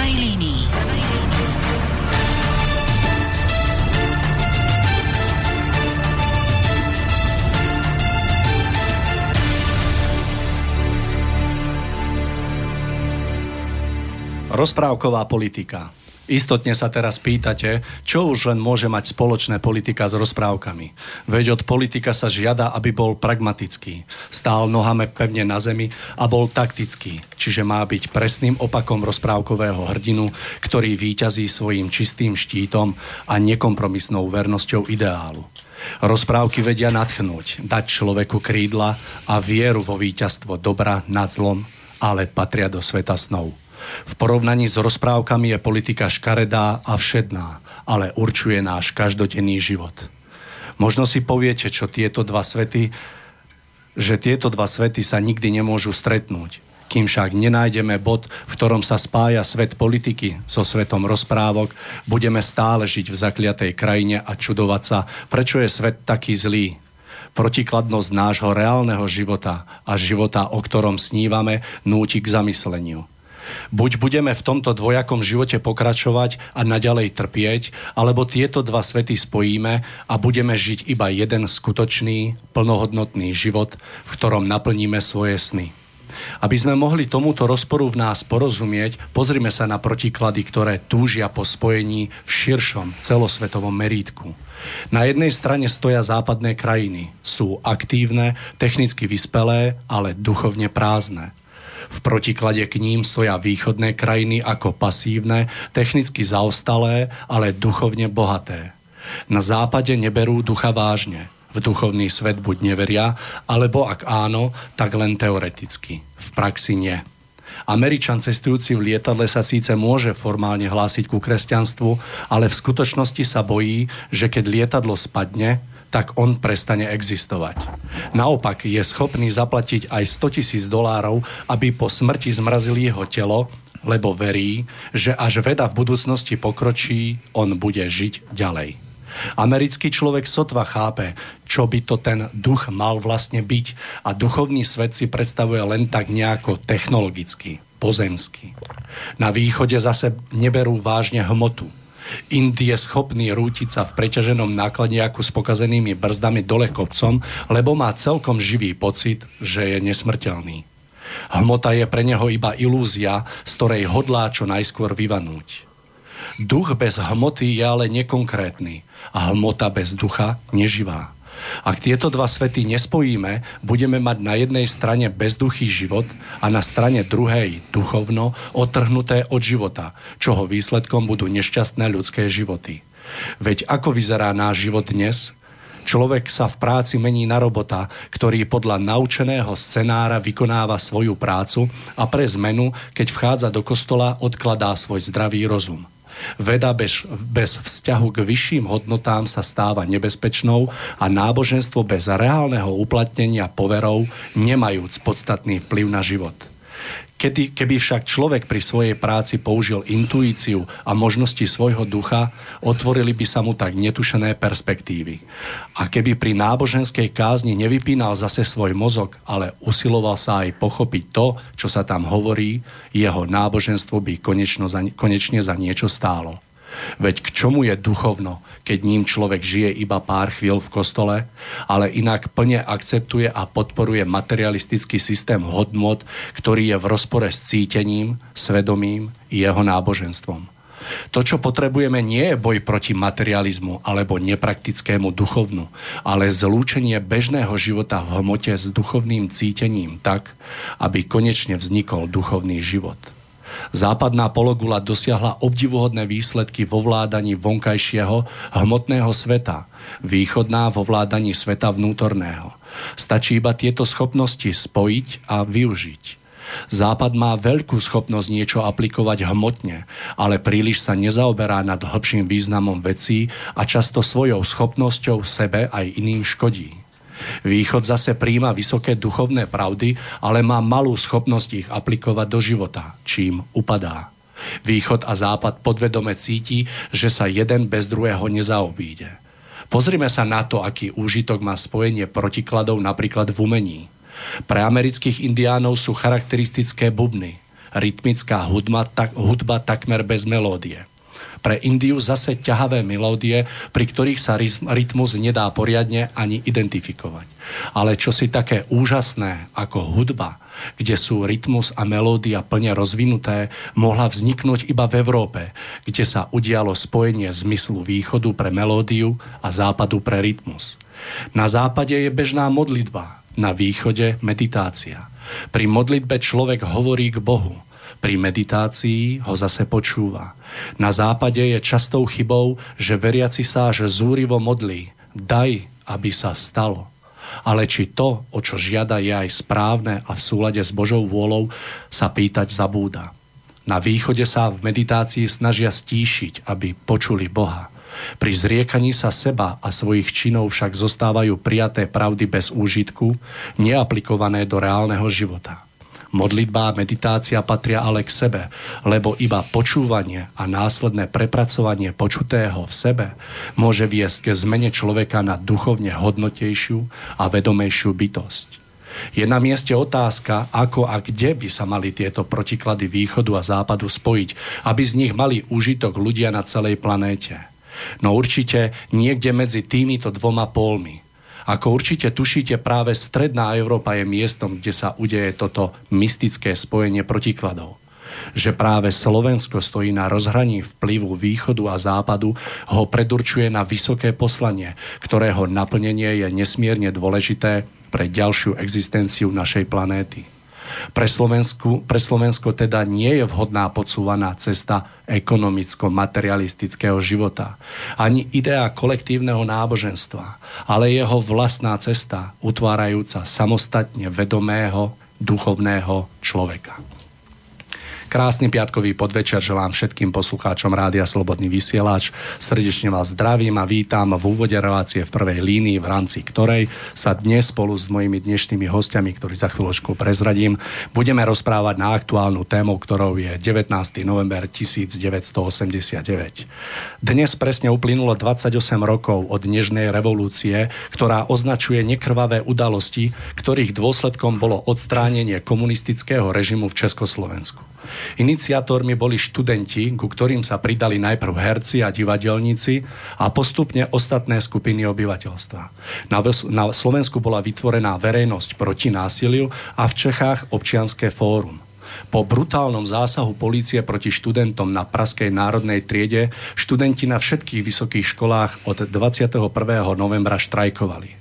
prvej línii. Prvej línii. Rozprávková politika. Istotne sa teraz pýtate, čo už len môže mať spoločné politika s rozprávkami. Veď od politika sa žiada, aby bol pragmatický, stál nohame pevne na zemi a bol taktický, čiže má byť presným opakom rozprávkového hrdinu, ktorý výťazí svojim čistým štítom a nekompromisnou vernosťou ideálu. Rozprávky vedia natchnúť, dať človeku krídla a vieru vo víťazstvo dobra nad zlom, ale patria do sveta snov. V porovnaní s rozprávkami je politika škaredá a všedná, ale určuje náš každodenný život. Možno si poviete, čo tieto dva svety, že tieto dva svety sa nikdy nemôžu stretnúť. Kým však nenájdeme bod, v ktorom sa spája svet politiky so svetom rozprávok, budeme stále žiť v zakliatej krajine a čudovať sa, prečo je svet taký zlý, protikladnosť nášho reálneho života a života, o ktorom snívame, núti k zamysleniu. Buď budeme v tomto dvojakom živote pokračovať a naďalej trpieť, alebo tieto dva svety spojíme a budeme žiť iba jeden skutočný, plnohodnotný život, v ktorom naplníme svoje sny. Aby sme mohli tomuto rozporu v nás porozumieť, pozrime sa na protiklady, ktoré túžia po spojení v širšom celosvetovom merítku. Na jednej strane stoja západné krajiny. Sú aktívne, technicky vyspelé, ale duchovne prázdne. V protiklade k ním stoja východné krajiny ako pasívne, technicky zaostalé, ale duchovne bohaté. Na západe neberú ducha vážne. V duchovný svet buď neveria, alebo ak áno, tak len teoreticky. V praxi nie. Američan cestujúci v lietadle sa síce môže formálne hlásiť ku kresťanstvu, ale v skutočnosti sa bojí, že keď lietadlo spadne, tak on prestane existovať. Naopak je schopný zaplatiť aj 100 tisíc dolárov, aby po smrti zmrazili jeho telo, lebo verí, že až veda v budúcnosti pokročí, on bude žiť ďalej. Americký človek sotva chápe, čo by to ten duch mal vlastne byť a duchovný svet si predstavuje len tak nejako technologicky, pozemsky. Na východe zase neberú vážne hmotu, Indy je schopný rútiť sa v preťaženom nákladniaku s pokazenými brzdami dole kopcom, lebo má celkom živý pocit, že je nesmrteľný. Hmota je pre neho iba ilúzia, z ktorej hodlá čo najskôr vyvanúť. Duch bez hmoty je ale nekonkrétny a hmota bez ducha neživá. Ak tieto dva svety nespojíme, budeme mať na jednej strane bezduchý život a na strane druhej duchovno otrhnuté od života, čoho výsledkom budú nešťastné ľudské životy. Veď ako vyzerá náš život dnes? Človek sa v práci mení na robota, ktorý podľa naučeného scenára vykonáva svoju prácu a pre zmenu, keď vchádza do kostola, odkladá svoj zdravý rozum. Veda bez, bez vzťahu k vyšším hodnotám sa stáva nebezpečnou a náboženstvo bez reálneho uplatnenia poverov, nemajúc podstatný vplyv na život. Kedy, keby však človek pri svojej práci použil intuíciu a možnosti svojho ducha, otvorili by sa mu tak netušené perspektívy. A keby pri náboženskej kázni nevypínal zase svoj mozog, ale usiloval sa aj pochopiť to, čo sa tam hovorí, jeho náboženstvo by konečno za, konečne za niečo stálo. Veď k čomu je duchovno, keď ním človek žije iba pár chvíľ v kostole, ale inak plne akceptuje a podporuje materialistický systém hodnot, ktorý je v rozpore s cítením, svedomím i jeho náboženstvom. To, čo potrebujeme, nie je boj proti materializmu alebo nepraktickému duchovnu, ale zlúčenie bežného života v hmote s duchovným cítením tak, aby konečne vznikol duchovný život. Západná pologula dosiahla obdivuhodné výsledky vo vládaní vonkajšieho hmotného sveta, východná vo vládaní sveta vnútorného. Stačí iba tieto schopnosti spojiť a využiť. Západ má veľkú schopnosť niečo aplikovať hmotne, ale príliš sa nezaoberá nad hĺbším významom vecí a často svojou schopnosťou sebe aj iným škodí. Východ zase príjma vysoké duchovné pravdy, ale má malú schopnosť ich aplikovať do života, čím upadá. Východ a západ podvedome cíti, že sa jeden bez druhého nezaobíde. Pozrime sa na to, aký úžitok má spojenie protikladov napríklad v umení. Pre amerických indiánov sú charakteristické bubny. rytmická hudba, tak, hudba takmer bez melódie. Pre Indiu zase ťahavé melódie, pri ktorých sa rytmus nedá poriadne ani identifikovať. Ale čo si také úžasné ako hudba, kde sú rytmus a melódia plne rozvinuté, mohla vzniknúť iba v Európe, kde sa udialo spojenie zmyslu východu pre melódiu a západu pre rytmus. Na západe je bežná modlitba, na východe meditácia. Pri modlitbe človek hovorí k Bohu – pri meditácii ho zase počúva. Na západe je častou chybou, že veriaci sa až zúrivo modlí. Daj, aby sa stalo. Ale či to, o čo žiada, je aj správne a v súlade s Božou vôľou, sa pýtať zabúda. Na východe sa v meditácii snažia stíšiť, aby počuli Boha. Pri zriekaní sa seba a svojich činov však zostávajú prijaté pravdy bez úžitku, neaplikované do reálneho života. Modlitba a meditácia patria ale k sebe, lebo iba počúvanie a následné prepracovanie počutého v sebe môže viesť ke zmene človeka na duchovne hodnotejšiu a vedomejšiu bytosť. Je na mieste otázka, ako a kde by sa mali tieto protiklady východu a západu spojiť, aby z nich mali úžitok ľudia na celej planéte. No určite niekde medzi týmito dvoma pólmi – ako určite tušíte, práve stredná Európa je miestom, kde sa udeje toto mystické spojenie protikladov že práve Slovensko stojí na rozhraní vplyvu východu a západu, ho predurčuje na vysoké poslanie, ktorého naplnenie je nesmierne dôležité pre ďalšiu existenciu našej planéty. Pre, Slovensku, pre Slovensko teda nie je vhodná podsúvaná cesta ekonomicko-materialistického života, ani idea kolektívneho náboženstva, ale jeho vlastná cesta, utvárajúca samostatne vedomého duchovného človeka. Krásny piatkový podvečer želám všetkým poslucháčom Rádia Slobodný vysielač. Srdečne vás zdravím a vítam v úvode relácie v prvej línii, v rámci ktorej sa dnes spolu s mojimi dnešnými hostiami, ktorí za chvíľočku prezradím, budeme rozprávať na aktuálnu tému, ktorou je 19. november 1989. Dnes presne uplynulo 28 rokov od dnešnej revolúcie, ktorá označuje nekrvavé udalosti, ktorých dôsledkom bolo odstránenie komunistického režimu v Československu. Iniciátormi boli študenti, ku ktorým sa pridali najprv herci a divadelníci a postupne ostatné skupiny obyvateľstva. Na, na Slovensku bola vytvorená verejnosť proti násiliu a v Čechách občianské fórum. Po brutálnom zásahu polície proti študentom na Praskej národnej triede študenti na všetkých vysokých školách od 21. novembra štrajkovali.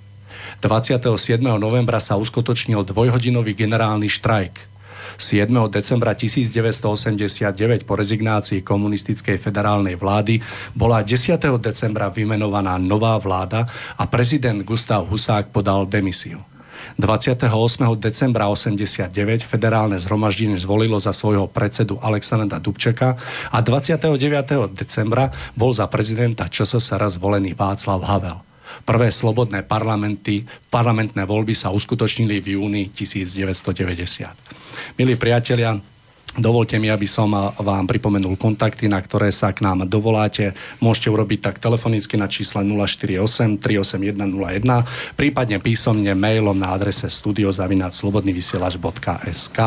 27. novembra sa uskutočnil dvojhodinový generálny štrajk. 7. decembra 1989 po rezignácii komunistickej federálnej vlády bola 10. decembra vymenovaná nová vláda a prezident Gustav Husák podal demisiu. 28. decembra 89 federálne zhromaždenie zvolilo za svojho predsedu Alexandra Dubčeka a 29. decembra bol za prezidenta ČSSR zvolený Václav Havel. Prvé slobodné parlamenty, parlamentné voľby sa uskutočnili v júni 1990. Milí priatelia, Dovolte mi, aby som vám pripomenul kontakty, na ktoré sa k nám dovoláte. Môžete urobiť tak telefonicky na čísle 048 381 01, prípadne písomne mailom na adrese studiozavinačslobodnyvysielač.sk.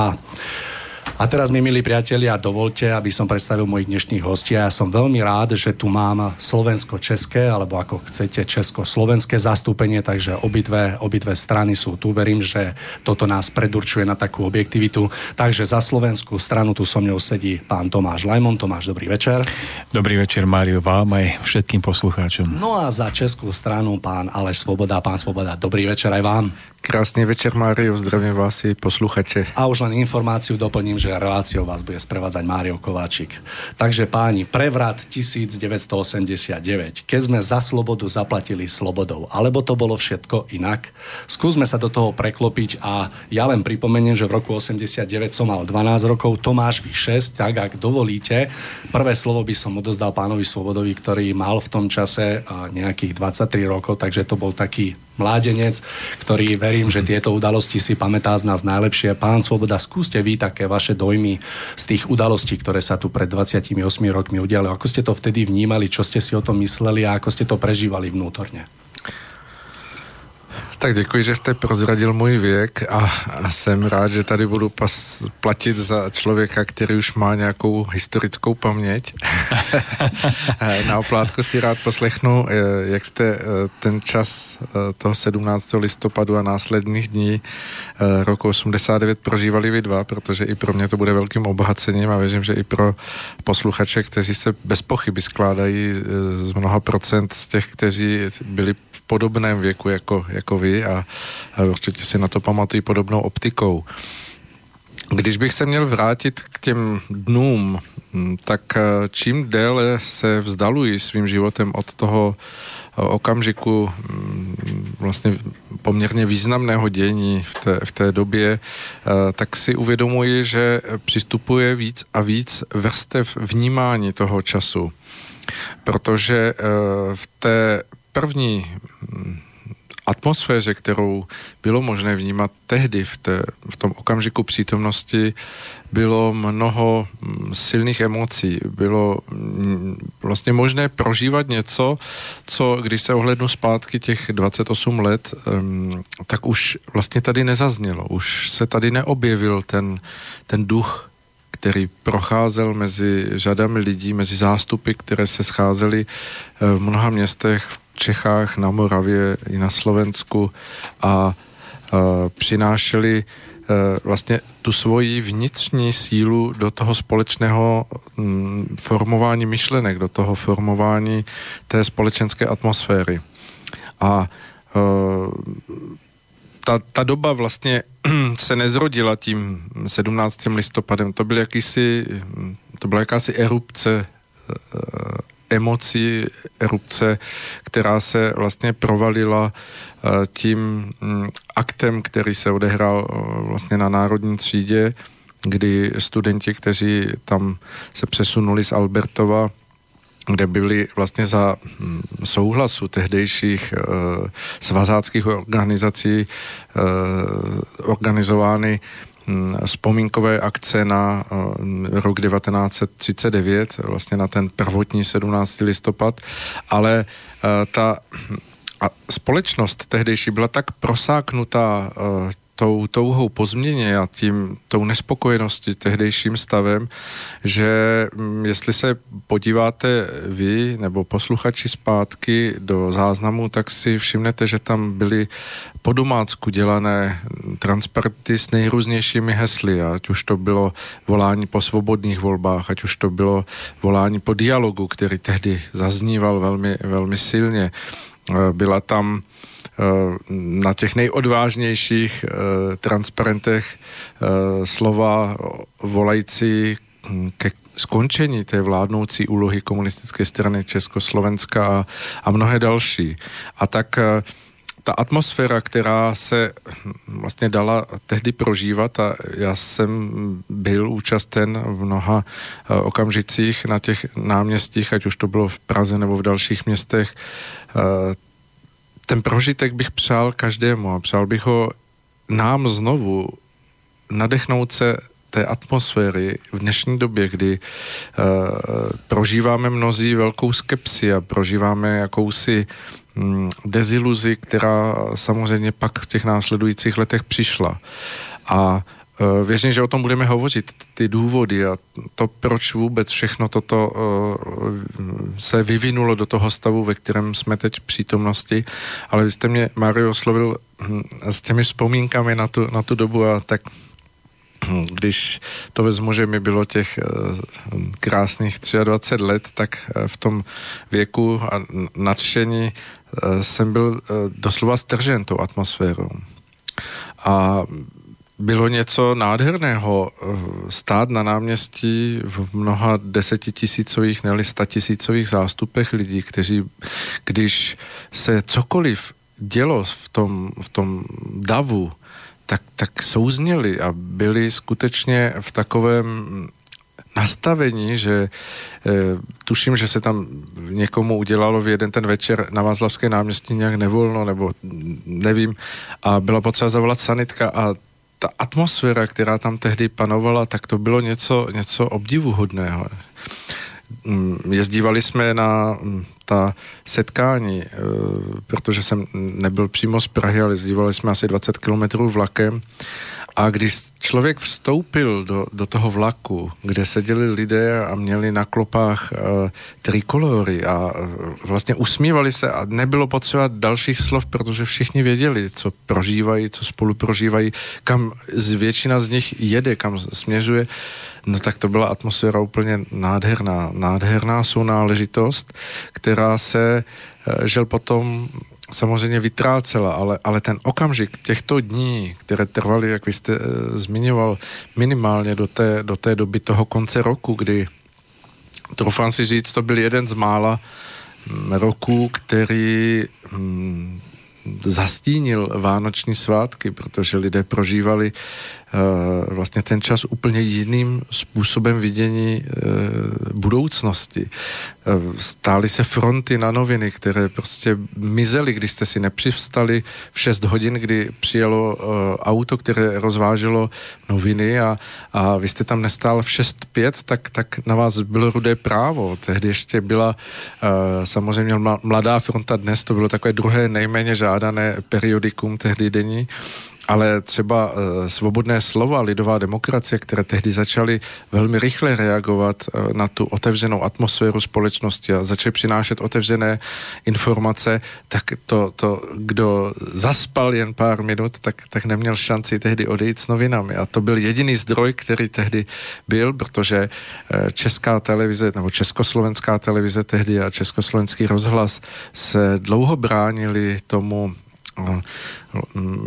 A teraz, mi milí priatelia, dovolte, aby som predstavil mojich dnešných hostí. Ja som veľmi rád, že tu mám slovensko-české, alebo ako chcete, česko-slovenské zastúpenie, takže obidve, obidve strany sú tu. Verím, že toto nás predurčuje na takú objektivitu. Takže za slovenskú stranu tu so mnou sedí pán Tomáš Lajmon. Tomáš, dobrý večer. Dobrý večer, Mário, vám aj všetkým poslucháčom. No a za českú stranu pán Aleš Svoboda. Pán Svoboda, dobrý večer aj vám. Krásny večer, Mário, zdravím vás i posluchače. A už len informáciu doplním, že reláciou vás bude sprevádzať Mário Kováčik. Takže páni, prevrat 1989. Keď sme za slobodu zaplatili slobodou, alebo to bolo všetko inak? Skúsme sa do toho preklopiť a ja len pripomeniem, že v roku 89 som mal 12 rokov, Tomáš vy 6, tak ak dovolíte, prvé slovo by som odozdal pánovi Svobodovi, ktorý mal v tom čase nejakých 23 rokov, takže to bol taký mládenec, ktorý verím, že tieto udalosti si pamätá z nás najlepšie. Pán Svoboda, skúste vy také vaše dojmy z tých udalostí, ktoré sa tu pred 28 rokmi udiali. Ako ste to vtedy vnímali, čo ste si o tom mysleli a ako ste to prežívali vnútorne? Tak děkuji, že jste prozradil můj věk a, a jsem rád, že tady budu pas, platit za člověka, který už má nějakou historickou paměť. Na oplátku si rád poslechnu, eh, jak jste eh, ten čas eh, toho 17. listopadu a následných dní roku 89 prožívali vy dva, protože i pro mě to bude velkým obohacením a věřím, že i pro posluchače, kteří se bez pochyby skládají z mnoha procent z těch, kteří byli v podobném věku jako, jako vy a, a určitě si na to pamatují podobnou optikou. Když bych se měl vrátit k těm dnům, tak eh, čím déle se vzdaluji svým životem od toho eh, okamžiku mm, vlastně poměrně významného dění v té, v té době, eh, tak si uvědomuji, že přistupuje víc a víc vrstev vnímání toho času. Protože v té první mm, atmosféře, kterou bylo možné vnímat tehdy v, té, v tom okamžiku přítomnosti, bylo mnoho mm, silných emocí. Bylo mm, vlastně možné prožívat něco, co, když se ohlednu zpátky těch 28 let, tak už vlastně tady nezaznělo. Už se tady neobjevil ten, ten duch který procházel mezi řadami lidí, mezi zástupy, které se scházely eh, v mnoha městech v Čechách, na Moravě i na Slovensku a přinášeli e, vlastně tu svoji vnitřní sílu do toho společného formování myšlenek, do toho formování té společenské atmosféry. A e, ta, ta doba vlastně se nezrodila tím 17. listopadem, to byl jakýsi, to byla jakási erupce e, emocí, erupce, která se vlastně provalila eh, tím mm, aktem, který se odehrál eh, vlastně na národní třídě, kdy studenti, kteří tam se přesunuli z Albertova, kde byli vlastně za mm, souhlasu tehdejších e, svazáckých organizací e, organizovány vzpomínkové akce na eh, rok 1939, vlastně na ten prvotní 17. listopad, ale eh, ta společnost tehdejší byla tak prosáknutá eh, tou touhou po změně a tím, tou nespokojeností tehdejším stavem, že mm, jestli se podíváte vy nebo posluchači zpátky do záznamu, tak si všimnete, že tam byly po domácku dělané transparenty s nejrůznějšími hesly, ať už to bylo volání po svobodných volbách, ať už to bylo volání po dialogu, který tehdy zazníval velmi, velmi silně. Byla tam Eh, na těch nejodvážnějších eh, transparentech slova volající ke skončení té vládnoucí úlohy komunistické strany Československa a, a mnohé další. A tak ta atmosféra, která se vlastně dala tehdy prožívat a já jsem byl účasten v mnoha okamžicích na těch náměstích, ať už to bylo v Praze nebo v dalších městech, ten prožitek bych přál každému a přál bych ho nám znovu nadechnout se té atmosféry v dnešní době, kdy uh, prožíváme mnozí velkou skepsi a prožíváme jakousi deziluzi, která samozřejmě pak v těch následujících letech přišla. A Eh, věřím, že o tom budeme hovořit, ty důvody a to, proč vůbec všechno toto uh, se vyvinulo do toho stavu, ve kterém jsme teď v přítomnosti. Ale vy jste mě, Mario, oslovil hm, s těmi vzpomínkami na tu, na tu dobu a tak hm, když to vezmu, že mi bylo těch uh, krásných 23 let, tak v tom věku a nadšení jsem byl doslova stržen tou atmosférou. A bylo něco nádherného eh, stát na náměstí v mnoha desetitisícových, ne statisícových zástupech lidí, kteří, když se cokoliv dělo v tom, v tom davu, tak, tak souzněli a byli skutečně v takovém nastavení, že e, tuším, že se tam někomu udělalo v jeden ten večer na Vázlavské náměstí nějak nevolno, nebo nevím, a byla potřeba zavolat sanitka a ta atmosféra, která tam tehdy panovala, tak to bylo něco, něco obdivuhodného. mm, jezdívali jsme na mm, ta setkání, protože jsem nebyl přímo z Prahy, ale jezdívali jsme asi 20 kilometrů vlakem a když člověk vstoupil do, do toho vlaku, kde seděli lidé a měli na klopách uh, trikolory a uh, vlastně usmívali se a nebylo potřeba dalších slov, protože všichni věděli, co prožívají, co spolu prožívají, kam z většina z nich jede, kam směřuje, no tak to byla atmosféra úplně nádherná, nádherná sounáležitost, která se uh, žel potom samozřejmě vytrácela, ale, ale ten okamžik těchto dní, které trvaly, jak vy jste e, zmiňoval, minimálně do té, do té doby toho konce roku, kdy, troufám si říct, to byl jeden z mála mm, roků, který mm, zastínil vánoční svátky, protože lidé prožívali vlastně ten čas úplně jiným způsobem vidění eh, budoucnosti. Eh, stály se fronty na noviny, které prostě mizely, když jste si nepřivstali v 6 hodin, kdy přijelo auto, které rozváželo noviny a, a vy jste tam nestál v 6.5, tak, tak na vás bylo rudé právo. Tehdy ještě byla samozřejmě mladá fronta dnes, to bylo takové druhé nejméně žádané periodikum tehdy denní ale třeba e, svobodné slova, lidová demokracie, které tehdy začaly velmi rychle reagovat e, na tu otevřenou atmosféru společnosti a začaly přinášet otevřené informace, tak to, to kdo zaspal jen pár minut, tak, tak neměl šanci tehdy odejít s novinami. A to byl jediný zdroj, který tehdy byl, protože e, česká televize, nebo československá televize tehdy a československý rozhlas se dlouho bránili tomu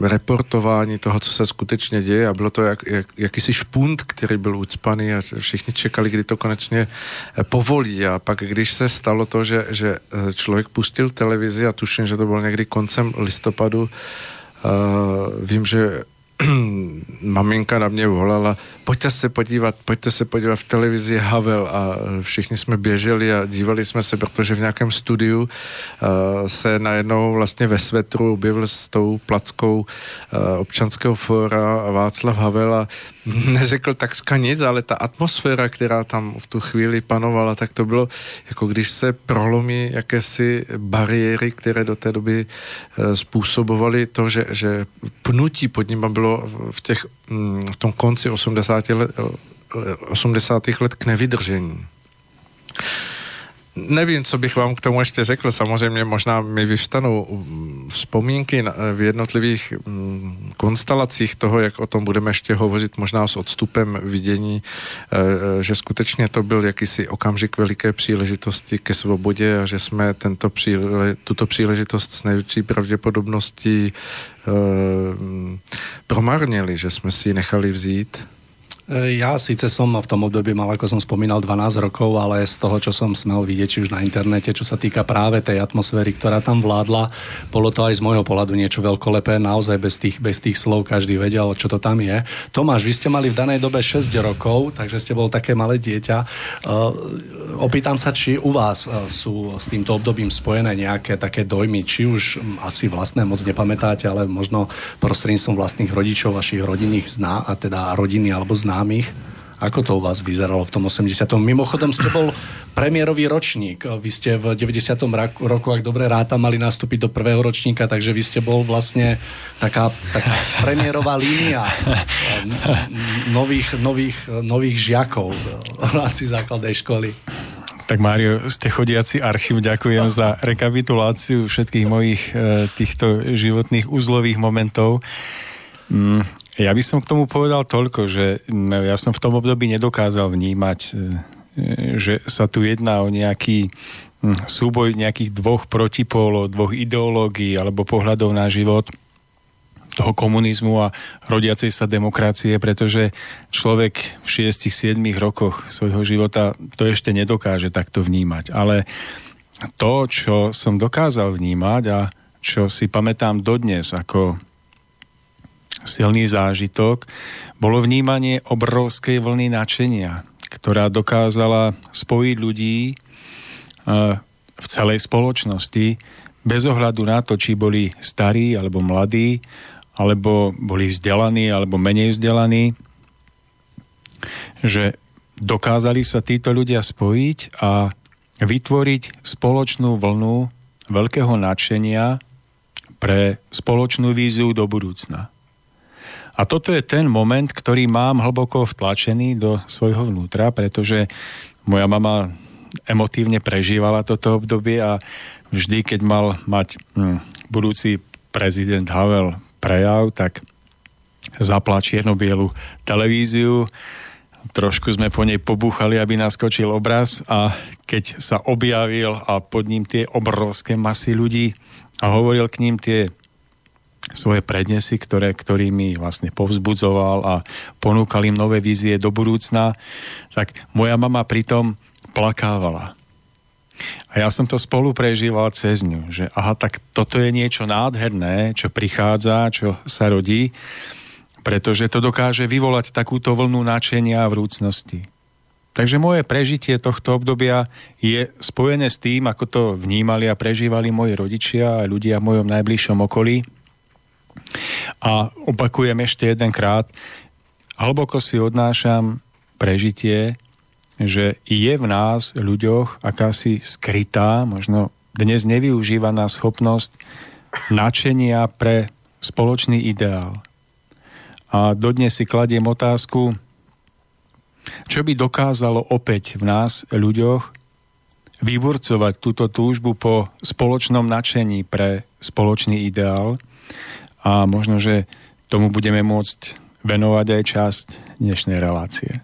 reportování toho, co se skutečně děje. A bylo to jak, jak, jakýsi špunt, který byl ucpaný a všichni čekali, kdy to konečně eh, povolí. A pak když se stalo to, že, že eh, člověk pustil televizi a tuším, že to bylo někdy koncem listopadu, uh, vím, že maminka na mě volala, pojďte se podívat, pojďte se podívat v televizi Havel a e, všichni jsme běželi a dívali jsme se, protože v nějakém studiu uh, se najednou vlastně ve svetru objevil s tou plackou uh, občanského fóra Václav Havel a neřekl tak nic, ale ta atmosféra, která tam v tu chvíli panovala, tak to bylo, jako když se prolomí jakési bariéry, které do té doby způsobovaly to, že, že pnutí pod nimi bylo v, těch, mm, v tom konci 80 80 let, 80. let k nevydržení. Nevím, co bych vám k tomu ještě řekl. Samozřejmě možná mi vyvstanou mm, vzpomínky v jednotlivých mm, konstelacích toho, jak o tom budeme ještě hovořit, možná s odstupem vidění, e, e, že skutečně to byl jakýsi okamžik veliké příležitosti ke svobodě a že jsme tento příle, tuto příležitost s největší pravděpodobností e, promarnili, že jsme si ji nechali vzít E, ja síce som v tom období mal, ako som spomínal, 12 rokov, ale z toho, čo som smel vidieť, či už na internete, čo sa týka práve tej atmosféry, ktorá tam vládla, bolo to aj z môjho pohľadu niečo veľkolepé, naozaj bez tých, bez tých slov každý vedel, čo to tam je. Tomáš, vy ste mali v danej dobe 6 rokov, takže ste bol také malé dieťa. Uh, opýtam sa, či u vás uh, sú s týmto obdobím spojené nejaké také dojmy, či už asi vlastné moc nepamätáte, ale možno prostredníctvom vlastných rodičov, vašich rodinných zná, a teda rodiny alebo zná známych. Ako to u vás vyzeralo v tom 80. Mimochodom ste bol premiérový ročník. Vy ste v 90. roku, ak dobre ráta, mali nastúpiť do prvého ročníka, takže vy ste bol vlastne taká, taká premiérová línia nových, nových, nových žiakov v rámci základnej školy. Tak Mário, ste chodiaci archív, ďakujem za rekapituláciu všetkých mojich e, týchto životných uzlových momentov. Ja by som k tomu povedal toľko, že mm, ja som v tom období nedokázal vnímať, e, že sa tu jedná o nejaký mm, súboj nejakých dvoch protipólov, dvoch ideológií alebo pohľadov na život toho komunizmu a rodiacej sa demokracie, pretože človek v 6-7 rokoch svojho života to ešte nedokáže takto vnímať. Ale to, čo som dokázal vnímať a čo si pamätám dodnes ako silný zážitok, bolo vnímanie obrovskej vlny načenia, ktorá dokázala spojiť ľudí e, v celej spoločnosti bez ohľadu na to, či boli starí alebo mladí, alebo boli vzdelaní alebo menej vzdelaní, že dokázali sa títo ľudia spojiť a vytvoriť spoločnú vlnu veľkého nadšenia pre spoločnú víziu do budúcna. A toto je ten moment, ktorý mám hlboko vtlačený do svojho vnútra, pretože moja mama emotívne prežívala toto obdobie a vždy, keď mal mať hm, budúci prezident Havel prejav, tak zapla čierno televíziu, trošku sme po nej pobúchali, aby naskočil obraz a keď sa objavil a pod ním tie obrovské masy ľudí a hovoril k ním tie svoje prednesy, ktoré, ktorými vlastne povzbudzoval a ponúkal im nové vízie do budúcna, tak moja mama pritom plakávala. A ja som to spolu prežíval cez ňu, že aha, tak toto je niečo nádherné, čo prichádza, čo sa rodí, pretože to dokáže vyvolať takúto vlnu náčenia a vrúcnosti. Takže moje prežitie tohto obdobia je spojené s tým, ako to vnímali a prežívali moji rodičia a ľudia v mojom najbližšom okolí. A opakujem ešte jedenkrát, hlboko si odnášam prežitie, že je v nás, ľuďoch, akási skrytá, možno dnes nevyužívaná schopnosť načenia pre spoločný ideál. A dodnes si kladiem otázku, čo by dokázalo opäť v nás, ľuďoch, vyburcovať túto túžbu po spoločnom načení pre spoločný ideál a možno, že tomu budeme môcť venovať aj časť dnešnej relácie.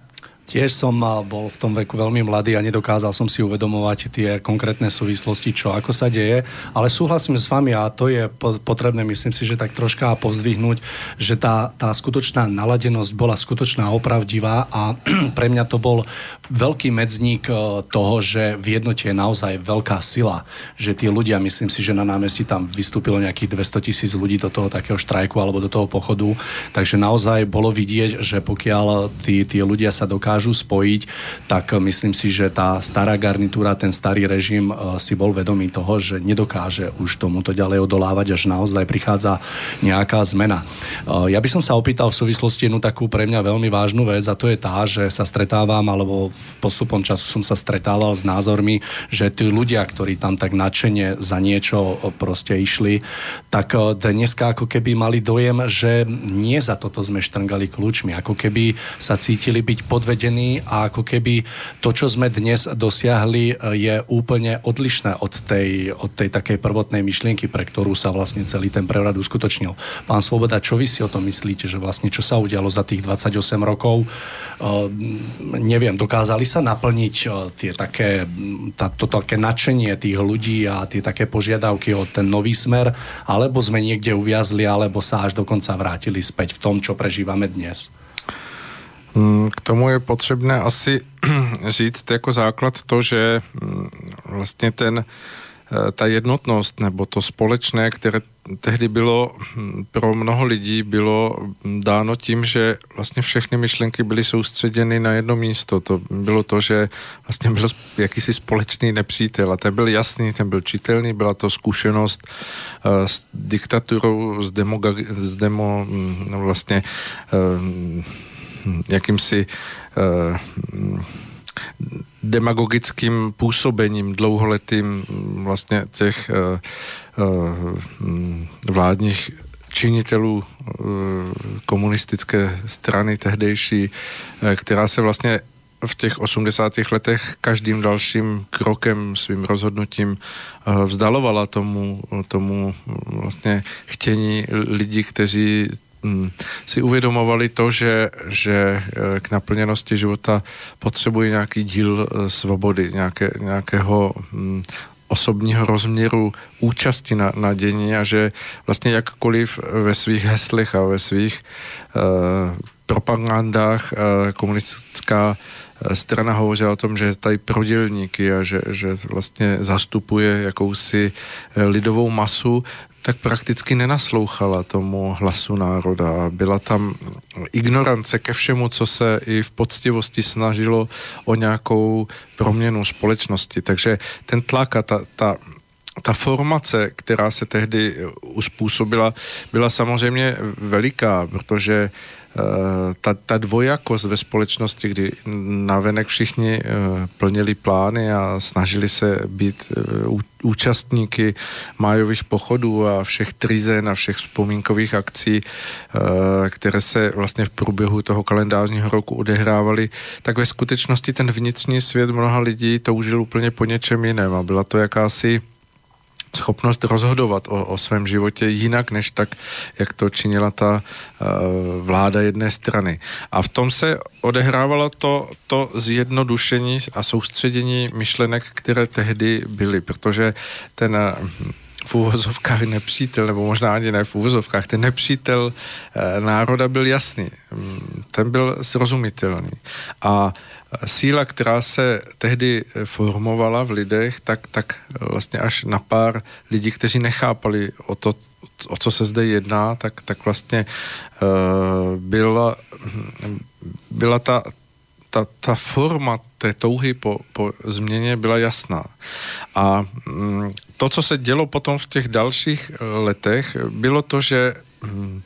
Tiež som bol v tom veku veľmi mladý a nedokázal som si uvedomovať tie konkrétne súvislosti, čo ako sa deje, ale súhlasím s vami a to je potrebné, myslím si, že tak troška povzdvihnúť, že tá, tá skutočná naladenosť bola skutočná opravdivá a pre mňa to bol veľký medzník e, toho, že v jednote je naozaj veľká sila, že tí ľudia, myslím si, že na námestí tam vystúpilo nejakých 200 tisíc ľudí do toho takého štrajku alebo do toho pochodu, takže naozaj bolo vidieť, že pokiaľ tí, tí ľudia sa dokážu dokážu spojiť, tak myslím si, že tá stará garnitúra, ten starý režim e, si bol vedomý toho, že nedokáže už tomuto ďalej odolávať, až naozaj prichádza nejaká zmena. E, ja by som sa opýtal v súvislosti jednu takú pre mňa veľmi vážnu vec a to je tá, že sa stretávam, alebo postupom času som sa stretával s názormi, že tí ľudia, ktorí tam tak nadšene za niečo proste išli, tak e, dneska ako keby mali dojem, že nie za toto sme štrngali kľúčmi, ako keby sa cítili byť podvedení zjednotení a ako keby to, čo sme dnes dosiahli, je úplne odlišné od tej, od tej takej prvotnej myšlienky, pre ktorú sa vlastne celý ten prevrat uskutočnil. Pán Svoboda, čo vy si o tom myslíte, že vlastne čo sa udialo za tých 28 rokov? Uh, neviem, dokázali sa naplniť uh, tie také, tá, to také nadšenie tých ľudí a tie také požiadavky o ten nový smer, alebo sme niekde uviazli, alebo sa až dokonca vrátili späť v tom, čo prežívame dnes? Mm, k tomu je potřebné asi říct jako základ to, že mm, vlastně ten, eh, ta jednotnost nebo to společné, které tehdy bylo hm, pro mnoho lidí bylo dáno tím, že vlastně všechny myšlenky byly soustředěny na jedno místo. To bylo to, že vlastně byl jakýsi společný nepřítel a ten byl jasný, ten byl čitelný, byla to zkušenost uh, s diktaturou, s demo, s demo hm, vlastně uh, jakýmsi uh, demagogickým působením dlouholetým vlastně těch uh, uh, vládních činitelů komunistické strany tehdejší, která se vlastně v těch 80. letech každým dalším krokem, svým rozhodnutím vzdalovala tomu, tomu vlastně chtění lidí, kteří Mm, si uvědomovali to, že, že eh, k naplněnosti života potřebují nějaký díl eh, svobody, nějaké, nějakého mm, osobního rozměru účasti na, na dění a že vlastně jakkoliv ve svých heslech a ve svých uh, propagandách uh, komunistická strana hovořila o tom, že je tady prodělníky a že, že vlastně zastupuje jakousi lidovou masu, tak prakticky nenaslouchala tomu hlasu národa. Byla tam ignorance ke všemu, co se i v poctivosti snažilo o nějakou proměnu společnosti. Takže ten tlak a ta, ta, ta formace, která se tehdy uspůsobila, byla samozřejmě veliká, protože ta, ta dvojakost ve společnosti, kdy navenek všichni plnili plány a snažili se být účastníky májových pochodů a všech trizen a všech vzpomínkových akcí, které se vlastně v průběhu toho kalendářního roku odehrávaly, tak ve skutečnosti ten vnitřní svět mnoha lidí toužil úplně po něčem jiném a byla to jakási schopnost rozhodovat o, o svém životě jinak, než tak, jak to činila ta uh, vláda jedné strany. A v tom se odehrávalo to, to zjednodušení a soustředění myšlenek, které tehdy byly, protože ten uh, v úvozovkách nepřítel, nebo možná ani ne v úvozovkách, ten nepřítel uh, národa byl jasný. Mm, ten byl srozumitelný. A síla, která se tehdy formovala v lidech, tak, tak vlastně až na pár lidí, kteří nechápali o to, o co se zde jedná, tak, tak vlastně uh, byla, byla ta, ta, ta forma té touhy po, po změně byla jasná. A um, to, co se dělo potom v těch dalších letech, bylo to, že um,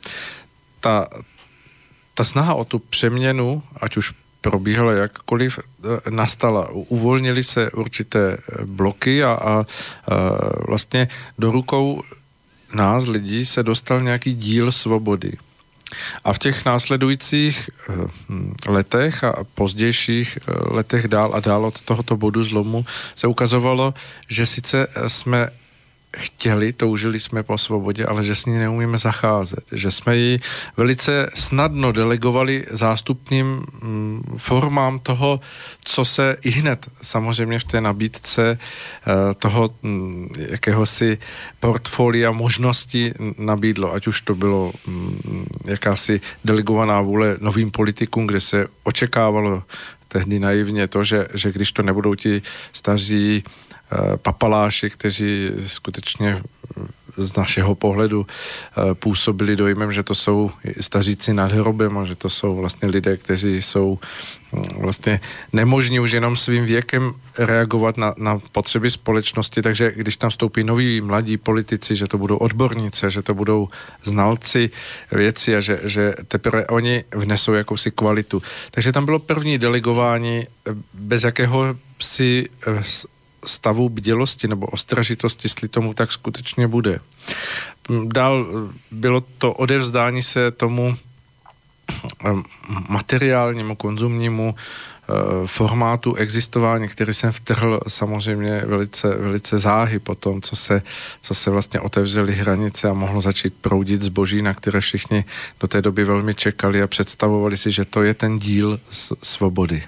ta, ta snaha o tu přeměnu, ať už probíhala jakkoliv, eh, nastala. Uvolnili se určité eh, bloky a, a, a vlastně do rukou nás lidí se dostal nějaký díl svobody. A v těch následujících hm, letech a pozdějších letech dál a dál od tohoto bodu zlomu se ukazovalo, že sice jsme chtěli, toužili jsme po svobodě, ale že s ní neumíme zacházet. Že jsme ji velice snadno delegovali zástupným mm, formám toho, co se i hned samozřejmě v té nabídce eh, toho mm, jakéhosi portfolia možností nabídlo, ať už to bylo mm, jakási delegovaná vůle novým politikům, kde se očekávalo tehdy naivně to, že, že když to nebudou ti staří papaláši, kteří skutečně z našeho pohledu eh, působili dojmem, že to jsou staříci nad hrobem a že to jsou vlastně lidé, kteří jsou hm, vlastně nemožní už jenom svým věkem reagovat na, na potřeby společnosti, takže když tam vstoupí noví mladí politici, že to budou odborníci, že to budou znalci věci a že, že teprve oni vnesou jakousi kvalitu. Takže tam bylo první delegování eh, bez jakého si stavu bdělosti nebo ostražitosti, jestli tomu tak skutečně bude. Dál bylo to odevzdání se tomu eh, materiálnímu, konzumnímu eh, formátu existování, který jsem vtrhl samozřejmě velice, velice záhy po tom, co se, co se vlastně otevřely hranice a mohlo začít proudit zboží, na které všichni do té doby velmi čekali a představovali si, že to je ten díl svobody.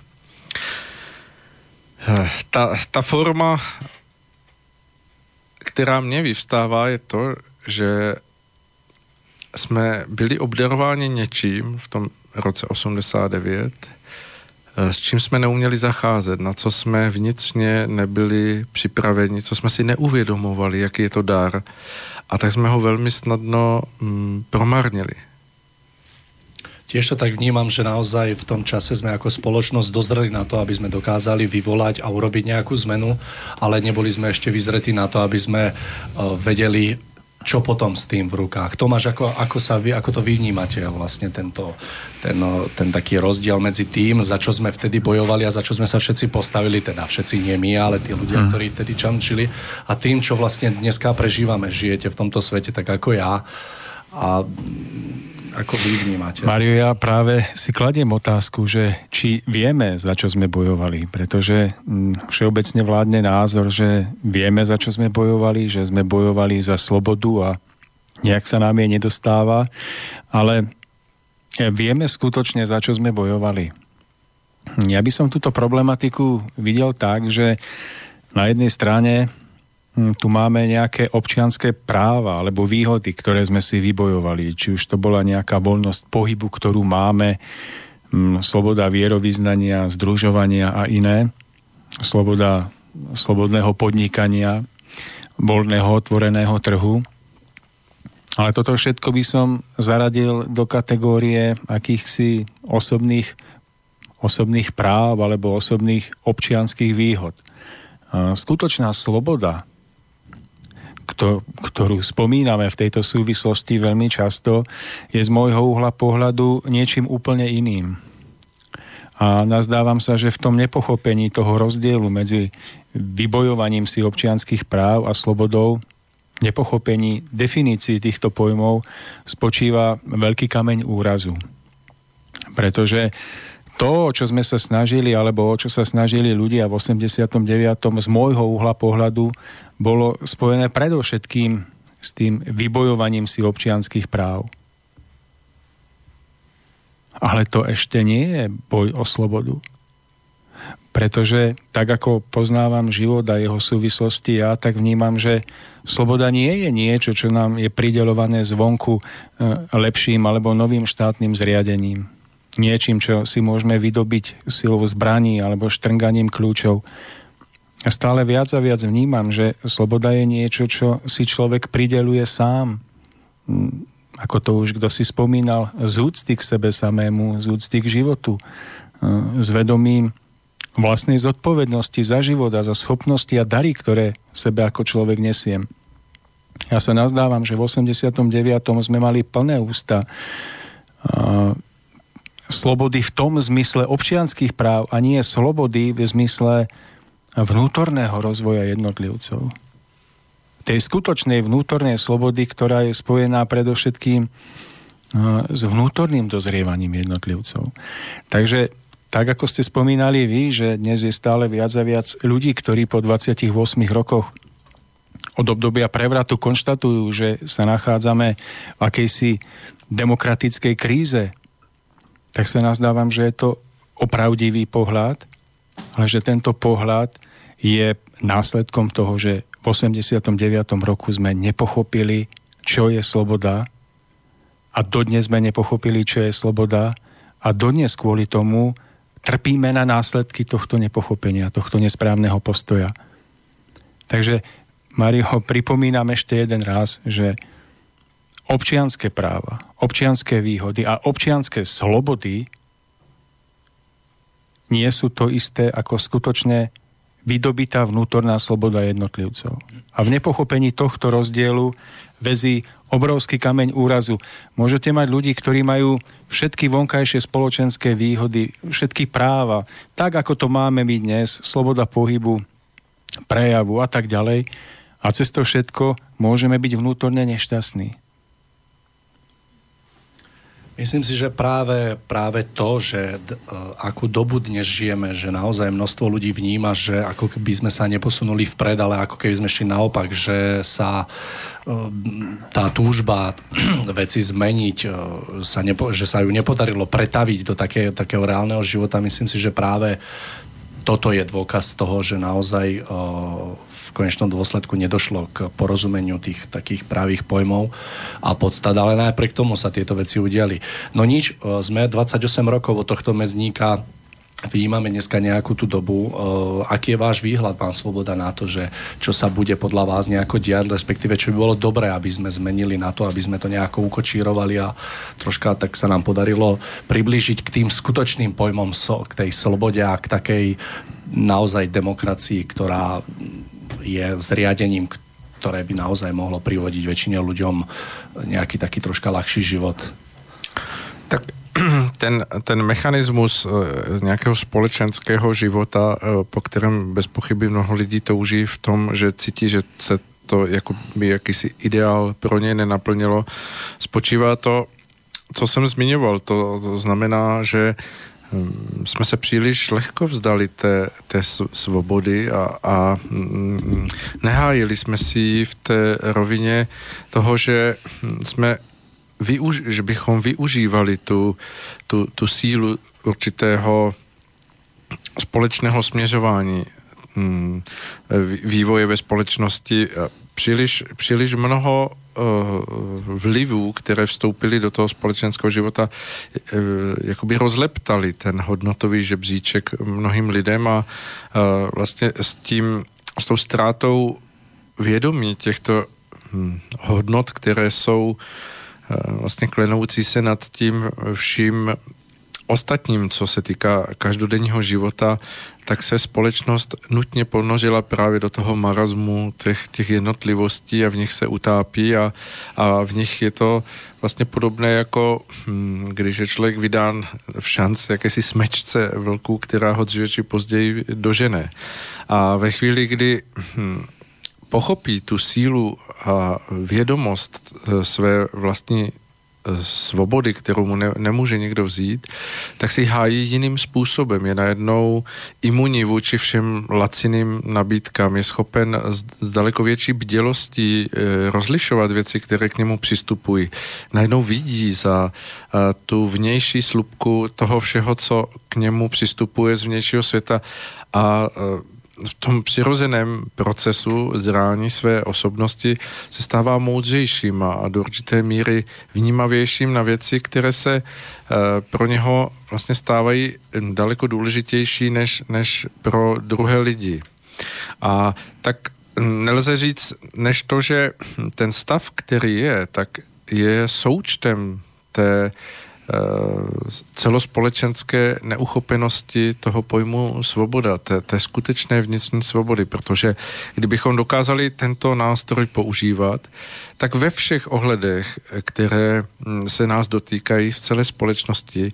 Ta, ta forma, která mě vyvstává, je to, že jsme byli obdarováni něčím v tom roce 89, eh, s čím jsme neuměli zacházet, na co jsme vnitřně nebyli připraveni, co jsme si neuvědomovali, jaký je to dar. A tak jsme ho velmi snadno mm, promarnili. Tiež to tak vnímam, že naozaj v tom čase sme ako spoločnosť dozreli na to, aby sme dokázali vyvolať a urobiť nejakú zmenu, ale neboli sme ešte vyzretí na to, aby sme uh, vedeli, čo potom s tým v rukách. Tomáš, ako, ako, sa vy, ako to vy vnímate vlastne tento, ten, ten taký rozdiel medzi tým, za čo sme vtedy bojovali a za čo sme sa všetci postavili, teda všetci nie my, ale tí ľudia, hmm. ktorí vtedy čančili a tým, čo vlastne dneska prežívame, žijete v tomto svete tak ako ja a ako vy vnímate? Mario, ja práve si kladiem otázku, že či vieme, za čo sme bojovali, pretože mm, všeobecne vládne názor, že vieme, za čo sme bojovali, že sme bojovali za slobodu a nejak sa nám jej nedostáva, ale vieme skutočne, za čo sme bojovali. Ja by som túto problematiku videl tak, že na jednej strane Hm, tu máme nejaké občianské práva alebo výhody, ktoré sme si vybojovali. Či už to bola nejaká voľnosť pohybu, ktorú máme, hm, sloboda vierovýznania, združovania a iné, sloboda slobodného podnikania, voľného otvoreného trhu. Ale toto všetko by som zaradil do kategórie akýchsi osobných, osobných práv alebo osobných občianských výhod. Skutočná sloboda ktorú spomíname v tejto súvislosti veľmi často, je z môjho uhla pohľadu niečím úplne iným. A nazdávam sa, že v tom nepochopení toho rozdielu medzi vybojovaním si občianských práv a slobodou, nepochopení definícií týchto pojmov spočíva veľký kameň úrazu. Pretože to, čo sme sa snažili, alebo o čo sa snažili ľudia v 89. z môjho uhla pohľadu, bolo spojené predovšetkým s tým vybojovaním si občianských práv. Ale to ešte nie je boj o slobodu. Pretože tak ako poznávam život a jeho súvislosti, ja tak vnímam, že sloboda nie je niečo, čo nám je pridelované zvonku e, lepším alebo novým štátnym zriadením. Niečím, čo si môžeme vydobiť silou zbraní alebo štrnganím kľúčov. Stále viac a viac vnímam, že sloboda je niečo, čo si človek prideluje sám ako to už kto si spomínal, z úcty k sebe samému, z úcty k životu, e, s vedomím vlastnej zodpovednosti za život a za schopnosti a dary, ktoré sebe ako človek nesiem. Ja sa nazdávam, že v 89. sme mali plné ústa slobody v tom zmysle občianských práv a nie slobody v zmysle vnútorného rozvoja jednotlivcov tej skutočnej vnútornej slobody, ktorá je spojená predovšetkým uh, s vnútorným dozrievaním jednotlivcov. Takže tak ako ste spomínali vy, že dnes je stále viac a viac ľudí, ktorí po 28 rokoch od obdobia prevratu konštatujú, že sa nachádzame v akejsi demokratickej kríze, tak sa nazdávam, že je to opravdivý pohľad, ale že tento pohľad je následkom toho, že v 89. roku sme nepochopili, čo je sloboda a dodnes sme nepochopili, čo je sloboda a dodnes kvôli tomu trpíme na následky tohto nepochopenia, tohto nesprávneho postoja. Takže, Mario, pripomínam ešte jeden raz, že občianské práva, občianské výhody a občianské slobody nie sú to isté ako skutočne vydobitá vnútorná sloboda jednotlivcov. A v nepochopení tohto rozdielu vezí obrovský kameň úrazu. Môžete mať ľudí, ktorí majú všetky vonkajšie spoločenské výhody, všetky práva, tak ako to máme my dnes, sloboda pohybu, prejavu a tak ďalej. A cez to všetko môžeme byť vnútorne nešťastní. Myslím si, že práve, práve to, že d, akú dobu dnes žijeme, že naozaj množstvo ľudí vníma, že ako keby sme sa neposunuli vpred, ale ako keby sme šli naopak, že sa tá túžba veci zmeniť, sa nepo, že sa ju nepodarilo pretaviť do také, takého reálneho života, myslím si, že práve toto je dôkaz toho, že naozaj konečnom dôsledku nedošlo k porozumeniu tých takých právých pojmov a podstat, ale najprek tomu sa tieto veci udiali. No nič, e, sme 28 rokov od tohto medzníka Vyjímame dneska nejakú tú dobu. Uh, aký je váš výhľad, pán Svoboda, na to, že čo sa bude podľa vás nejako diať, respektíve čo by bolo dobré, aby sme zmenili na to, aby sme to nejako ukočírovali a troška tak sa nám podarilo priblížiť k tým skutočným pojmom, k tej slobode a k takej naozaj demokracii, ktorá je zriadením, ktoré by naozaj mohlo privodiť väčšine ľuďom nejaký taký troška ľahší život. Tak ten, ten mechanismus e, nějakého společenského života, e, po kterém bez pochyby mnoho lidí touží v tom, že cítí, že se to by jakýsi ideál pro ně nenaplnilo, spočívá to, co jsem zmiňoval. To, to znamená, že Hm, jsme se příliš lehko vzdali té, té svobody a, a mm, nehájili jsme si v té rovině toho, že jsme využ, že bychom využívali tu, tu, tu sílu určitého společného směřování hm, vývoje ve společnosti. Příliš, příliš mnoho vlivů, které vstoupily do toho společenského života, eh, jakoby rozleptali ten hodnotový žebříček mnohým lidem a eh, vlastně s tím, s tou ztrátou vědomí těchto hm, hodnot, které jsou vlastně klenoucí se nad tím vším ostatním, co se týká každodenního života, tak se společnost nutně ponořila právě do toho marazmu těch, těch jednotlivostí a v nich se utápí a, a v nich je to vlastně podobné jako hm, když je člověk vydán v šanc jakési smečce vlků, která ho dříve či později dožene. A ve chvíli, kdy hm, pochopí tu sílu a vědomost eh, své vlastní svobody, kterou mu ne, nemůže nikdo vzít, tak si hájí jiným způsobem. Je najednou imunní vůči všem laciným nabídkám. Je schopen s, daleko větší bdělostí e, rozlišovat věci, které k němu přistupují. Najednou vidí za e, tu vnější slupku toho všeho, co k němu přistupuje z vnějšího světa a e, v tom přirozeném procesu zrání své osobnosti se stává moudřejším a do určité míry vnímavějším na věci, které se e, pro něho vlastně stávají daleko důležitější než, než pro druhé lidi. A tak nelze říct, než to, že ten stav, který je, tak je součtem té Eh, celospolečenské neuchopenosti toho pojmu svoboda, té, té skutečné vnitřní svobody, protože kdybychom dokázali tento nástroj používat, tak ve všech ohledech, které hm, se nás dotýkají v celé společnosti,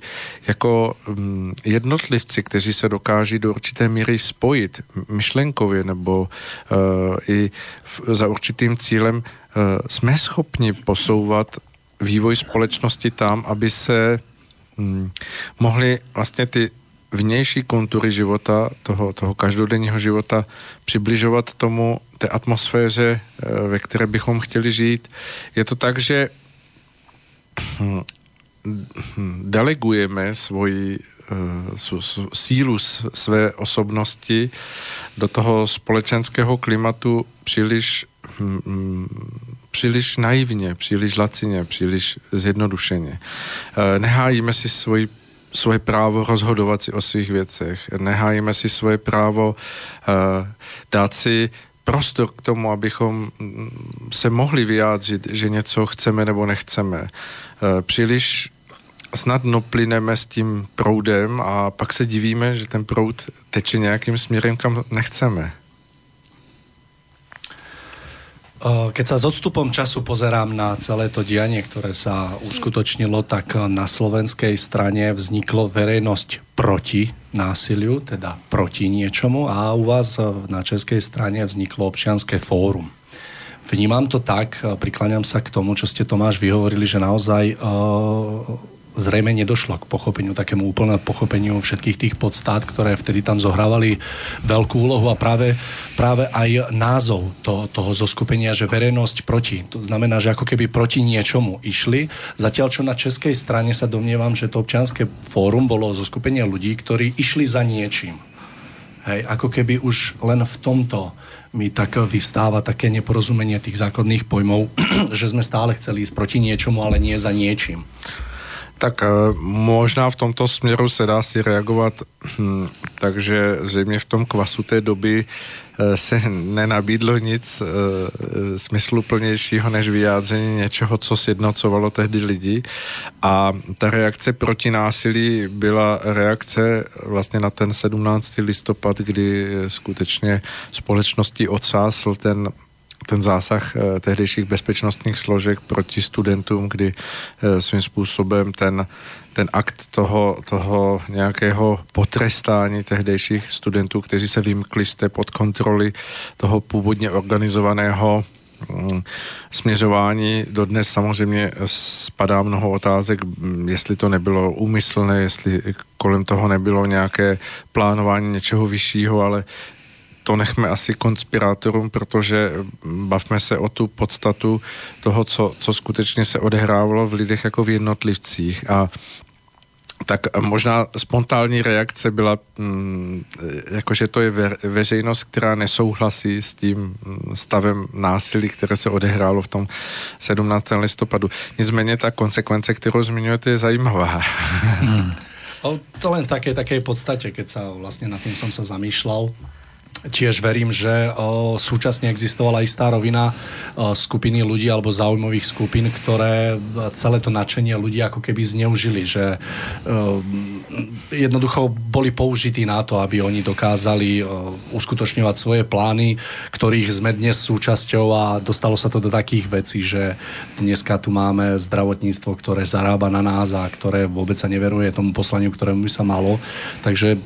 jako hm, jednotlivci, kteří se dokáží do určité míry spojit myšlenkově nebo uh, i v, za určitým cílem, uh, jsme schopni posouvat vývoj společnosti tam, aby se hm, mohly vlastně ty vnější kontury života, toho, toho každodenního života, přibližovat tomu, té atmosféře, eh, ve které bychom chtěli žít. Je to tak, že hm, delegujeme svoji uh, sílu své osobnosti do toho společenského klimatu příliš hm, příliš naivně, příliš lacině, příliš zjednodušeně. Eh, nehájíme si svoji svoje právo rozhodovat si o svých věcech. Nehájíme si svoje právo uh, dát si prostor k tomu, abychom mm, se mohli vyjádřit, že něco chceme nebo nechceme. Uh, příliš snadno plyneme s tím proudem a pak se divíme, že ten proud teče nějakým směrem, kam nechceme. Keď sa s odstupom času pozerám na celé to dianie, ktoré sa uskutočnilo, tak na slovenskej strane vzniklo verejnosť proti násiliu, teda proti niečomu a u vás na českej strane vzniklo občianské fórum. Vnímam to tak, prikláňam sa k tomu, čo ste Tomáš vyhovorili, že naozaj uh, zrejme nedošlo k pochopeniu, takému úplnému pochopeniu všetkých tých podstát, ktoré vtedy tam zohrávali veľkú úlohu a práve, práve aj názov to, toho zoskupenia, že verejnosť proti. To znamená, že ako keby proti niečomu išli. Zatiaľ, čo na českej strane sa domnievam, že to občianske fórum bolo zoskupenie ľudí, ktorí išli za niečím. Hej, ako keby už len v tomto mi tak vystáva také neporozumenie tých základných pojmov, že sme stále chceli ísť proti niečomu, ale nie za niečím. Tak eh, možná v tomto směru se dá si reagovat, hm, takže zřejmě v tom kvasu té doby eh, se nenabídlo nic e, smysluplnějšího než vyjádření něčeho, co sjednocovalo tehdy lidi. A ta reakce proti násilí byla reakce vlastně na ten 17. listopad, kdy skutečně společnosti odsásl ten ten zásah eh, tehdejších bezpečnostních složek proti studentům, kdy eh, svým způsobem ten, ten akt toho, toho nějakého potrestání tehdejších studentů, kteří se vymkli z pod kontroly toho původně organizovaného mm, směřování. Dodnes samozřejmě spadá mnoho otázek, mm, jestli to nebylo úmyslné, jestli kolem toho nebylo nějaké plánování něčeho vyššího, ale to nechme asi konspirátorům, protože bavme se o tu podstatu toho, co, co skutečně se odehrávalo v lidech jako v jednotlivcích a tak možná spontánní reakce byla, mm, jakože to je ve, veřejnost, která nesouhlasí s tím mm, stavem násilí, které se odehrálo v tom 17. listopadu. Nicméně ta konsekvence, kterou zmiňujete, je zajímavá. Hmm. To len v takej, takej podstate, keď sa vlastne nad tým som sa zamýšľal, Tiež verím, že o, súčasne existovala istá rovina skupiny ľudí alebo zaujímavých skupín, ktoré celé to nadšenie ľudí ako keby zneužili, že o, jednoducho boli použití na to, aby oni dokázali o, uskutočňovať svoje plány, ktorých sme dnes súčasťou a dostalo sa to do takých vecí, že dneska tu máme zdravotníctvo, ktoré zarába na nás a ktoré vôbec sa neveruje tomu poslaniu, ktorému by sa malo. Takže e,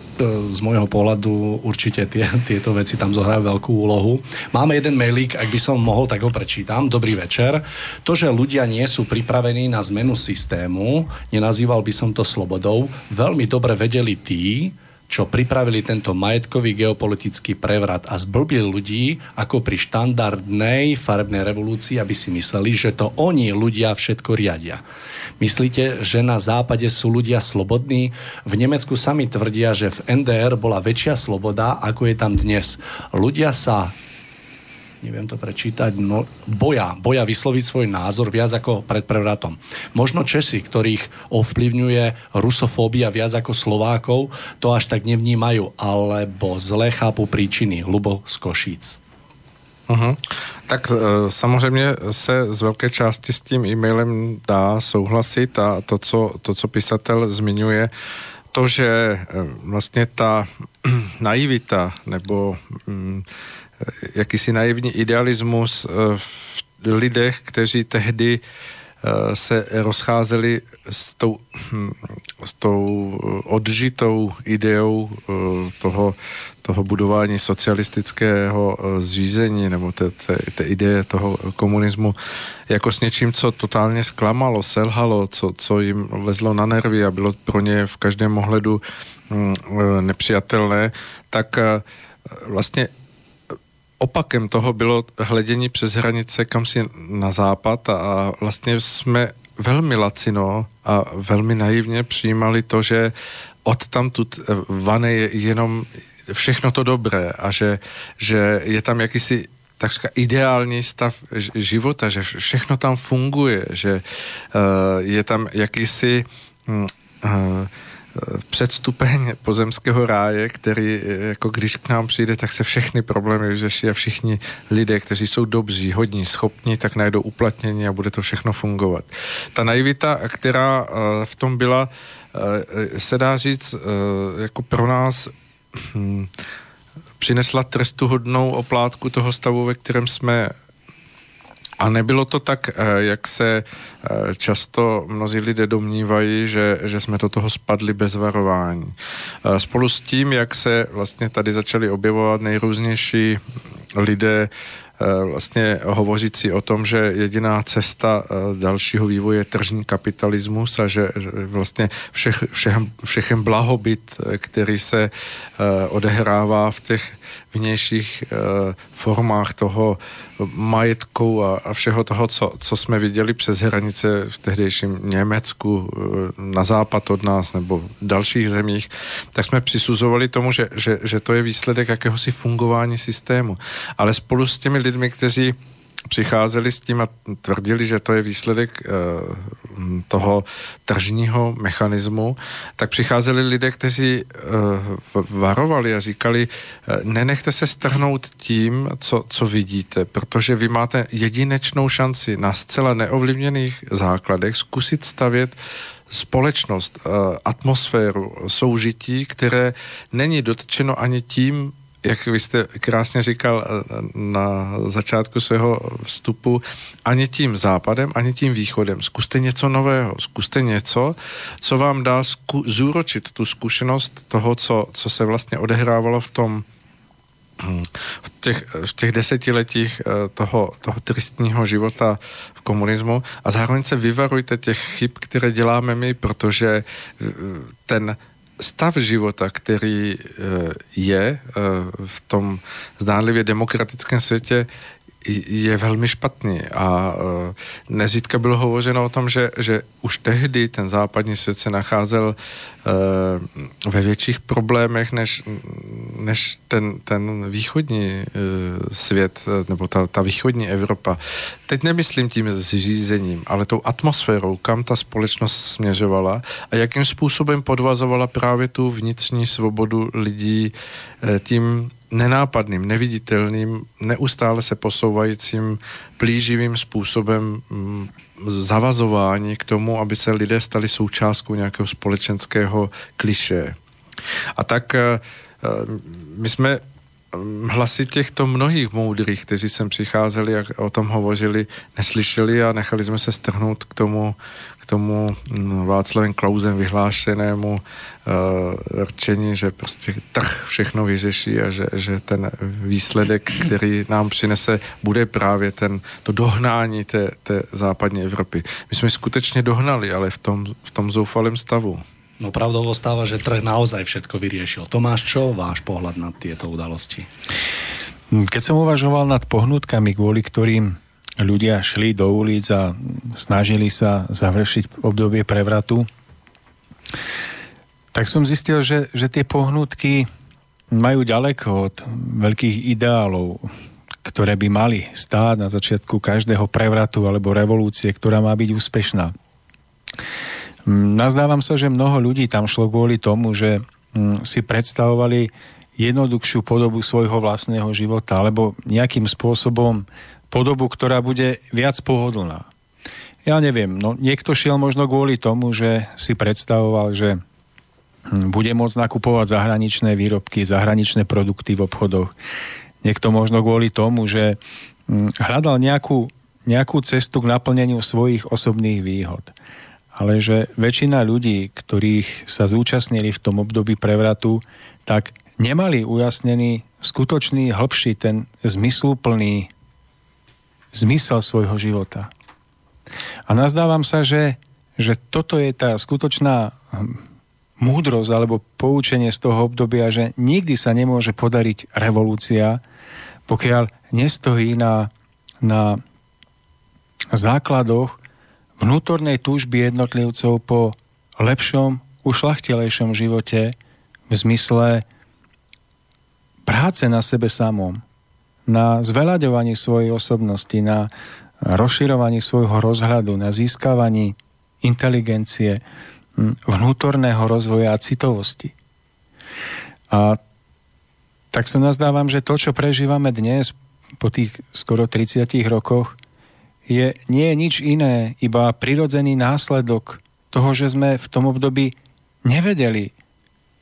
z môjho pohľadu určite tie, tieto tieto veci tam zohrajú veľkú úlohu. Máme jeden mailík, ak by som mohol, tak ho prečítam. Dobrý večer. To, že ľudia nie sú pripravení na zmenu systému, nenazýval by som to slobodou, veľmi dobre vedeli tí, čo pripravili tento majetkový geopolitický prevrat a zblbili ľudí ako pri štandardnej farebnej revolúcii, aby si mysleli, že to oni ľudia všetko riadia. Myslíte, že na západe sú ľudia slobodní? V Nemecku sami tvrdia, že v NDR bola väčšia sloboda, ako je tam dnes. Ľudia sa neviem to prečítať, no, boja, boja vysloviť svoj názor viac ako pred prevratom. Možno Česi, ktorých ovplyvňuje rusofóbia viac ako Slovákov, to až tak nevnímajú, alebo zle chápu príčiny. Lubo z Košíc. Uh-huh. Tak e, samozřejmě se z velké části s tím e-mailem dá souhlasit a to, co, to, co písatel zmiňuje, to, že e, vlastně ta naivita nebo mm, jakýsi naivní idealismus eh, v lidech, kteří tehdy eh, se rozcházeli s tou, hm, s tou odžitou ideou eh, toho, toho budování socialistického zřízení nebo té, té, té ideje toho komunismu jako s něčím, co totálně zklamalo, selhalo, co, co jim lezlo na nervy a bylo pro ně v každém ohledu hm, nepřijatelné, tak vlastně opakem toho bylo hledění přes hranice kam si na západ a vlastně jsme velmi lacino a velmi naivně přijímali to, že od tamtud vane je jenom všechno to dobré a že, že je tam jakýsi takřka ideální stav života, že všechno tam funguje, že uh, je tam jakýsi uh, předstupeň pozemského ráje, který jako když k nám přijde, tak se všechny problémy vyřeší a všichni lidé, kteří jsou dobří, hodní, schopní, tak najdou uplatnění a bude to všechno fungovat. Ta naivita, která eh, v tom byla, eh, se dá říct, eh, jako pro nás hm, přinesla trestuhodnou oplátku toho stavu, ve kterém jsme a nebylo to tak, eh, jak se eh, často mnozí lidé domnívají, že, že jsme do toho spadli bez varování. Eh, spolu s tím, jak se vlastně tady začali objevovat nejrůznější lidé, vlastně hovořící o tom, že jediná cesta dalšího vývoje je tržní kapitalismus a že, vlastně všech, všechem, všechen blahobyt, který se odehrává v těch vnějších formách toho majetku a, a všeho toho, co, co jsme viděli přes hranice v tehdejším Německu eh, na západ od nás nebo v dalších zemích, tak jsme přisuzovali tomu, že, že, že to je výsledek jakéhosi fungování systému. Ale spolu s těmi lidmi, kteří přicházeli s tím a tvrdili, že to je výsledek eh, toho tržního mechanismu, tak přicházeli lidé, kteří eh, varovali a říkali, eh, nenechte se strhnout tím, co, co vidíte, protože vy máte jedinečnou šanci na zcela neovlivněných základech zkusit stavět společnost, atmosféru soužití, které není dotčeno ani tím, jak vy jste krásně říkal eh, na začátku svého vstupu, ani tím západem, ani tím východem. Zkuste něco nového, zkuste něco, co vám dá zku- zúročit tu zkušenost toho, co, co se vlastně odehrávalo v tom hm, v těch, v těch desetiletích eh, toho, toho tristního života v komunismu a zároveň se vyvarujte těch chyb, které děláme my, protože eh, ten stav života, který eh, je eh, v tom zdánlivě demokratickém světě, je velmi špatný a uh, nezřídka bylo hovořeno o tom, že, že už tehdy ten západní svět se nacházel uh, ve větších problémech než, než ten, ten východní uh, svět, nebo ta, ta východní Evropa. Teď nemyslím tím s řízením, ale tou atmosférou, kam ta společnost směřovala a jakým způsobem podvazovala právě tu vnitřní svobodu lidí tím nenápadným, neviditelným, neustále se posouvajícím, plíživým způsobem mm, zavazování k tomu, aby se lidé stali součástkou nějakého společenského kliše. A tak eh, my jsme mm, hlasy těchto mnohých moudrých, kteří sem přicházeli a o tom hovořili, neslyšeli a nechali jsme se strhnout k tomu, tomu mm, Václavem Klausem vyhlášenému uh, rčení, že prostě trh všechno vyřeší a že, že ten výsledek, který nám přinese, bude právě ten, to dohnání té, té západní Evropy. My jsme skutečně dohnali, ale v tom, v tom zoufalém stavu. No pravdou ostáva, že trh naozaj všetko vyriešil. Tomáš, čo váš pohľad na tieto udalosti? Keď som uvažoval nad pohnutkami, kvôli ktorým ľudia šli do ulic a snažili sa završiť obdobie prevratu, tak som zistil, že, že tie pohnutky majú ďaleko od veľkých ideálov, ktoré by mali stáť na začiatku každého prevratu alebo revolúcie, ktorá má byť úspešná. Nazdávam sa, že mnoho ľudí tam šlo kvôli tomu, že mm, si predstavovali jednoduchšiu podobu svojho vlastného života alebo nejakým spôsobom podobu, ktorá bude viac pohodlná. Ja neviem, no niekto šiel možno kvôli tomu, že si predstavoval, že hm, bude môcť nakupovať zahraničné výrobky, zahraničné produkty v obchodoch. Niekto možno kvôli tomu, že hm, hľadal nejakú, nejakú cestu k naplneniu svojich osobných výhod. Ale že väčšina ľudí, ktorých sa zúčastnili v tom období prevratu, tak nemali ujasnený skutočný, hĺbší, ten zmysluplný zmysel svojho života. A nazdávam sa, že, že toto je tá skutočná hm, múdrosť alebo poučenie z toho obdobia, že nikdy sa nemôže podariť revolúcia, pokiaľ nestojí na, na základoch vnútornej túžby jednotlivcov po lepšom, ušlachtilejšom živote v zmysle práce na sebe samom na zveľaďovaní svojej osobnosti, na rozširovaní svojho rozhľadu, na získavaní inteligencie, vnútorného rozvoja a citovosti. A tak sa nazdávam, že to, čo prežívame dnes po tých skoro 30 rokoch, je, nie je nič iné, iba prirodzený následok toho, že sme v tom období nevedeli,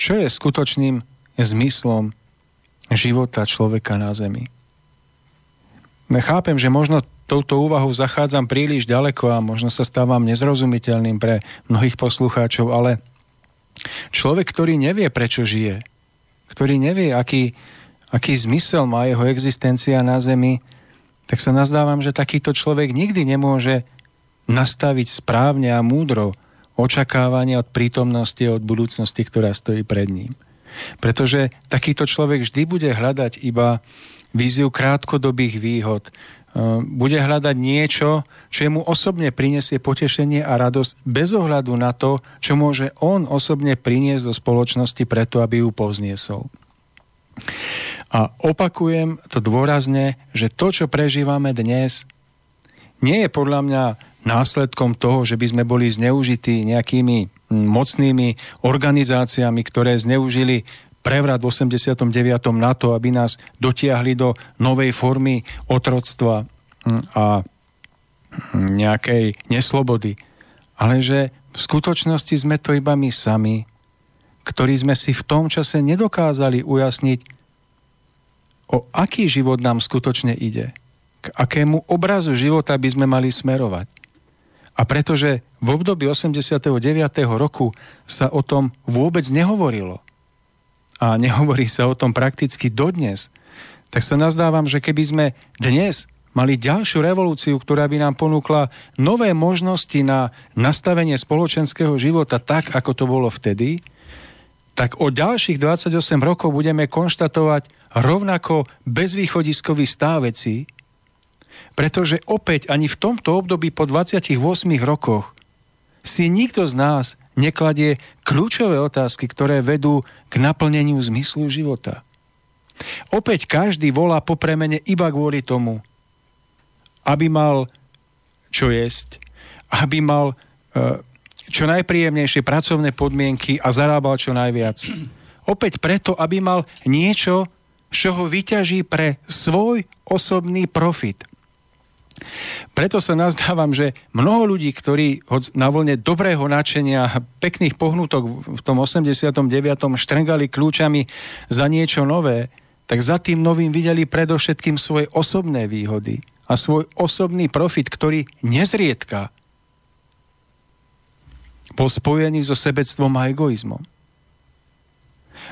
čo je skutočným zmyslom života človeka na Zemi. Chápem, že možno touto úvahou zachádzam príliš ďaleko a možno sa stávam nezrozumiteľným pre mnohých poslucháčov, ale človek, ktorý nevie, prečo žije, ktorý nevie, aký, aký zmysel má jeho existencia na Zemi, tak sa nazdávam, že takýto človek nikdy nemôže nastaviť správne a múdro očakávanie od prítomnosti a od budúcnosti, ktorá stojí pred ním. Pretože takýto človek vždy bude hľadať iba víziu krátkodobých výhod. E, bude hľadať niečo, čo mu osobne prinesie potešenie a radosť bez ohľadu na to, čo môže on osobne priniesť do spoločnosti preto, aby ju povzniesol. A opakujem to dôrazne, že to, čo prežívame dnes, nie je podľa mňa následkom toho, že by sme boli zneužití nejakými mocnými organizáciami, ktoré zneužili prevrat v 89. na to, aby nás dotiahli do novej formy otroctva hm, a hm, nejakej neslobody. Ale že v skutočnosti sme to iba my sami, ktorí sme si v tom čase nedokázali ujasniť, o aký život nám skutočne ide. K akému obrazu života by sme mali smerovať. A pretože v období 89. roku sa o tom vôbec nehovorilo, a nehovorí sa o tom prakticky dodnes, tak sa nazdávam, že keby sme dnes mali ďalšiu revolúciu, ktorá by nám ponúkla nové možnosti na nastavenie spoločenskveho života tak, ako to bolo vtedy, tak o ďalších 28 rokov budeme konštatovať rovnako bezvýchodiskový stáv veci, pretože opäť ani v tomto období po 28 rokoch si nikto z nás nekladie kľúčové otázky, ktoré vedú k naplneniu zmyslu života. Opäť každý volá po premene iba kvôli tomu, aby mal čo jesť, aby mal uh, čo najpríjemnejšie pracovné podmienky a zarábal čo najviac. Opäť preto, aby mal niečo, z čoho vyťaží pre svoj osobný profit. Preto sa nazdávam, že mnoho ľudí, ktorí na vlne dobrého načenia, pekných pohnutok v tom 89. štrngali kľúčami za niečo nové, tak za tým novým videli predovšetkým svoje osobné výhody a svoj osobný profit, ktorý nezriedka bol spojený so sebectvom a egoizmom.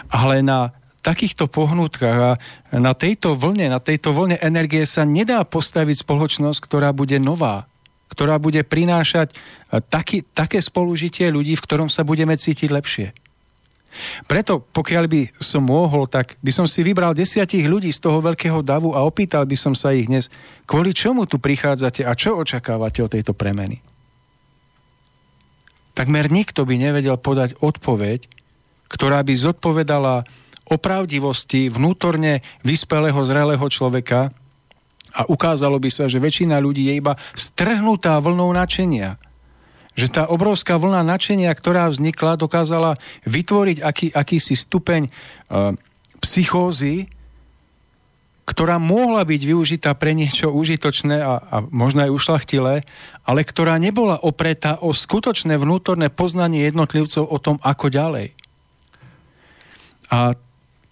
Ale na takýchto pohnutkách a na tejto vlne, na tejto vlne energie sa nedá postaviť spoločnosť, ktorá bude nová, ktorá bude prinášať taký, také spolužitie ľudí, v ktorom sa budeme cítiť lepšie. Preto, pokiaľ by som mohol, tak by som si vybral desiatich ľudí z toho veľkého davu a opýtal by som sa ich dnes, kvôli čomu tu prichádzate a čo očakávate od tejto premeny. Takmer nikto by nevedel podať odpoveď, ktorá by zodpovedala opravdivosti vnútorne vyspelého, zrelého človeka a ukázalo by sa, že väčšina ľudí je iba strhnutá vlnou načenia. Že tá obrovská vlna načenia, ktorá vznikla, dokázala vytvoriť aký, akýsi stupeň uh, psychózy, ktorá mohla byť využitá pre niečo užitočné a, a možno aj ušlachtilé, ale ktorá nebola opretá o skutočné vnútorné poznanie jednotlivcov o tom, ako ďalej. A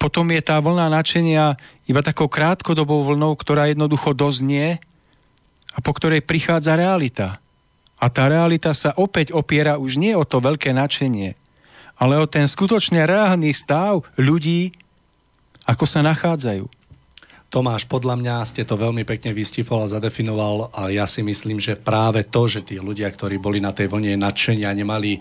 potom je tá vlna načenia iba takou krátkodobou vlnou, ktorá jednoducho doznie a po ktorej prichádza realita. A tá realita sa opäť opiera už nie o to veľké načenie, ale o ten skutočne reálny stav ľudí, ako sa nachádzajú. Tomáš, podľa mňa ste to veľmi pekne vystifol a zadefinoval a ja si myslím, že práve to, že tí ľudia, ktorí boli na tej vlne nadšenia, nemali e,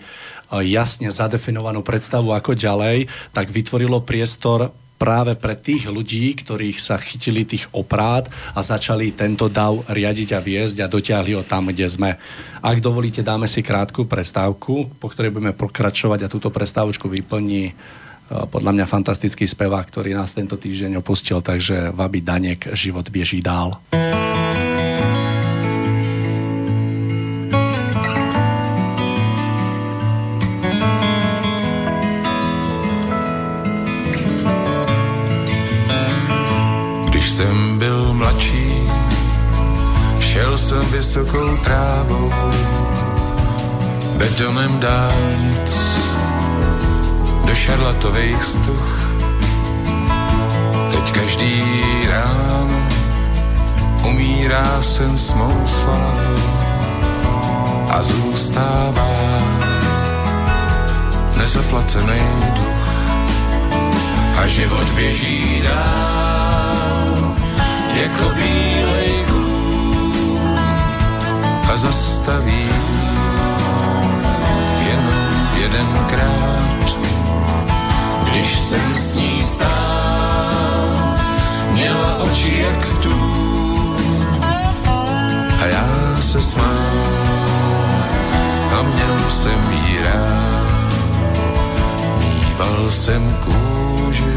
jasne zadefinovanú predstavu ako ďalej, tak vytvorilo priestor práve pre tých ľudí, ktorých sa chytili tých oprát a začali tento dav riadiť a viesť a dotiahli ho tam, kde sme. Ak dovolíte, dáme si krátku prestávku, po ktorej budeme pokračovať a túto prestávočku vyplní podľa mňa fantastický spevák, ktorý nás tento týždeň opustil, takže Vaby Danek, život bieží dál. Když jsem byl mladší, šel jsem vysokou trávou, betonem dálnic do šarlatových stuch. Teď každý ráno umírá sen s mou slávou a zůstává nezaplacený duch. A život běží dál jako bílej kůl a zastaví jenom jedenkrát když jsem s ní stál, měla oči jak tu a já se smál a měl jsem jí rád. Mýval jsem kůži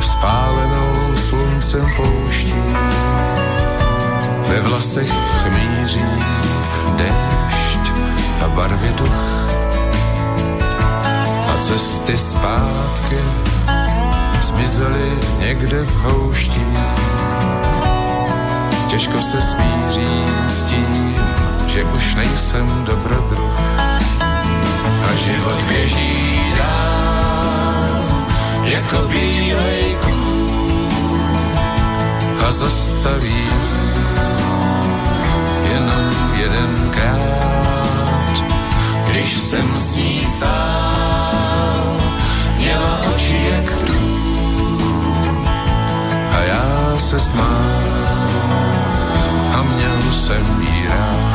spálenou sluncem pouští, ve vlasech chmíří déšť a barvě duch a cesty zpátky zmizely někde v houští. Těžko se smířím s tím, že už nejsem dobrodruh. A život běží dál jako bílej kůl a zastaví jenom jedenkrát, když jsem s ní stál měla oči jak tu a já se smál a měl jsem jí rád.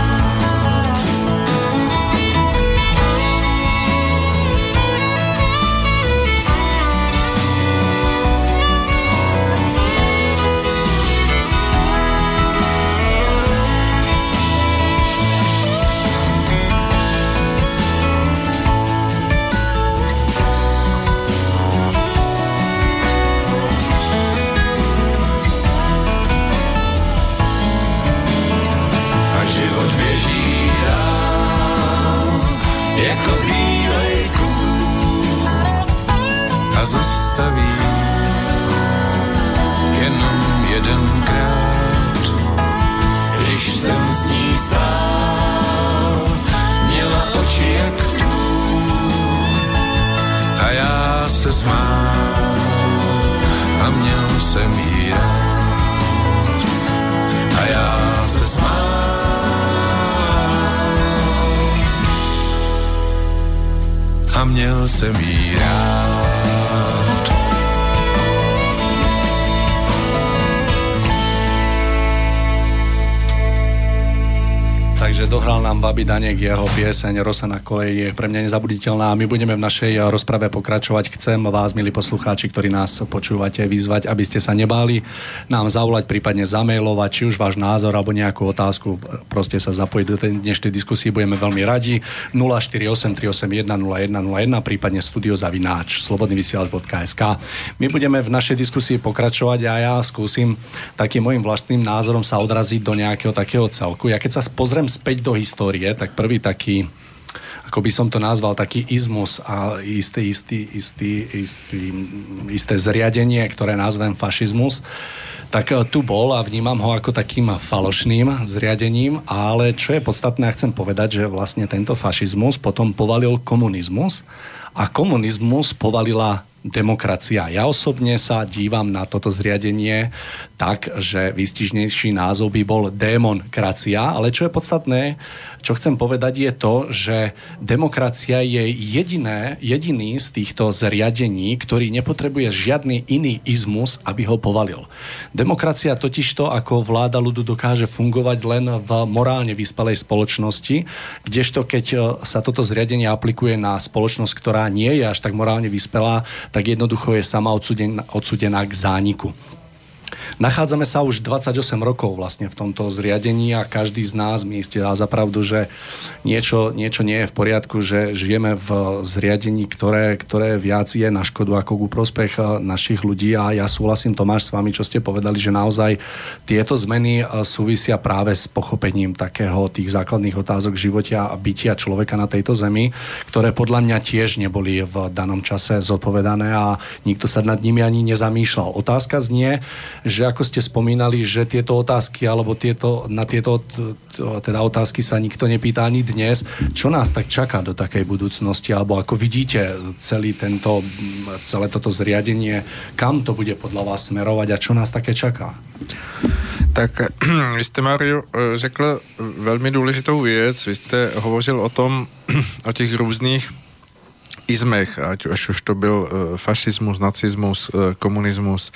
Danek jeho pieseň Rosa na koleji je pre mňa nezabuditeľná a my budeme v našej rozprave pokračovať. Chcem vás, milí poslucháči, ktorí nás počúvate, vyzvať, aby ste sa nebáli nám zavolať, prípadne zamailovať, či už váš názor alebo nejakú otázku, proste sa zapojiť do tej dnešnej diskusie, budeme veľmi radi. 048 381 0101, prípadne studiozavináč slobodnyvysielač.sk. My budeme v našej diskusii pokračovať a ja skúsim takým môjim vlastným názorom sa odraziť do nejakého takého celku. Ja keď sa pozriem späť do histórie, tak prvý taký ako by som to nazval, taký izmus a isté, istý, istý, istý, isté zriadenie, ktoré nazvem fašizmus, tak e, tu bol a vnímam ho ako takým falošným zriadením, ale čo je podstatné, ja chcem povedať, že vlastne tento fašizmus potom povalil komunizmus a komunizmus povalila demokracia. Ja osobne sa dívam na toto zriadenie tak, že výstižnejší názov by bol démonkracia, ale čo je podstatné, čo chcem povedať je to, že demokracia je jediné, jediný z týchto zriadení, ktorý nepotrebuje žiadny iný izmus, aby ho povalil. Demokracia totižto ako vláda ľudu dokáže fungovať len v morálne vyspalej spoločnosti, kdežto keď e, sa toto zriadenie aplikuje na spoločnosť, ktorá nie je až tak morálne vyspelá, tak jednoducho je sama odsudená, odsudená k zániku. Nachádzame sa už 28 rokov vlastne v tomto zriadení a každý z nás mi isté dá zapravdu, že niečo, niečo nie je v poriadku, že žijeme v zriadení, ktoré, ktoré viac je na škodu ako ku prospech eh, našich ľudí a ja súhlasím Tomáš s vami, čo ste povedali, že naozaj tieto zmeny eh, súvisia práve s pochopením takého tých základných otázok života a bytia človeka na tejto zemi, ktoré podľa mňa tiež neboli v danom čase zodpovedané a nikto sa nad nimi ani nezamýšľal. Otázka znie, že ako ste spomínali, že tieto otázky alebo tieto, na tieto teda otázky sa nikto nepýta ani dnes. Čo nás tak čaká do takej budúcnosti? Alebo ako vidíte celý tento, celé toto zriadenie, kam to bude podľa vás smerovať a čo nás také čaká? Tak vy jste, Mario, řekl velmi důležitou věc. Vy jste hovořil o tom, o těch různých izmech, ať, už to byl eh, fašismus, nacismus, eh, komunismus,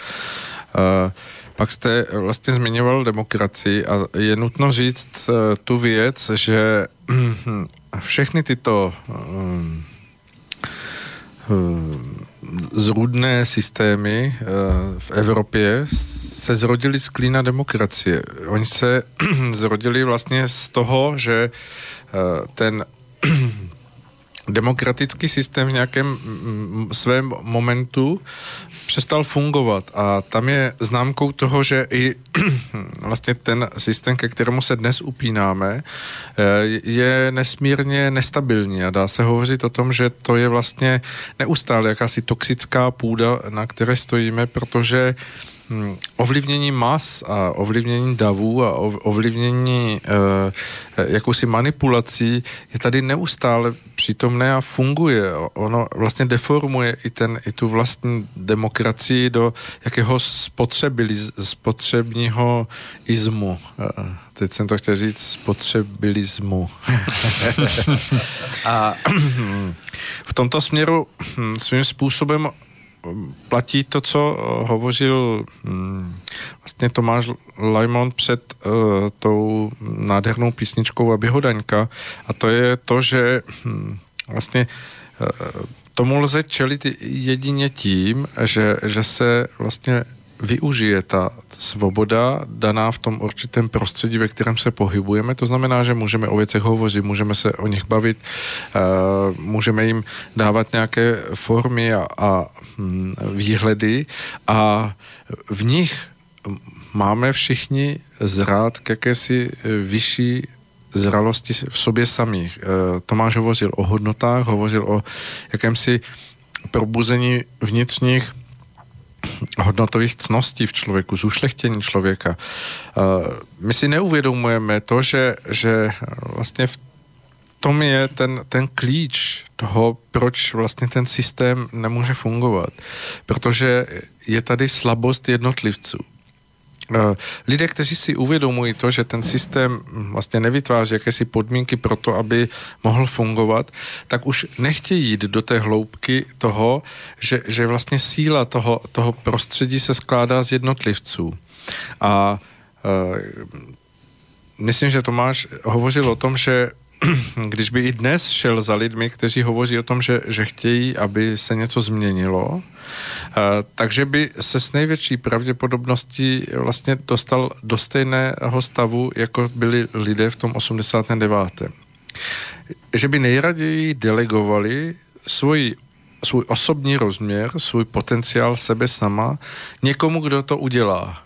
pak jste vlastně zmiňoval demokracii a je nutno říct uh, tu věc, že všechny tyto um, zrůdné systémy v Evropě se zrodily z klína demokracie. Oni se zrodili vlastně z toho, že ten demokratický systém v nějakém svém momentu přestal fungovat. A tam je známkou toho, že i vlastně ten systém, ke kterému se dnes upínáme, eh, je nesmírně nestabilní. A dá se hovořit o tom, že to je vlastně neustále jakási toxická půda, na které stojíme, protože ovlivnění mas a ovlivnění davů a ovlivnění e, jakousi manipulací je tady neustále přítomné a funguje. Ono vlastně deformuje i, ten, i tu vlastní demokracii do jakého spotřebního izmu. E, teď jsem to chtěl říct, spotřebilismu. a v tomto směru hm, svým způsobem platí to, co eh, hovořil hm, vlastně Tomáš Lajmon před uh, tou nádhernou písničkou Abiho Daňka a to je to, že hm, vlastně uh, tomu lze čelit jedině tím, že, že se vlastně využije ta svoboda daná v tom určitém prostředí, ve kterém se pohybujeme. To znamená, že můžeme o věcech hovořit, můžeme se o nich bavit, eh, můžeme jim dávat nějaké formy a, a hm, výhledy a v nich máme všichni zrád k jakési vyšší zralosti v sobě samých. Eh, Tomáš hovořil o hodnotách, hovořil o jakémsi probuzení vnitřních hodnotových cností v člověku, zušlechtění člověka. Eh, my si neuvědomujeme to, že, že vlastně v tom je ten, ten klíč toho, proč vlastně ten systém nemůže fungovat. Protože je tady slabost jednotlivců. Lidé, kteří si uvědomují to, že ten systém vlastně nevytváří jakési podmínky pro to, aby mohl fungovat, tak už nechtějí jít do té hloubky toho, že, že vlastně síla toho, toho prostředí se skládá z jednotlivců. A myslím, že Tomáš hovořil o tom, že když by i dnes šel za lidmi, kteří hovoří o tom, že, že chtějí, aby se něco změnilo, takže by se s největší pravděpodobností vlastně dostal do stejného stavu, jako byli lidé v tom 89. Že by nejraději delegovali svoji svůj osobní rozměr, svůj potenciál sebe sama někomu, kdo to udělá.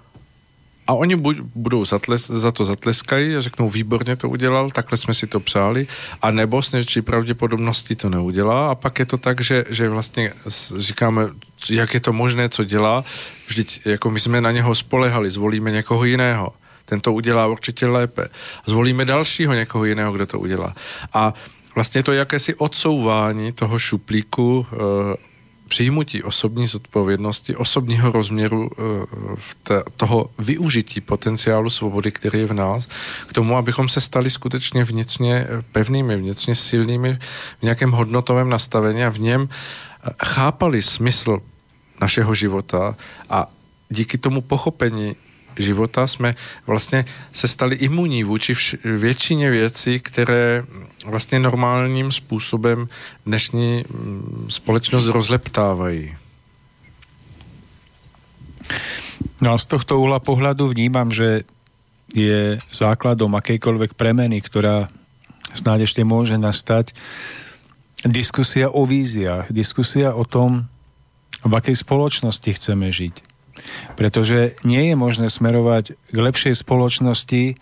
A oni buď budou zatles, za to zatleskají a řeknou, výborně to udělal, takhle jsme si to přáli, a nebo s největší pravděpodobností to neudělá a pak je to tak, že, že vlastně říkáme, jak je to možné, co dělá, vždyť jako my jsme na něho spolehali, zvolíme někoho jiného, ten to udělá určitě lépe. Zvolíme dalšího někoho jiného, kdo to udělá. A vlastně to jakési odsouvání toho šuplíku e, přijmutí osobní zodpovědnosti, osobního rozměru eh, toho využití potenciálu svobody, který je v nás, k tomu, abychom se stali skutečně vnitřně pevnými, vnitřně silnými v nějakém hodnotovém nastavení a v něm eh, chápali smysl našeho života a díky tomu pochopení života jsme vlastně se stali imunní vůči vš- většině věcí, které vlastně normálním způsobem dnešní mm, společnost rozleptávají. No a z tohto uhla pohľadu vnímam, že je základom akejkoľvek premeny, ktorá snáď ešte môže nastať, diskusia o víziách, diskusia o tom, v akej spoločnosti chceme žiť. Pretože nie je možné smerovať k lepšej spoločnosti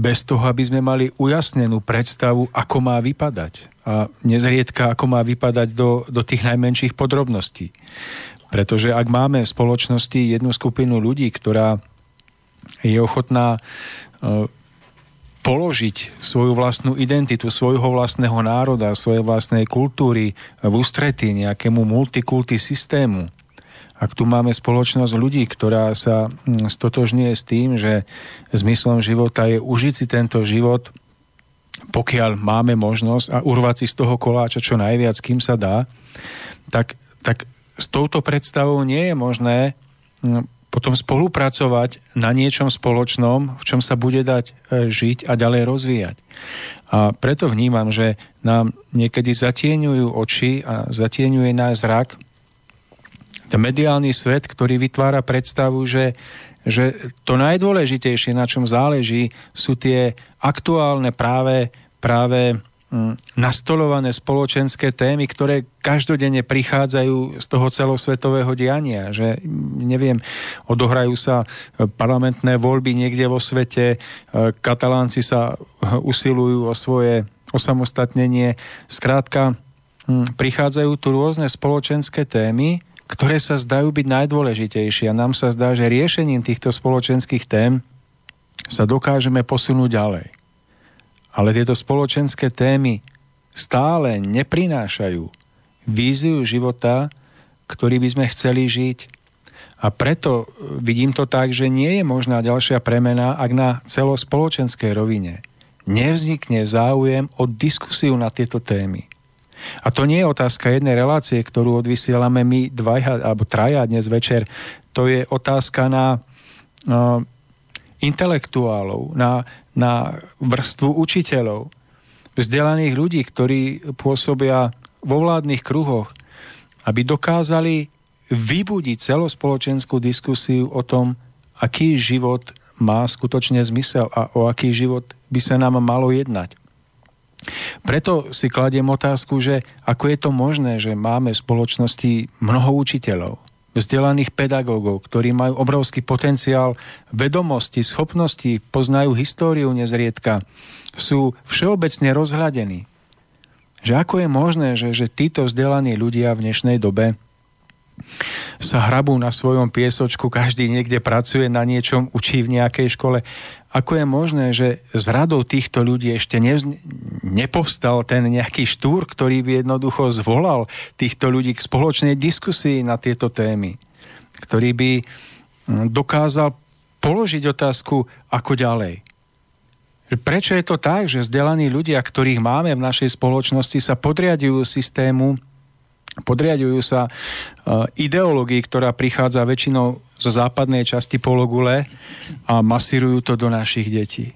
bez toho, aby sme mali ujasnenú predstavu, ako má vypadať. A nezriedka, ako má vypadať do, do tých najmenších podrobností. Pretože ak máme v spoločnosti jednu skupinu ľudí, ktorá je ochotná uh, položiť svoju vlastnú identitu, svojho vlastného národa, svojej vlastnej kultúry v ústretí nejakému multikulty systému, ak tu máme spoločnosť ľudí, ktorá sa mm, stotožňuje s tým, že zmyslom života je užiť si tento život, pokiaľ máme možnosť a urvať si z toho koláča čo najviac, kým sa dá, tak, tak s touto predstavou nie je možné mm, potom spolupracovať na niečom spoločnom, v čom sa bude dať e, žiť a ďalej rozvíjať. A preto vnímam, že nám niekedy zatieňujú oči a zatieňuje náš zrak mediálny svet, ktorý vytvára predstavu, že, že to najdôležitejšie, na čom záleží, sú tie aktuálne práve, práve mm, nastolované spoločenské témy, ktoré každodenne prichádzajú z toho celosvetového diania. Že, neviem, odohrajú sa parlamentné voľby niekde vo svete, katalánci sa usilujú o svoje osamostatnenie. Skrátka, mm, prichádzajú tu rôzne spoločenské témy, ktoré sa zdajú byť najdôležitejšie. A nám sa zdá, že riešením týchto spoločenských tém sa dokážeme posunúť ďalej. Ale tieto spoločenské témy stále neprinášajú víziu života, ktorý by sme chceli žiť. A preto vidím to tak, že nie je možná ďalšia premena, ak na celospoločenskej rovine nevznikne záujem o diskusiu na tieto témy. A to nie je otázka jednej relácie, ktorú odvysielame my dvaja alebo traja dnes večer. To je otázka na uh, intelektuálov, na, na vrstvu učiteľov, vzdelaných ľudí, ktorí pôsobia vo vládnych kruhoch, aby dokázali vybudiť celospoločenskú diskusiu o tom, aký život má skutočne zmysel a o aký život by sa nám malo jednať. Preto si kladiem otázku, že ako je to možné, že máme v spoločnosti mnoho učiteľov, vzdelaných pedagógov, ktorí majú obrovský potenciál vedomosti, schopnosti, poznajú históriu nezriedka, sú všeobecne rozhľadení. Že ako je možné, že, že títo vzdelaní ľudia v dnešnej dobe sa hrabú na svojom piesočku, každý niekde pracuje na niečom, učí v nejakej škole ako je možné, že z radou týchto ľudí ešte nevz... nepovstal ten nejaký štúr, ktorý by jednoducho zvolal týchto ľudí k spoločnej diskusii na tieto témy, ktorý by hm, dokázal položiť otázku, ako ďalej. Prečo je to tak, že vzdelaní ľudia, ktorých máme v našej spoločnosti, sa podriadujú systému, podriadujú sa e, ideológii, ktorá prichádza väčšinou zo západnej časti pologule a masírujú to do našich detí.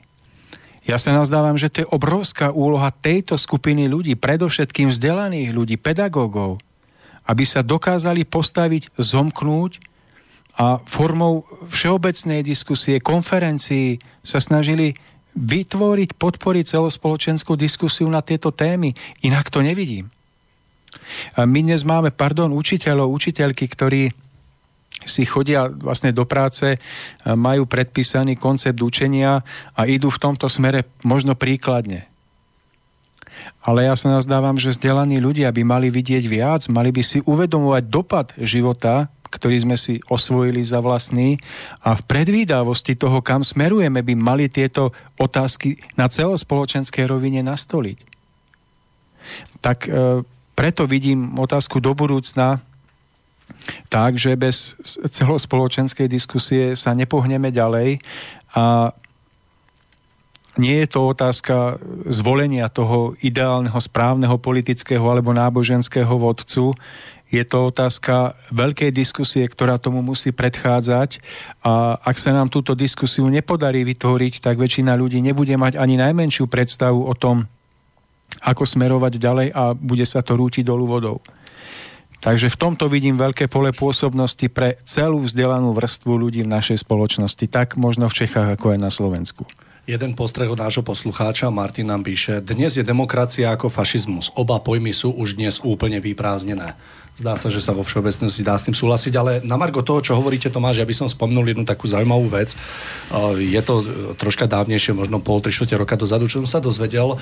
Ja sa nazdávam, že to je obrovská úloha tejto skupiny ľudí, predovšetkým vzdelaných ľudí, pedagógov, aby sa dokázali postaviť, zomknúť a formou všeobecnej diskusie, konferencií sa snažili vytvoriť, podporiť celospoločenskú diskusiu na tieto témy. Inak to nevidím. My dnes máme, pardon, učiteľov, učiteľky, ktorí si chodia vlastne do práce, majú predpísaný koncept učenia a idú v tomto smere možno príkladne. Ale ja sa nazdávam, že vzdelaní ľudia by mali vidieť viac, mali by si uvedomovať dopad života ktorý sme si osvojili za vlastný a v predvídavosti toho, kam smerujeme, by mali tieto otázky na celospoločenskej rovine nastoliť. Tak e, preto vidím otázku do budúcna tak, že bez celospoločenskej diskusie sa nepohneme ďalej a nie je to otázka zvolenia toho ideálneho, správneho politického alebo náboženského vodcu, je to otázka veľkej diskusie, ktorá tomu musí predchádzať. A ak sa nám túto diskusiu nepodarí vytvoriť, tak väčšina ľudí nebude mať ani najmenšiu predstavu o tom, ako smerovať ďalej a bude sa to rútiť dolu vodou. Takže v tomto vidím veľké pole pôsobnosti pre celú vzdelanú vrstvu ľudí v našej spoločnosti, tak možno v Čechách, ako aj na Slovensku. Jeden postreh od nášho poslucháča, Martin nám píše, dnes je demokracia ako fašizmus. Oba pojmy sú už dnes úplne vyprázdnené. Zdá sa, že sa vo všeobecnosti dá s tým súhlasiť, ale na margo toho, čo hovoríte, Tomáš, ja by som spomnul jednu takú zaujímavú vec. Je to troška dávnejšie, možno pol, tri roka dozadu, čo som sa dozvedel,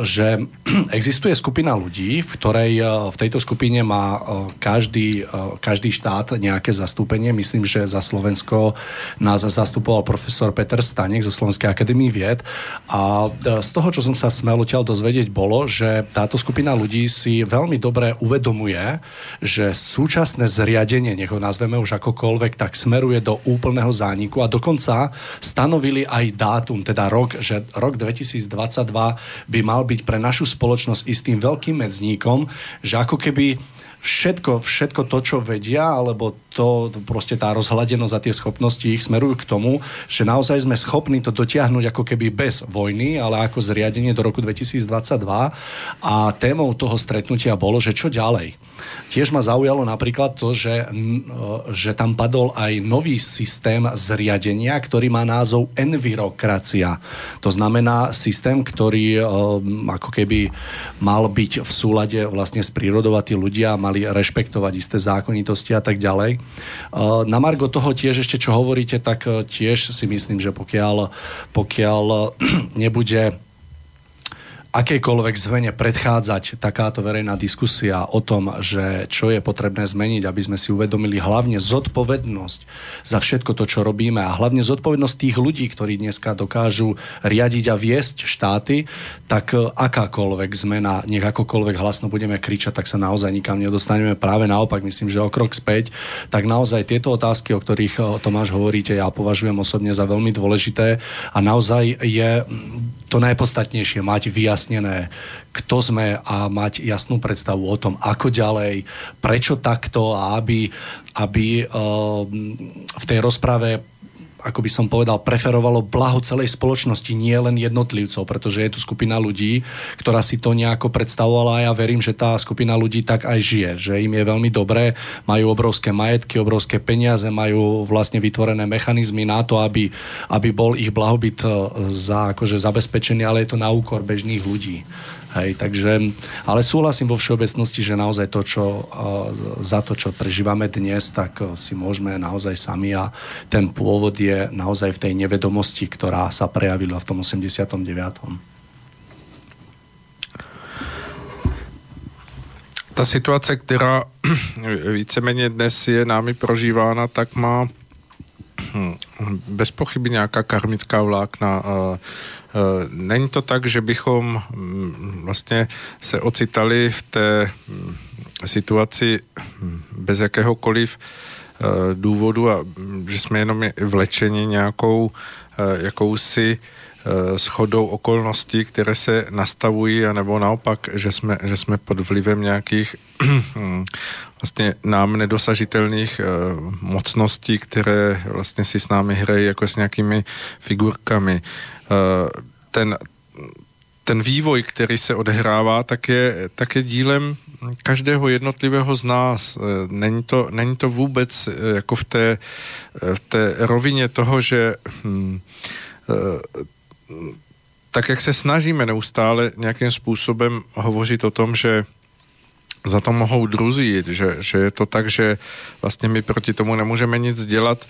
že existuje skupina ľudí, v ktorej v tejto skupine má každý, každý štát nejaké zastúpenie. Myslím, že za Slovensko nás zastupoval profesor Peter Stanek zo Slovenskej akadémie vied. A z toho, čo som sa smel odtiaľ dozvedieť, bolo, že táto skupina ľudí si veľmi dobre uvedomuje, že súčasné zriadenie, nech ho nazveme už akokoľvek, tak smeruje do úplného zániku a dokonca stanovili aj dátum, teda rok, že rok 2022 by mal byť pre našu spoločnosť istým veľkým medzníkom, že ako keby všetko, všetko to, čo vedia, alebo to, proste tá rozhľadenosť a tie schopnosti ich smerujú k tomu, že naozaj sme schopní to dotiahnuť ako keby bez vojny, ale ako zriadenie do roku 2022. A témou toho stretnutia bolo, že čo ďalej. Tiež ma zaujalo napríklad to, že, že tam padol aj nový systém zriadenia, ktorý má názov envirokracia. To znamená systém, ktorý ako keby mal byť v súlade vlastne s prírodou a tí ľudia mali rešpektovať isté zákonitosti a tak ďalej. Na Margo toho tiež ešte, čo hovoríte, tak tiež si myslím, že pokiaľ, pokiaľ nebude akejkoľvek zmene predchádzať takáto verejná diskusia o tom, že čo je potrebné zmeniť, aby sme si uvedomili hlavne zodpovednosť za všetko to, čo robíme a hlavne zodpovednosť tých ľudí, ktorí dneska dokážu riadiť a viesť štáty, tak e, akákoľvek zmena, nech akokoľvek hlasno budeme kričať, tak sa naozaj nikam nedostaneme. Práve naopak, myslím, že o krok späť, tak naozaj tieto otázky, o ktorých e, Tomáš hovoríte, ja považujem osobne za veľmi dôležité a naozaj je to najpodstatnejšie mať vyjasnené, kto sme a mať jasnú predstavu o tom, ako ďalej, prečo takto a aby, aby uh, v tej rozprave ako by som povedal, preferovalo blaho celej spoločnosti, nie len jednotlivcov, pretože je tu skupina ľudí, ktorá si to nejako predstavovala a ja verím, že tá skupina ľudí tak aj žije, že im je veľmi dobré, majú obrovské majetky, obrovské peniaze, majú vlastne vytvorené mechanizmy na to, aby, aby bol ich blahobyt e, za, akože zabezpečený, ale je to na úkor bežných ľudí. Hej, takže, ale súhlasím vo všeobecnosti, že naozaj to, čo, za to, čo prežívame dnes, tak si môžeme naozaj sami a ten pôvod je naozaj v tej nevedomosti, ktorá sa prejavila v tom 89. Ta situace, která víceméně dnes je námi prožívána, tak má bez pochyby nějaká karmická vlákna. Eh, není to tak, že bychom mm, vlastně se ocitali v té mm, situaci bez jakéhokoliv důvodů a mm, že jsme jenom vlečeni nějakou jakousi schodou okolností, které se nastavují, anebo naopak, že jsme, že jsme pod vlivem nějakých vlastně nám nedosažitelných mocností, které vlastně si s námi hrají jako s nějakými figurkami. ten, ten vývoj, který se odehrává, tak je, tak je dílem každého jednotlivého z nás. Není to, není to vůbec jako v té, v té rovině toho, že hm, tak jak se snažíme neustále nějakým způsobem hovořit o tom, že za to mohou druzí, že, že je to tak, že vlastně my proti tomu nemůžeme nic dělat.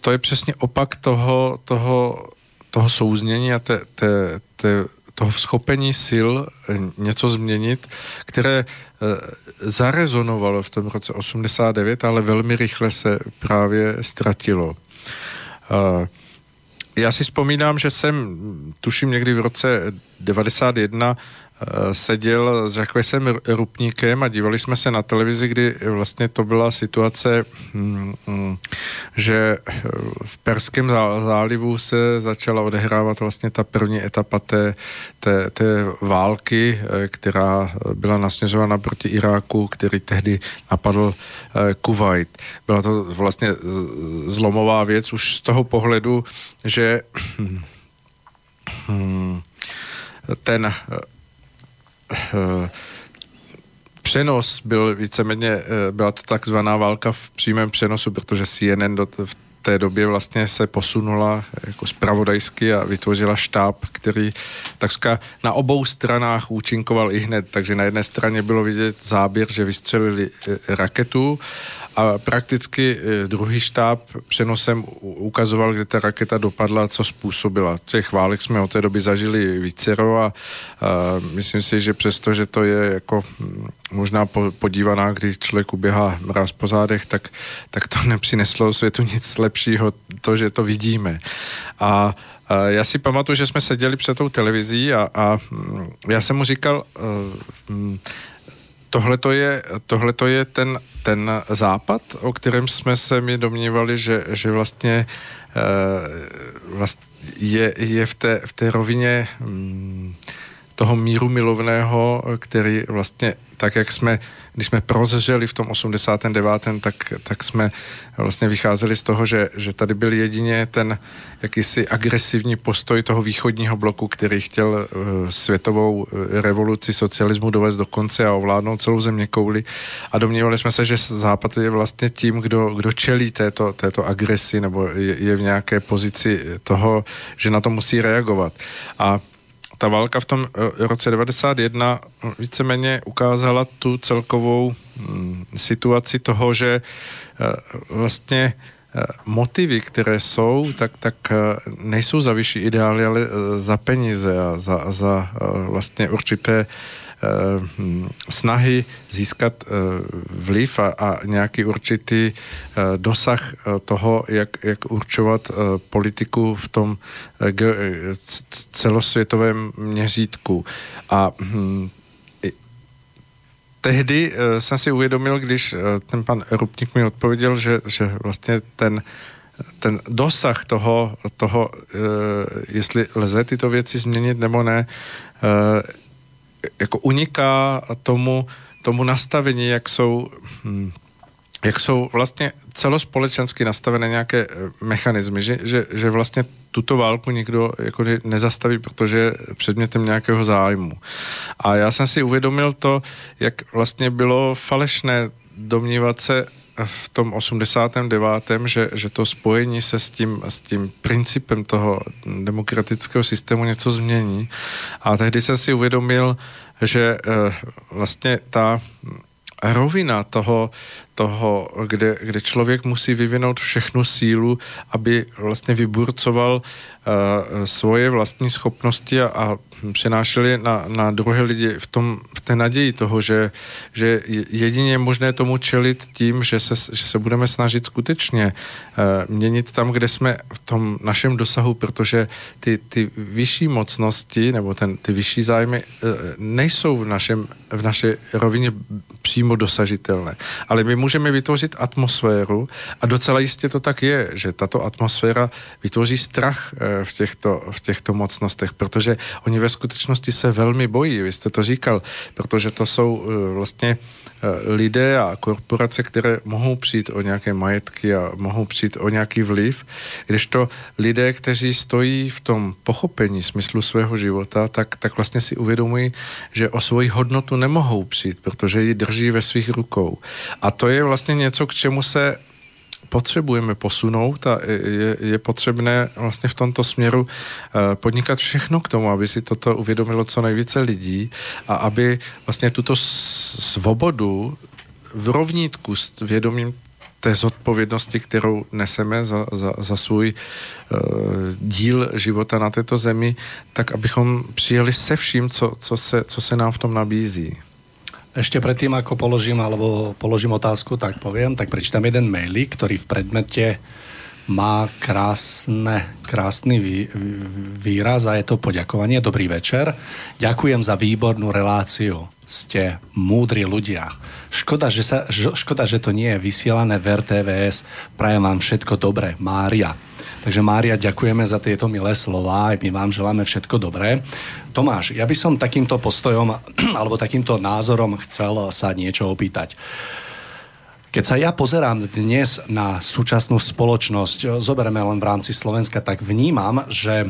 To je přesně opak toho, toho, toho souznění a té, té, té, toho schopení sil něco změnit, které zarezonovalo v tom roce 89, ale velmi rychle se právě ztratilo. Já si vzpomínám, že jsem, tuším někdy v roce 91, Eh, seděl s jsem Rupníkem a dívali jsme se na televizi, kdy vlastně to byla situace, hm, hm, že eh, v Perském zálivu se začala odehrávat vlastně ta první etapa té, té, té války, eh, která byla nasměřována proti Iráku, který tehdy napadl Kuwait. Byla to vlastně zlomová věc už z toho pohledu, že hm, ten Eh, přenos byl víceméně, eh, byla to takzvaná válka v přímém přenosu, protože CNN do, v té době vlastně se posunula jako spravodajsky a vytvořila štáb, který takřka na obou stranách účinkoval i hned. Takže na jedné straně bylo vidět záběr, že vystřelili eh, raketu a prakticky eh, druhý štáb přenosem ukazoval, kde ta raketa dopadla, co způsobila. Těch válek jsme od té doby zažili vícero a, a myslím si, že přesto, že to je jako hm, možná podívaná, když člověk uběhá mraz po zádech, tak, tak to nepřineslo světu nic lepšího, to, že to vidíme. A já si pamatuju, že jsme seděli před tou televizí a, a hm, já jsem mu říkal, uh, tohle to je, tohleto je ten, ten západ, o kterém jsme se mi domnívali, že, že vlastně, uh, vlastně je, je v, té, v té rovině um, toho míru milovného, který vlastně tak, jak jsme, když jsme prozřeli v tom 89., tak, tak jsme vlastně vycházeli z toho, že, že tady byl jedině ten jakýsi agresivní postoj toho východního bloku, který chtěl uh, světovou eh, revoluci socialismu dovést do konce a ovládnout celou země kouli. A domnívali jsme se, že Západ je vlastně tím, kdo, kdo čelí této, této agresi nebo je, je v nějaké pozici toho, že na to musí reagovat. A ta válka v tom eh, roce 91 víceméně ukázala tu celkovou mm, situaci toho, že eh, vlastně eh, motivy, které jsou, tak, tak nejsou za vyšší ideály, ale za peníze a za, za vlastně určité Eh, snahy získat eh, vliv a, a nějaký určitý eh, dosah toho, jak, jak určovat politiku v tom celosvětovém měřítku. A hm, tehdy jsem si uvědomil, když ten pan Rupník mi odpověděl, že, že vlastně ten ten dosah toho, toho jestli lze tyto věci změnit nebo ne, jako uniká tomu, tomu nastavení, jak jsou, hm, jak jsou vlastně celospolečensky nastavené nějaké eh, mechanismy, že, že, že vlastně tuto válku nikdo jako nezastaví, protože je předmětem nějakého zájmu. A já jsem si uvědomil to, jak vlastně bylo falešné domnívat se v tom 89., že, že to spojení se s tím, s tím principem toho demokratického systému něco změní. A tehdy jsem si uvědomil, že eh, vlastně ta rovina toho, toho kde, kde člověk musí vyvinout všechnu sílu, aby vlastně vyburcoval uh, svoje vlastní schopnosti a, a přenášel je na, na druhé lidi v, tom, v té naději toho, že, že jedině je možné tomu čelit tím, že se, že se budeme snažit skutečně uh, měnit tam, kde jsme v tom našem dosahu, protože ty, ty vyšší mocnosti nebo ten, ty vyšší zájmy uh, nejsou v, našem, v naší rovině přímo dosažitelné. Ale my můžeme vytvořit atmosféru a docela jistě to tak je, že tato atmosféra vytvoří strach eh, v těchto, v těchto mocnostech, protože oni ve skutečnosti se velmi bojí, vy jste to říkal, protože to jsou eh, vlastně Eh, lidé a korporace, které mohou přijít o nějaké majetky a mohou přijít o nějaký vliv, když to lidé, kteří stojí v tom pochopení smyslu svého života, tak, tak vlastně si uvědomují, že o svoji hodnotu nemohou přijít, protože ji drží ve svých rukou. A to je vlastně něco, k čemu se potřebujeme posunout a je, je potřebné vlastně v tomto směru eh, podnikat všechno k tomu, aby si toto uvědomilo co nejvíce lidí a aby vlastně tuto svobodu v rovnítku s vědomím té zodpovědnosti, kterou neseme za, za, za svůj uh, díl života na této zemi, tak abychom přijeli se vším, co, co, se, co se nám v tom nabízí. Ešte predtým, ako položím, alebo položím otázku, tak poviem, tak prečítam jeden mailik, ktorý v predmete má krásne, krásny vý, výraz a je to poďakovanie. Dobrý večer. Ďakujem za výbornú reláciu. Ste múdri ľudia. Škoda, že, sa, škoda, že to nie je vysielané v RTVS. Prajem vám všetko dobré. Mária. Takže Mária, ďakujeme za tieto milé slova, aj my vám želáme všetko dobré. Tomáš, ja by som takýmto postojom alebo takýmto názorom chcel sa niečo opýtať. Keď sa ja pozerám dnes na súčasnú spoločnosť, zoberieme len v rámci Slovenska, tak vnímam, že,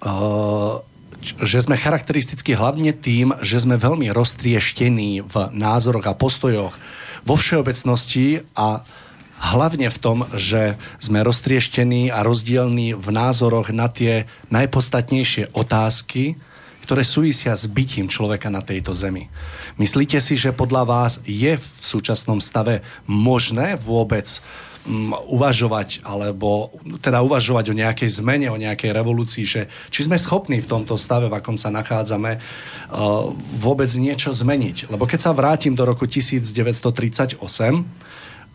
uh, že sme charakteristicky hlavne tým, že sme veľmi roztrieštení v názoroch a postojoch vo všeobecnosti a hlavne v tom, že sme roztrieštení a rozdielní v názoroch na tie najpodstatnejšie otázky, ktoré súvisia s bytím človeka na tejto zemi. Myslíte si, že podľa vás je v súčasnom stave možné vôbec um, uvažovať, alebo teda uvažovať o nejakej zmene, o nejakej revolúcii, že či sme schopní v tomto stave, v akom sa nachádzame, uh, vôbec niečo zmeniť. Lebo keď sa vrátim do roku 1938,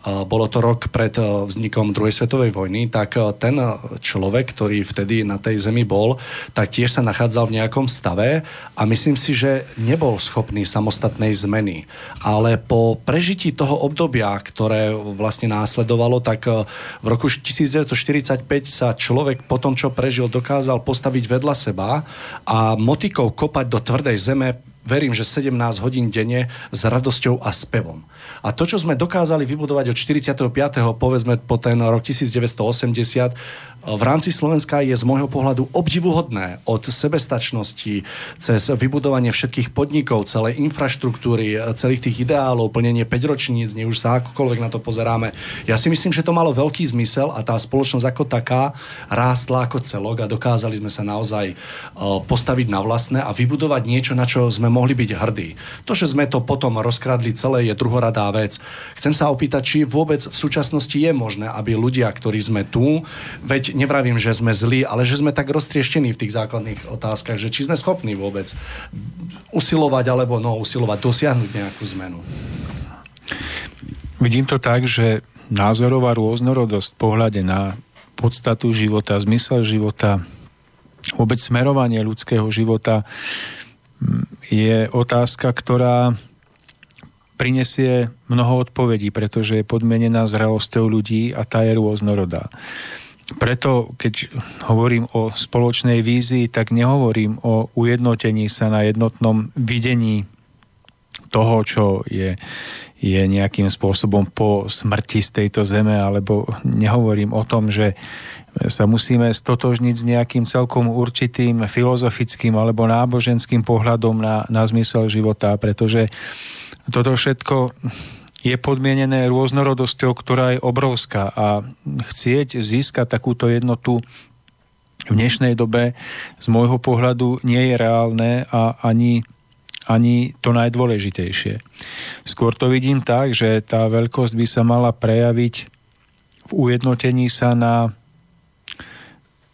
bolo to rok pred e, vznikom druhej svetovej vojny, tak e, ten človek, ktorý vtedy na tej zemi bol, tak tiež sa nachádzal v nejakom stave a myslím si, že nebol schopný samostatnej zmeny. Ale po prežití toho obdobia, ktoré vlastne následovalo, tak e, v roku 1945 sa človek po tom, čo prežil, dokázal postaviť vedľa seba a motikou kopať do tvrdej zeme verím, že 17 hodín denne s radosťou a spevom. A to, čo sme dokázali vybudovať od 45. povedzme po ten rok 1980, v rámci Slovenska je z môjho pohľadu obdivuhodné od sebestačnosti cez vybudovanie všetkých podnikov, celej infraštruktúry, celých tých ideálov, plnenie 5 ročníc, nie už sa akokoľvek na to pozeráme. Ja si myslím, že to malo veľký zmysel a tá spoločnosť ako taká rástla ako celok a dokázali sme sa naozaj e, postaviť na vlastné a vybudovať niečo, na čo sme mohli byť hrdí. To, že sme to potom rozkradli celé, je druhoradá vec. Chcem sa opýtať, či vôbec v súčasnosti je možné, aby ľudia, ktorí sme tu, veď nevravím, že sme zlí, ale že sme tak roztrieštení v tých základných otázkach, že či sme schopní vôbec usilovať alebo no, usilovať dosiahnuť nejakú zmenu. Vidím to tak, že názorová rôznorodosť pohľade na podstatu života, zmysel života, vôbec smerovanie ľudského života mm, je otázka, ktorá prinesie mnoho odpovedí, pretože je podmienená zrelosťou ľudí a tá je rôznorodá. Preto, keď hovorím o spoločnej vízii, tak nehovorím o ujednotení sa na jednotnom videní toho, čo je, je nejakým spôsobom po smrti z tejto zeme, alebo nehovorím o tom, že sa musíme stotožniť s nejakým celkom určitým filozofickým alebo náboženským pohľadom na, na zmysel života, pretože toto všetko je podmienené rôznorodosťou, ktorá je obrovská a chcieť získať takúto jednotu v dnešnej dobe z môjho pohľadu nie je reálne a ani, ani to najdôležitejšie. Skôr to vidím tak, že tá veľkosť by sa mala prejaviť v ujednotení sa na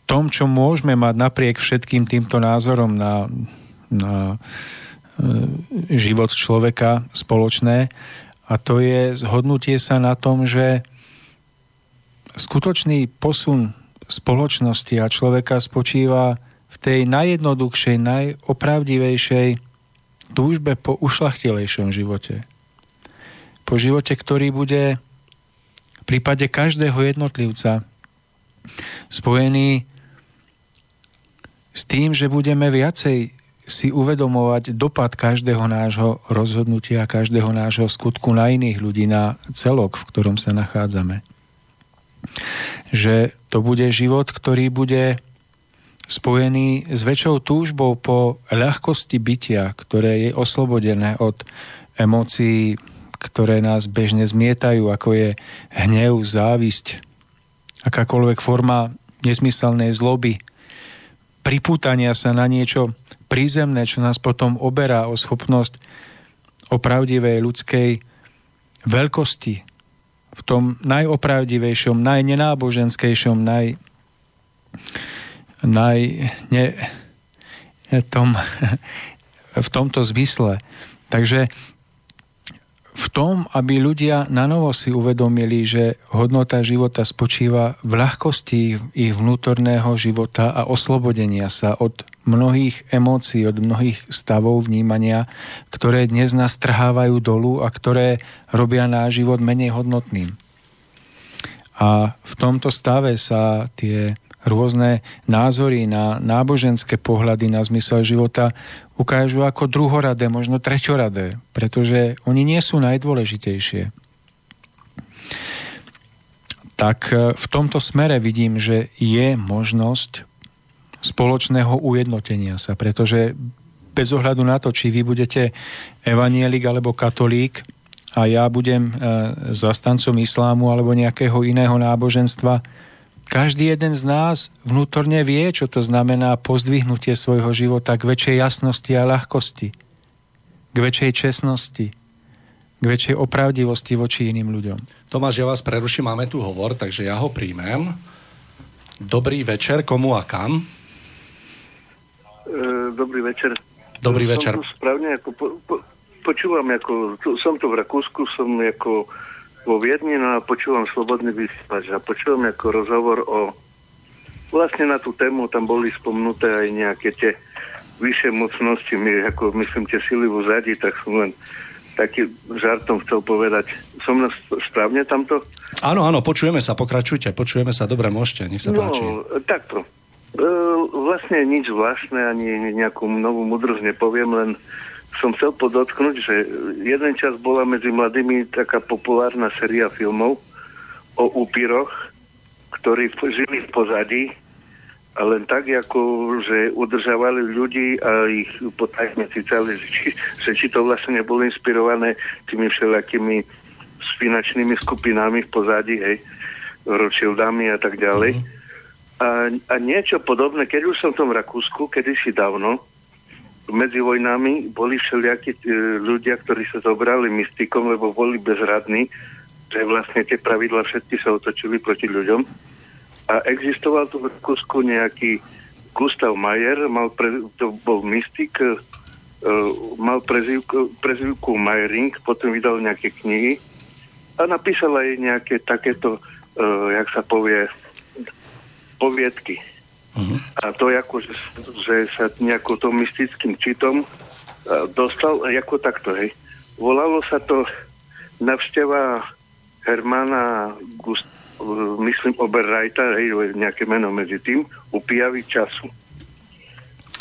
tom, čo môžeme mať napriek všetkým týmto názorom na, na e, život človeka spoločné a to je zhodnutie sa na tom, že skutočný posun spoločnosti a človeka spočíva v tej najjednoduchšej, najopravdivejšej túžbe po ušlachtilejšom živote. po živote, ktorý bude v prípade každého jednotlivca spojený s tým, že budeme viacej si uvedomovať dopad každého nášho rozhodnutia, každého nášho skutku na iných ľudí, na celok, v ktorom sa nachádzame. Že to bude život, ktorý bude spojený s väčšou túžbou po ľahkosti bytia, ktoré je oslobodené od emócií, ktoré nás bežne zmietajú, ako je hnev, závisť, akákoľvek forma nesmyselnej zloby, pripútania sa na niečo prízemné, čo nás potom oberá o schopnosť opravdivej ľudskej veľkosti v tom najopravdivejšom, najnenáboženskejšom, naj, naj, ne, tom, v tomto zmysle. Takže v tom, aby ľudia na novo si uvedomili, že hodnota života spočíva v ľahkosti ich vnútorného života a oslobodenia sa od mnohých emócií, od mnohých stavov vnímania, ktoré dnes nás trhávajú dolu a ktoré robia náš život menej hodnotným. A v tomto stave sa tie rôzne názory na náboženské pohľady na zmysel života ukážu ako druhoradé, možno treťoradé, pretože oni nie sú najdôležitejšie. Tak e, v tomto smere vidím, že je možnosť spoločného ujednotenia sa, pretože bez ohľadu na to, či vy budete evanielik alebo katolík a ja budem e, zastancom islámu alebo nejakého iného náboženstva, každý jeden z nás vnútorne vie, čo to znamená pozdvihnutie svojho života k väčšej jasnosti a ľahkosti, k väčšej čestnosti, k väčšej opravdivosti voči iným ľuďom. Tomáš, ja vás preruším, máme tu hovor, takže ja ho príjmem. Dobrý večer, komu a kam? E, dobrý večer. Dobrý večer. Som tu správne, ako po, po, počúvam, ako, som tu v Rakúsku, som ako vo Viedni, no a počúvam Slobodný vysielač a počúvam ako rozhovor o vlastne na tú tému tam boli spomnuté aj nejaké tie vyššie mocnosti, my, ako myslím tie sily v zadi, tak som len taký žartom chcel povedať. Som na správne tamto? Áno, áno, počujeme sa, pokračujte, počujeme sa, dobre, môžete, nech sa no, páči. takto. E, vlastne nič zvláštne, ani nejakú novú mudrosť nepoviem, len som chcel podotknúť, že jeden čas bola medzi mladými taká populárna séria filmov o upíroch, ktorí žili v pozadí a len tak, ako že udržavali ľudí a ich potajme cicali, či, že či to vlastne nebolo inspirované tými všelijakými spinačnými skupinami v pozadí, hej, Rothschildami a tak ďalej. Mm-hmm. A, a niečo podobné, keď už som v tom Rakúsku, kedysi dávno, medzi vojnami boli všelijakí e, ľudia, ktorí sa zobrali mystikom, lebo boli bezradní, že vlastne tie pravidla všetky sa otočili proti ľuďom. A existoval tu v Rakúsku nejaký Gustav Mayer, mal pre, to bol mystik, uh, mal prezivku, prezivku Mayering, potom vydal nejaké knihy a napísal aj nejaké takéto, jak sa povie, poviedky. Uh-huh. A to je ako, že, že sa nejako tom mystickým čitom uh, dostal ako takto, hej. Volalo sa to navšteva Hermana Gust, myslím Oberreita, hej, nejaké meno medzi tým, upijavý času.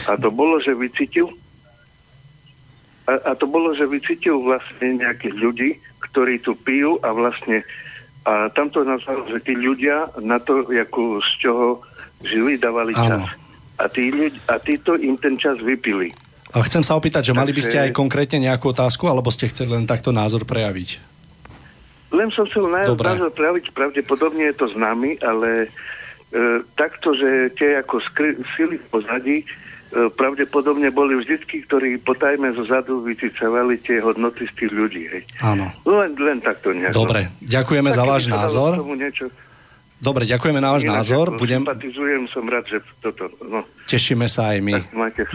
A to bolo, že vycítil a, a to bolo, že vycítil vlastne nejakých ľudí, ktorí tu pijú a vlastne a tam to že tí ľudia na to, ako z čoho žili, dávali čas. A, tí ľudí, a títo im ten čas vypili. A chcem sa opýtať, že Takže... mali by ste aj konkrétne nejakú otázku, alebo ste chceli len takto názor prejaviť? Len som chcel názor prejaviť, pravdepodobne je to známy, ale e, takto, že tie ako skry, sily v pozadí e, pravdepodobne boli vždycky, ktorí potajme zo zadu vycicovali tie hodnoty z tých ľudí. Hej. Áno. Len, len takto nejako. Dobre, ďakujeme tak, za váš názor. Niečo, Dobre, ďakujeme na váš Inak, názor. Budem... Sympatizujem, som rád, že toto... No. Tešíme sa aj my.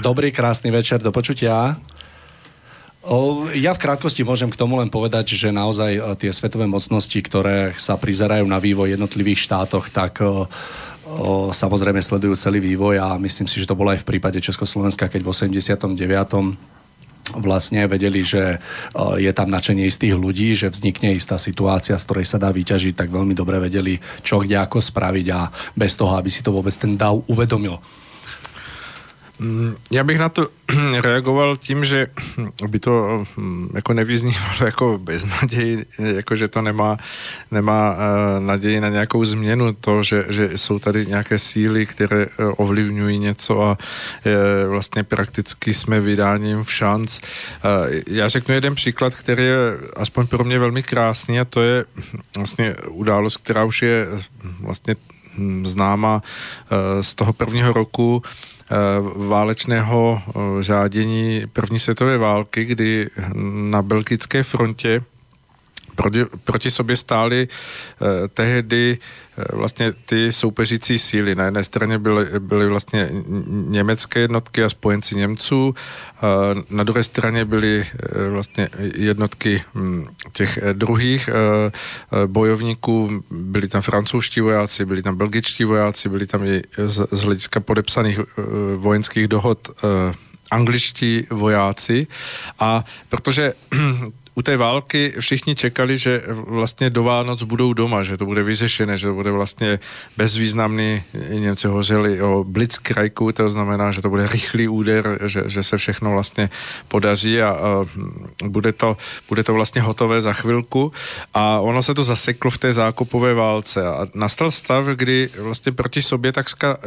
Dobrý, krásny večer, do počutia. O, ja v krátkosti môžem k tomu len povedať, že naozaj o, tie svetové mocnosti, ktoré sa prizerajú na vývoj jednotlivých štátoch, tak o, o, samozrejme sledujú celý vývoj a myslím si, že to bolo aj v prípade Československa, keď v 89 vlastne vedeli, že je tam načenie istých ľudí, že vznikne istá situácia, z ktorej sa dá vyťažiť, tak veľmi dobre vedeli, čo kde ako spraviť a bez toho, aby si to vôbec ten dav uvedomil. Mm, já bych na to reagoval tím, že by to mm, jako nevyznívalo jako beznaděj, jako že to nemá, nemá eh, naději na nějakou změnu, to, že, že jsou tady nějaké síly, které eh, ovlivňují něco a vlastně prakticky jsme vydáním v šanc. Eh, já řeknu jeden příklad, který je aspoň pro mě velmi krásný a to je vlastně událost, která už je vlastně hm, známa z toho prvního roku Eh, válečného eh, řádění první světové války, kdy na belgické frontě proti, proti sobě stály eh, tehdy eh, vlastně ty soupeřící síly. Na jedné straně byly, byly vlastně německé jednotky a spojenci Němců, eh, na druhé straně byly eh, vlastně jednotky hm, těch eh, druhých eh, bojovníků, byli tam francouzští vojáci, byli tam belgičtí vojáci, byli tam i z, z hlediska podepsaných eh, vojenských dohod eh, angličtí vojáci a protože u té války všichni čekali, že vlastně do Vánoc budou doma, že to bude vyřešené, že to bude vlastně bezvýznamný, Němci hořeli o blitzkrajku, to znamená, že to bude rychlý úder, že, že se všechno vlastně podaří a, a bude, to, bude to vlastně hotové za chvilku. A ono se to zaseklo v té zákopové válce a nastal stav, kdy vlastně proti sobě takřka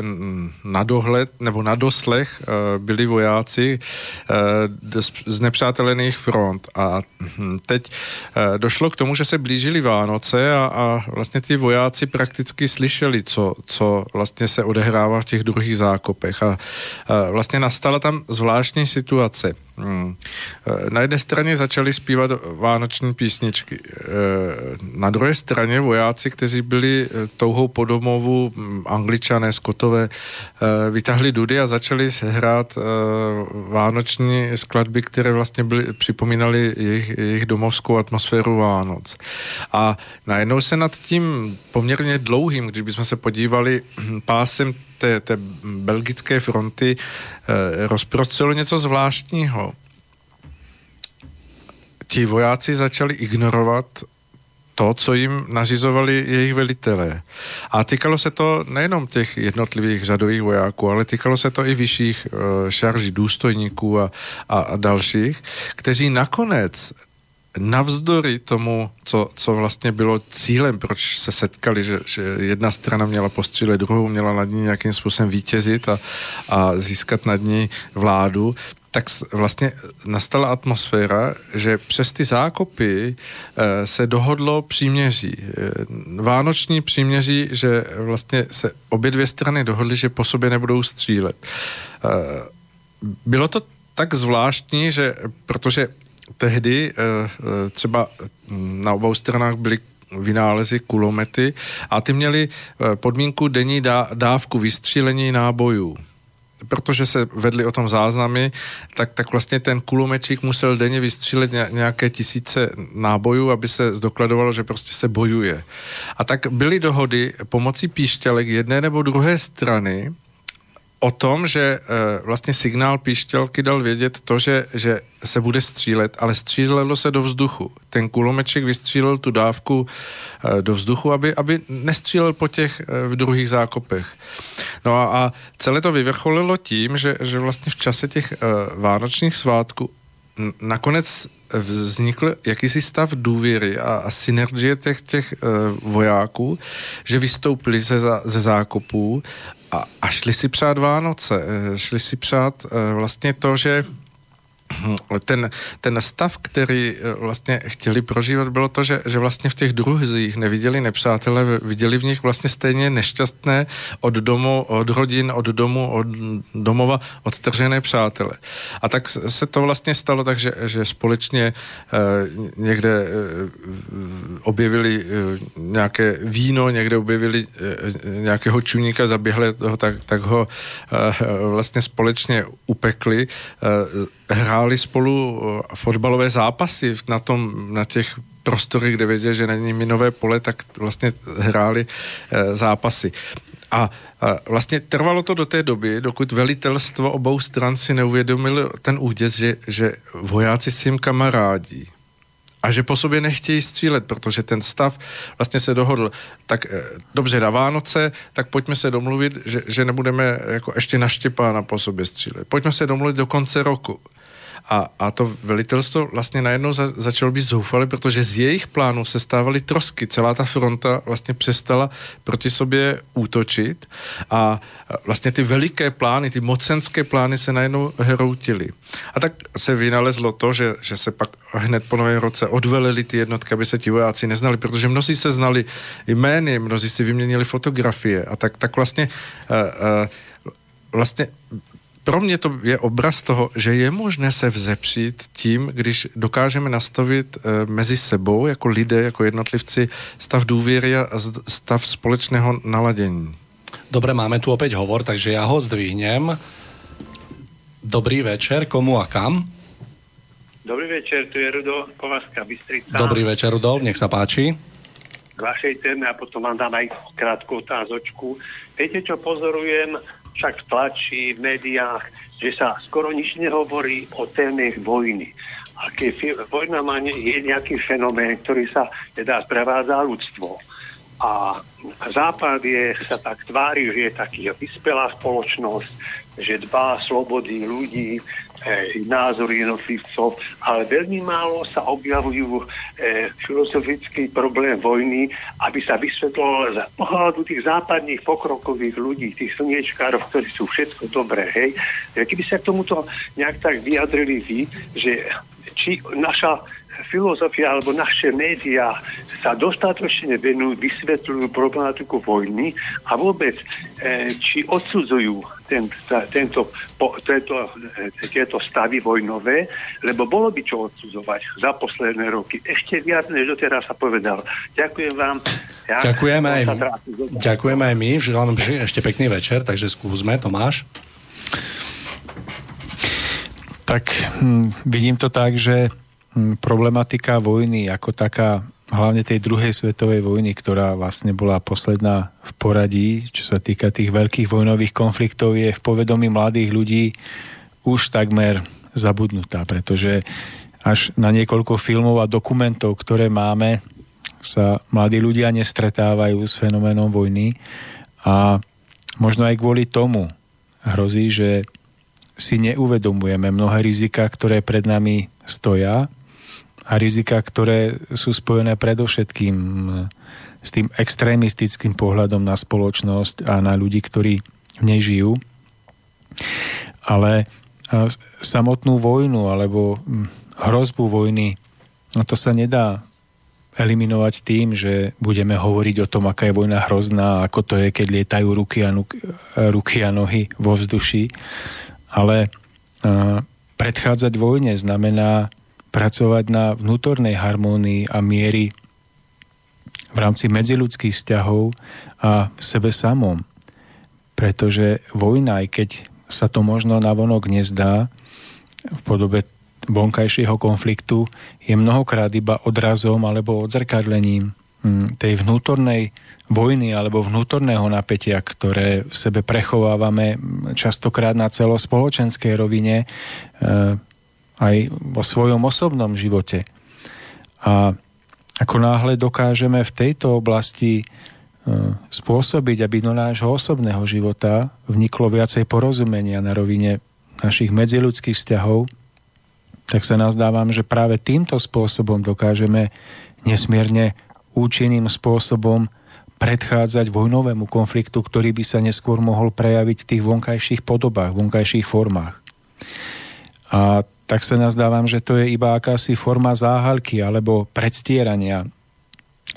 na dohled nebo na doslech e, byli vojáci e, z nepřátelených front. A teď eh, došlo k tomu, že se blížily Vánoce a, a vlastně ty vojáci prakticky slyšeli, co, co vlastně se odehrává v těch druhých zákopech a, a vlastně nastala tam zvláštní situace. Hmm. Na jedné straně začali zpívat vánoční písničky. Eh, na druhé straně vojáci, kteří byli eh, touhou po domovu, hm, angličané, skotové, vytahli dudy a začali hrát vánoční skladby, které vlastně byly, připomínaly jejich, jejich domovskou atmosféru Vánoc. A najednou se nad tím poměrně dlouhým, když bychom se podívali hm, pásem té, té belgické fronty eh, rozprostřelo něco zvláštního. Ti vojáci začali ignorovat to, co jim nařizovali jejich velitelé. A týkalo se to nejenom těch jednotlivých řadových vojáků, ale týkalo se to i vyšších uh, šarží, důstojníků a, a, a dalších, kteří nakonec navzdory tomu, co, co vlastně bylo cílem, proč se setkali, že, že jedna strana měla postřílet druhou, měla nad ní nějakým způsobem vítězit a, a získat nad ní vládu, tak vlastně nastala atmosféra, že přes ty zákopy e, se dohodlo příměří. E, vánoční příměří, že vlastně se obě dvě strany dohodly, že po sobě nebudou střílet. E, bylo to tak zvláštní, že protože tehdy eh, eh, třeba na obou stranách byly vynálezy, kulomety a ty měly eh, podmínku denní dávku vystřílení nábojů protože se vedli o tom záznamy, tak, tak vlastně ten kulomečík musel denně vystřílet nějaké tisíce nábojů, aby se zdokladovalo, že prostě se bojuje. A tak byly dohody pomocí píšťalek jedné nebo druhé strany, o tom, že uh, vlastně signál píšťalky dal vědět to, že, že se bude střílet, ale střílelo se do vzduchu. Ten kulomeček vystřílel tu dávku uh, do vzduchu, aby, aby nestřílel po těch uh, v druhých zákopech. No a, a celé to vyvrcholilo tím, že, že vlastně v čase těch vánočních svátků nakonec vznikl jakýsi stav důvěry a, a synergie těch, těch uh, vojáků, že vystoupili ze, ze zákopů a, a šli si přát Vánoce, eh, šli si přát eh, vlastně to, že ten, ten stav, který eh, vlastně chtěli prožívat, bylo to, že, že vlastně v těch druhých neviděli nepřátele, viděli v nich vlastně stejně nešťastné od domu, od rodin, od domu, od domova odtržené přátele. A tak se to vlastně stalo tak, že, že společně eh, někde eh, objevili eh, nějaké víno, někde objevili eh, nějakého čuníka, zaběhli toho, tak, tak ho eh, vlastně společně upekli. Eh, hráli spolu eh, fotbalové zápasy na, tom, na těch prostorech, kde věděli, že není minové pole, tak vlastně hráli e, zápasy. A, a vlastně trvalo to do té doby, dokud velitelstvo obou stran si neuvědomilo ten úděs, že, že vojáci s jim kamarádí a že po sobě nechtějí střílet, protože ten stav vlastně se dohodl. Tak eh, dobře, na Vánoce, tak pojďme se domluvit, že, že nebudeme jako ještě na Štěpána po sobě střílet. Pojďme se domluvit do konce roku. A, a to velitelstvo vlastně najednou za, začalo být zoufalé, protože z jejich plánu se stávaly trosky. Celá ta fronta vlastně přestala proti sobě útočit a vlastně ty veliké plány, ty mocenské plány se najednou hroutily. A tak se vynalezlo to, že, že se pak hned po novém roce odvelili ty jednotky, aby se ti vojáci neznali, protože mnozí se znali jmény, mnozí si vyměnili fotografie a tak, tak vlastně uh, uh, vlastně pro mě to je obraz toho, že je možné se vzepřít tím, když dokážeme nastavit e, mezi sebou, jako lidé, jako jednotlivci, stav důvěry a stav společného naladění. Dobre, máme tu opäť hovor, takže ja ho zdvihnem. Dobrý večer, komu a kam? Dobrý večer, tu je Rudo Kovarská Bystrica. Dobrý večer, Rudo, nech sa páči. K vašej téme a potom vám dám aj krátku otázočku. Viete, čo pozorujem? Však v tlači, v médiách, že sa skoro nič nehovorí o téme vojny. A keď vojna má je nejaký fenomén, ktorý sa teda sprevádza ľudstvo. A Západ je, sa tak tvári, že je taký vyspelá spoločnosť, že dbá slobody ľudí, e, názory jednotlivcov, ale veľmi málo sa objavujú e, filozofický problém vojny, aby sa vysvetlo z pohľadu tých západných pokrokových ľudí, tých slniečkárov, ktorí sú všetko dobré, hej. Keby sa k tomuto nejak tak vyjadrili vy, že či naša filozofia alebo naše médiá sa dostatočne venujú, vysvetľujú problematiku vojny a vôbec e, či odsudzujú ten, tento, po, tento, e, tieto stavy vojnové, lebo bolo by čo odsudzovať za posledné roky. Ešte viac, než doteraz sa povedal. Ďakujem vám. Ja, ďakujeme, aj, ďakujeme aj my. Želám ešte pekný večer, takže skúsme. Tomáš? Tak hm, vidím to tak, že problematika vojny ako taká, hlavne tej druhej svetovej vojny, ktorá vlastne bola posledná v poradí, čo sa týka tých veľkých vojnových konfliktov, je v povedomí mladých ľudí už takmer zabudnutá, pretože až na niekoľko filmov a dokumentov, ktoré máme, sa mladí ľudia nestretávajú s fenoménom vojny a možno aj kvôli tomu hrozí, že si neuvedomujeme mnohé rizika, ktoré pred nami stoja a rizika, ktoré sú spojené predovšetkým s tým extrémistickým pohľadom na spoločnosť a na ľudí, ktorí v nej žijú. Ale samotnú vojnu alebo hrozbu vojny, no to sa nedá eliminovať tým, že budeme hovoriť o tom, aká je vojna hrozná, ako to je, keď lietajú ruky a, ruky a nohy vo vzduši. Ale predchádzať vojne znamená pracovať na vnútornej harmónii a miery v rámci medziludských vzťahov a v sebe samom. Pretože vojna, aj keď sa to možno navonok nezdá, v podobe vonkajšieho konfliktu, je mnohokrát iba odrazom alebo odzrkadlením hm, tej vnútornej vojny alebo vnútorného napätia, ktoré v sebe prechovávame častokrát na celospoločenskej rovine, eh, aj vo svojom osobnom živote. A ako náhle dokážeme v tejto oblasti e, spôsobiť, aby do nášho osobného života vniklo viacej porozumenia na rovine našich medziludských vzťahov, tak sa nazdávam, že práve týmto spôsobom dokážeme nesmierne účinným spôsobom predchádzať vojnovému konfliktu, ktorý by sa neskôr mohol prejaviť v tých vonkajších podobách, vonkajších formách. A tak sa nazdávam, že to je iba akási forma záhalky alebo predstierania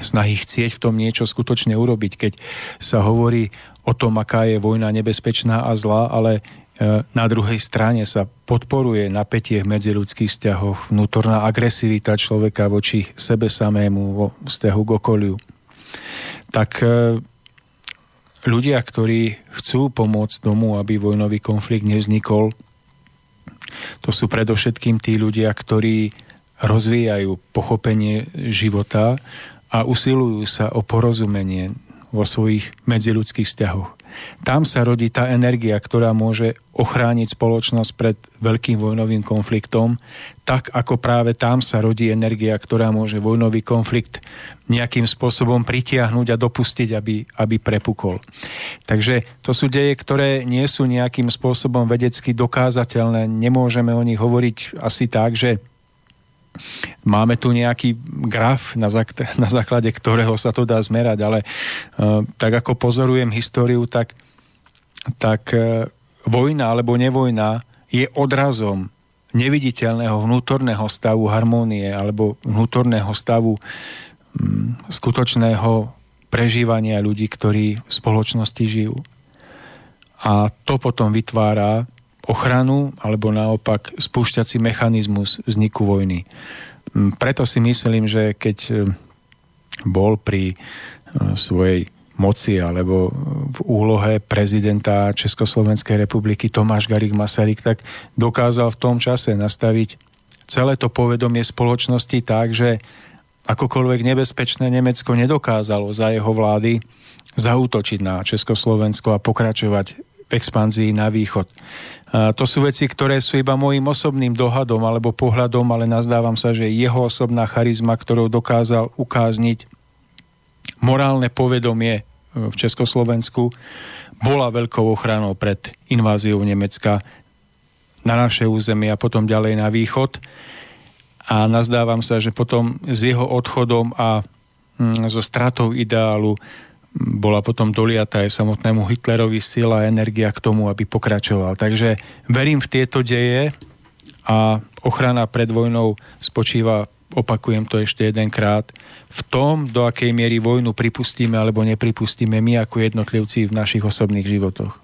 snahy chcieť v tom niečo skutočne urobiť, keď sa hovorí o tom, aká je vojna nebezpečná a zlá, ale e, na druhej strane sa podporuje napätie v medziludských vzťahoch, vnútorná agresivita človeka voči sebe samému vo vzťahu k okoliu. Tak e, ľudia, ktorí chcú pomôcť tomu, aby vojnový konflikt nevznikol, to sú predovšetkým tí ľudia, ktorí rozvíjajú pochopenie života a usilujú sa o porozumenie vo svojich medziludských vzťahoch. Tam sa rodí tá energia, ktorá môže ochrániť spoločnosť pred veľkým vojnovým konfliktom, tak ako práve tam sa rodí energia, ktorá môže vojnový konflikt nejakým spôsobom pritiahnuť a dopustiť, aby, aby prepukol. Takže to sú deje, ktoré nie sú nejakým spôsobom vedecky dokázateľné. Nemôžeme o nich hovoriť asi tak, že Máme tu nejaký graf, na, zák- na základe ktorého sa to dá zmerať, ale uh, tak ako pozorujem históriu, tak, tak uh, vojna alebo nevojna je odrazom neviditeľného vnútorného stavu harmónie alebo vnútorného stavu um, skutočného prežívania ľudí, ktorí v spoločnosti žijú. A to potom vytvára ochranu alebo naopak spúšťací mechanizmus vzniku vojny. Mm, preto si myslím, že keď e, bol pri e, svojej moci alebo v úlohe prezidenta Československej republiky Tomáš Garik Masaryk, tak dokázal v tom čase nastaviť celé to povedomie spoločnosti tak, že akokoľvek nebezpečné Nemecko nedokázalo za jeho vlády zautočiť na Československo a pokračovať v expanzii na východ. To sú veci, ktoré sú iba môjim osobným dohadom alebo pohľadom, ale nazdávam sa, že jeho osobná charizma, ktorou dokázal ukázniť morálne povedomie e, v Československu, bola veľkou ochranou pred inváziou Nemecka na naše územie a potom ďalej na východ. A nazdávam sa, že potom s jeho odchodom a mm, so stratou ideálu bola potom doliata aj samotnému Hitlerovi sila a energia k tomu, aby pokračoval. Takže verím v tieto deje a ochrana pred vojnou spočíva, opakujem to ešte jedenkrát, v tom, do akej miery vojnu pripustíme alebo nepripustíme my ako jednotlivci v našich osobných životoch.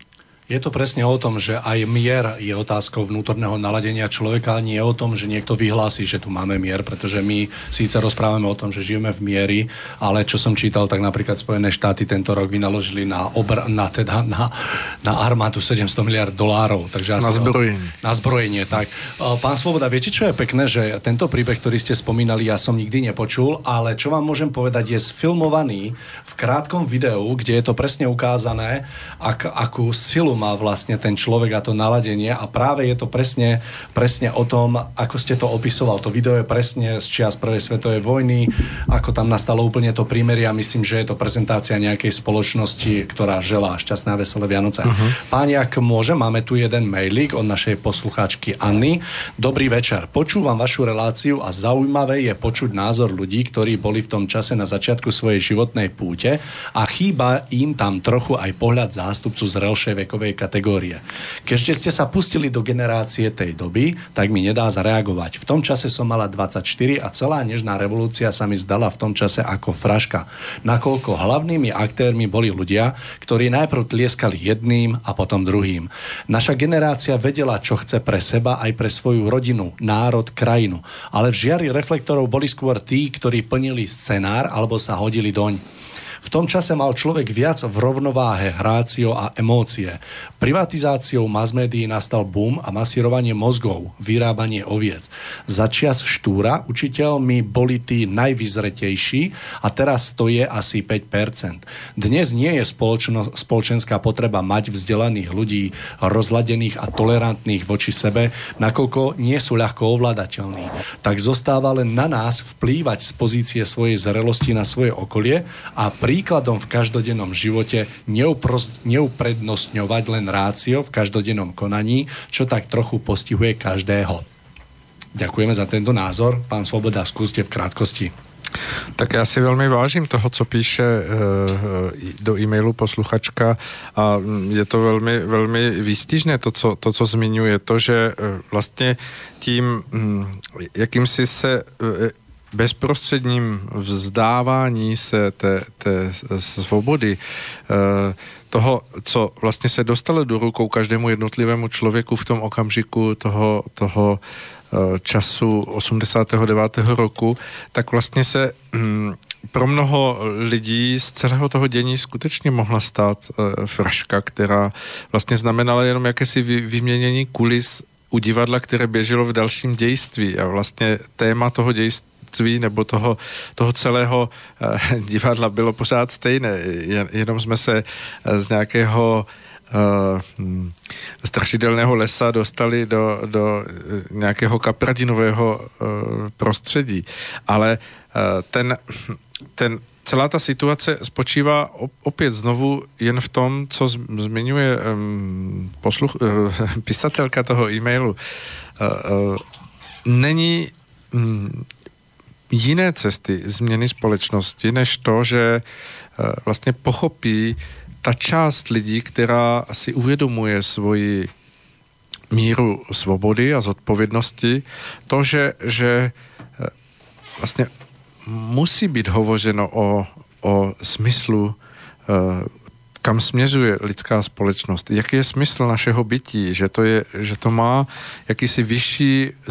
Je to presne o tom, že aj mier je otázkou vnútorného naladenia človeka, nie je o tom, že niekto vyhlási, že tu máme mier, pretože my síce rozprávame o tom, že žijeme v miery, ale čo som čítal, tak napríklad Spojené štáty tento rok vynaložili na, obr- na, teda, na, na armádu 700 miliard dolárov. Takže asi na zbrojenie. Na zbrojenie, tak. Pán Svoboda, viete, čo je pekné, že tento príbeh, ktorý ste spomínali, ja som nikdy nepočul, ale čo vám môžem povedať, je sfilmovaný v krátkom videu, kde je to presne ukázané, ak, akú silu má vlastne ten človek a to naladenie a práve je to presne, presne o tom, ako ste to opisoval. To video je presne z čias prvej svetovej vojny, ako tam nastalo úplne to prímerie a myslím, že je to prezentácia nejakej spoločnosti, ktorá želá šťastné a veselé Vianoce. Uh-huh. Páni, ak môže, máme tu jeden mailík od našej poslucháčky Anny. Dobrý večer. Počúvam vašu reláciu a zaujímavé je počuť názor ľudí, ktorí boli v tom čase na začiatku svojej životnej púte a chýba im tam trochu aj pohľad zástupcu zrelšej vekovej vekovej kategórie. Keďže ste sa pustili do generácie tej doby, tak mi nedá zareagovať. V tom čase som mala 24 a celá nežná revolúcia sa mi zdala v tom čase ako fraška. Nakoľko hlavnými aktérmi boli ľudia, ktorí najprv tlieskali jedným a potom druhým. Naša generácia vedela, čo chce pre seba aj pre svoju rodinu, národ, krajinu. Ale v žiari reflektorov boli skôr tí, ktorí plnili scenár alebo sa hodili doň. V tom čase mal človek viac v rovnováhe hrácio a emócie. Privatizáciou mass nastal boom a masírovanie mozgov, vyrábanie oviec. Za čias štúra učiteľmi boli tí najvyzretejší a teraz to je asi 5%. Dnes nie je spoločno, spoločenská potreba mať vzdelaných ľudí, rozladených a tolerantných voči sebe, nakoľko nie sú ľahko ovládateľní. Tak zostáva len na nás vplývať z pozície svojej zrelosti na svoje okolie a pri príkladom v každodennom živote neuprednostňovať len rácio v každodennom konaní, čo tak trochu postihuje každého. Ďakujeme za tento názor. Pán Svoboda, skúste v krátkosti. Tak já si velmi vážím toho, co píše e, do e-mailu posluchačka a je to velmi, velmi výstižné to co, to, co zmiňuje, to, že e, vlastně tím, jakým si se bezprostředním vzdávání se té, té svobody, eh, toho, co vlastně se dostalo do rukou každému jednotlivému člověku v tom okamžiku toho, toho eh, času 89. roku, tak vlastně se hm, pro mnoho lidí z celého toho dění skutečně mohla stát uh, fraška, která vlastně znamenala jenom jakési vy, vyměnění kulis u divadla, které běželo v dalším dějství a vlastně téma toho dějství množství nebo toho, toho celého eh, divadla bylo pořád stejné. Jenom jsme se z nějakého uh, strašidelného lesa dostali do, do nějakého kapradinového prostředí. Ale ten, ten celá ta situace spočívá opět znovu jen v tom, co zmiňuje posluch, pisatelka toho e-mailu. Není um, jiné cesty změny společnosti, než to, že uh, vlastně pochopí ta část lidí, která si uvědomuje svoji míru svobody a zodpovědnosti, to, že, že vlastně musí být hovořeno o, o smyslu, eh, kam směřuje lidská společnost, jaký je smysl našeho bytí, že to, je, že to má jakýsi vyšší eh,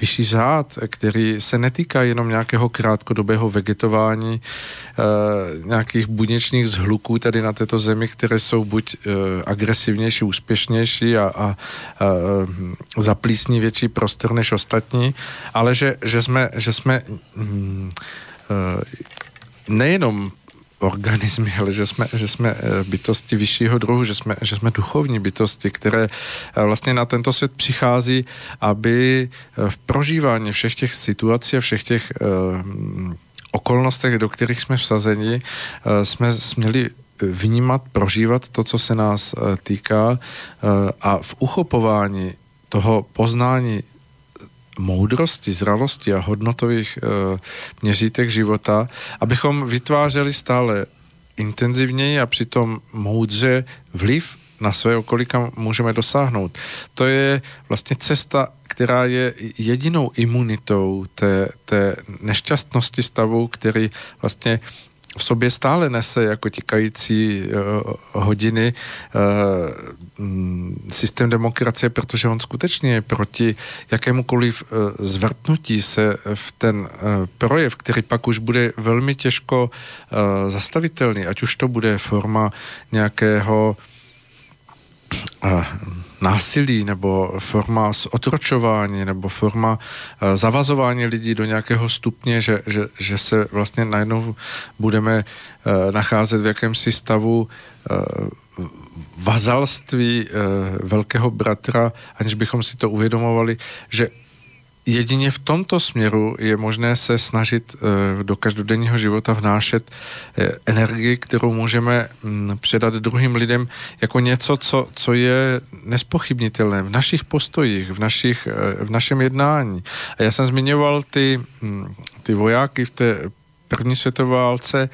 vyšší řád, který se netýká jenom nějakého krátkodobého vegetování, e, nějakých buněčných zhluků tady na této zemi, které jsou buď e, agresivnější, úspěšnější a, a, a zaplísní větší prostor než ostatní, ale že, že jsme, že jsme mm, e, nejenom organismy, ale že jsme, že jsme eh, bytosti vyššího druhu, že jsme, že jsme duchovní bytosti, které eh, vlastně na tento svět přichází, aby eh, v prožívání všech těch situací a všech těch okolnostech, do kterých jsme vsazeni, jsme směli vnímat, prožívat to, co se nás týká a v uchopování toho poznání moudrosti, zralosti a hodnotových e, měřítek života, abychom vytvářeli stále intenzivněji a přitom moudře vliv na své okolí, kam můžeme dosáhnout. To je vlastně cesta, která je jedinou imunitou té, té nešťastnosti stavu, který vlastně v sobě stále nese jako tikající uh, hodiny uh, systém demokracie, protože on skutečně je proti jakémukoliv uh, zvrtnutí se v ten uh, projev, který pak už bude velmi těžko uh, zastavitelný, ať už to bude forma nějakého uh, násilí nebo forma otročování nebo forma uh, zavazování lidí do nějakého stupně, že, že, že se vlastně najednou budeme uh, nacházet v jakémsi stavu uh, vazalství velkého bratra, aniž bychom si to uvědomovali, že jedině v tomto směru je možné se snažit eh, do každodenního života vnášet eh, energii, kterou můžeme mm, předat druhým lidem jako něco, co, co je nespochybnitelné v našich postojích, v, našich, eh, v našem jednání. A já jsem zmiňoval ty, mm, ty vojáky v té první světové válce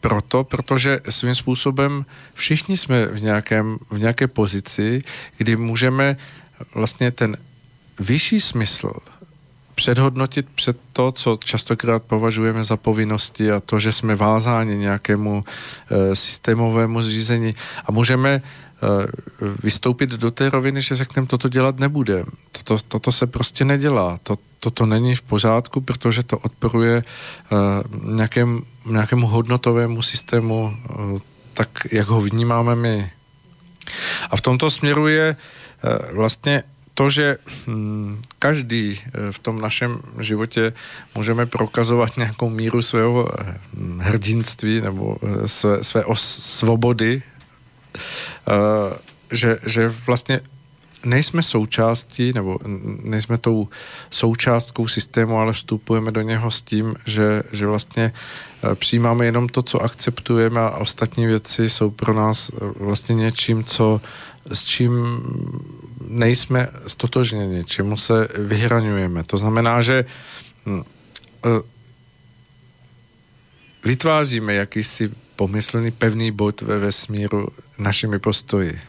proto, protože svým způsobem všichni jsme v, nějakém, v nějaké pozici, kdy můžeme vlastně ten vyšší smysl předhodnotit před to, co častokrát považujeme za povinnosti a to, že jsme vázáni nějakému e, systémovému zřízení a můžeme e, vystoupit do té roviny, že řekneme, toto dělat nebude. Toto, toto se prostě nedělá. To, toto není v pořádku, protože to odporuje e, nějakém, nějakému hodnotovému systému, e, tak jak ho vnímáme my. A v tomto směru je e, vlastně to, že hm, každý eh, v tom našem životě můžeme prokazovat nějakou míru svého hm, hrdinství nebo eh, své, své svobody, uh, že, že vlastně nejsme součástí, nebo nejsme tou součástkou systému, ale vstupujeme do něho s tím, že, že vlastně přijímáme jenom to, co akceptujeme a ostatní věci jsou pro nás vlastně něčím, co, s čím nejsme stotožněni, čemu se vyhraňujeme. To znamená, že hm, e, vytváříme jakýsi pomyslný pevný bod ve vesmíru našimi postoji.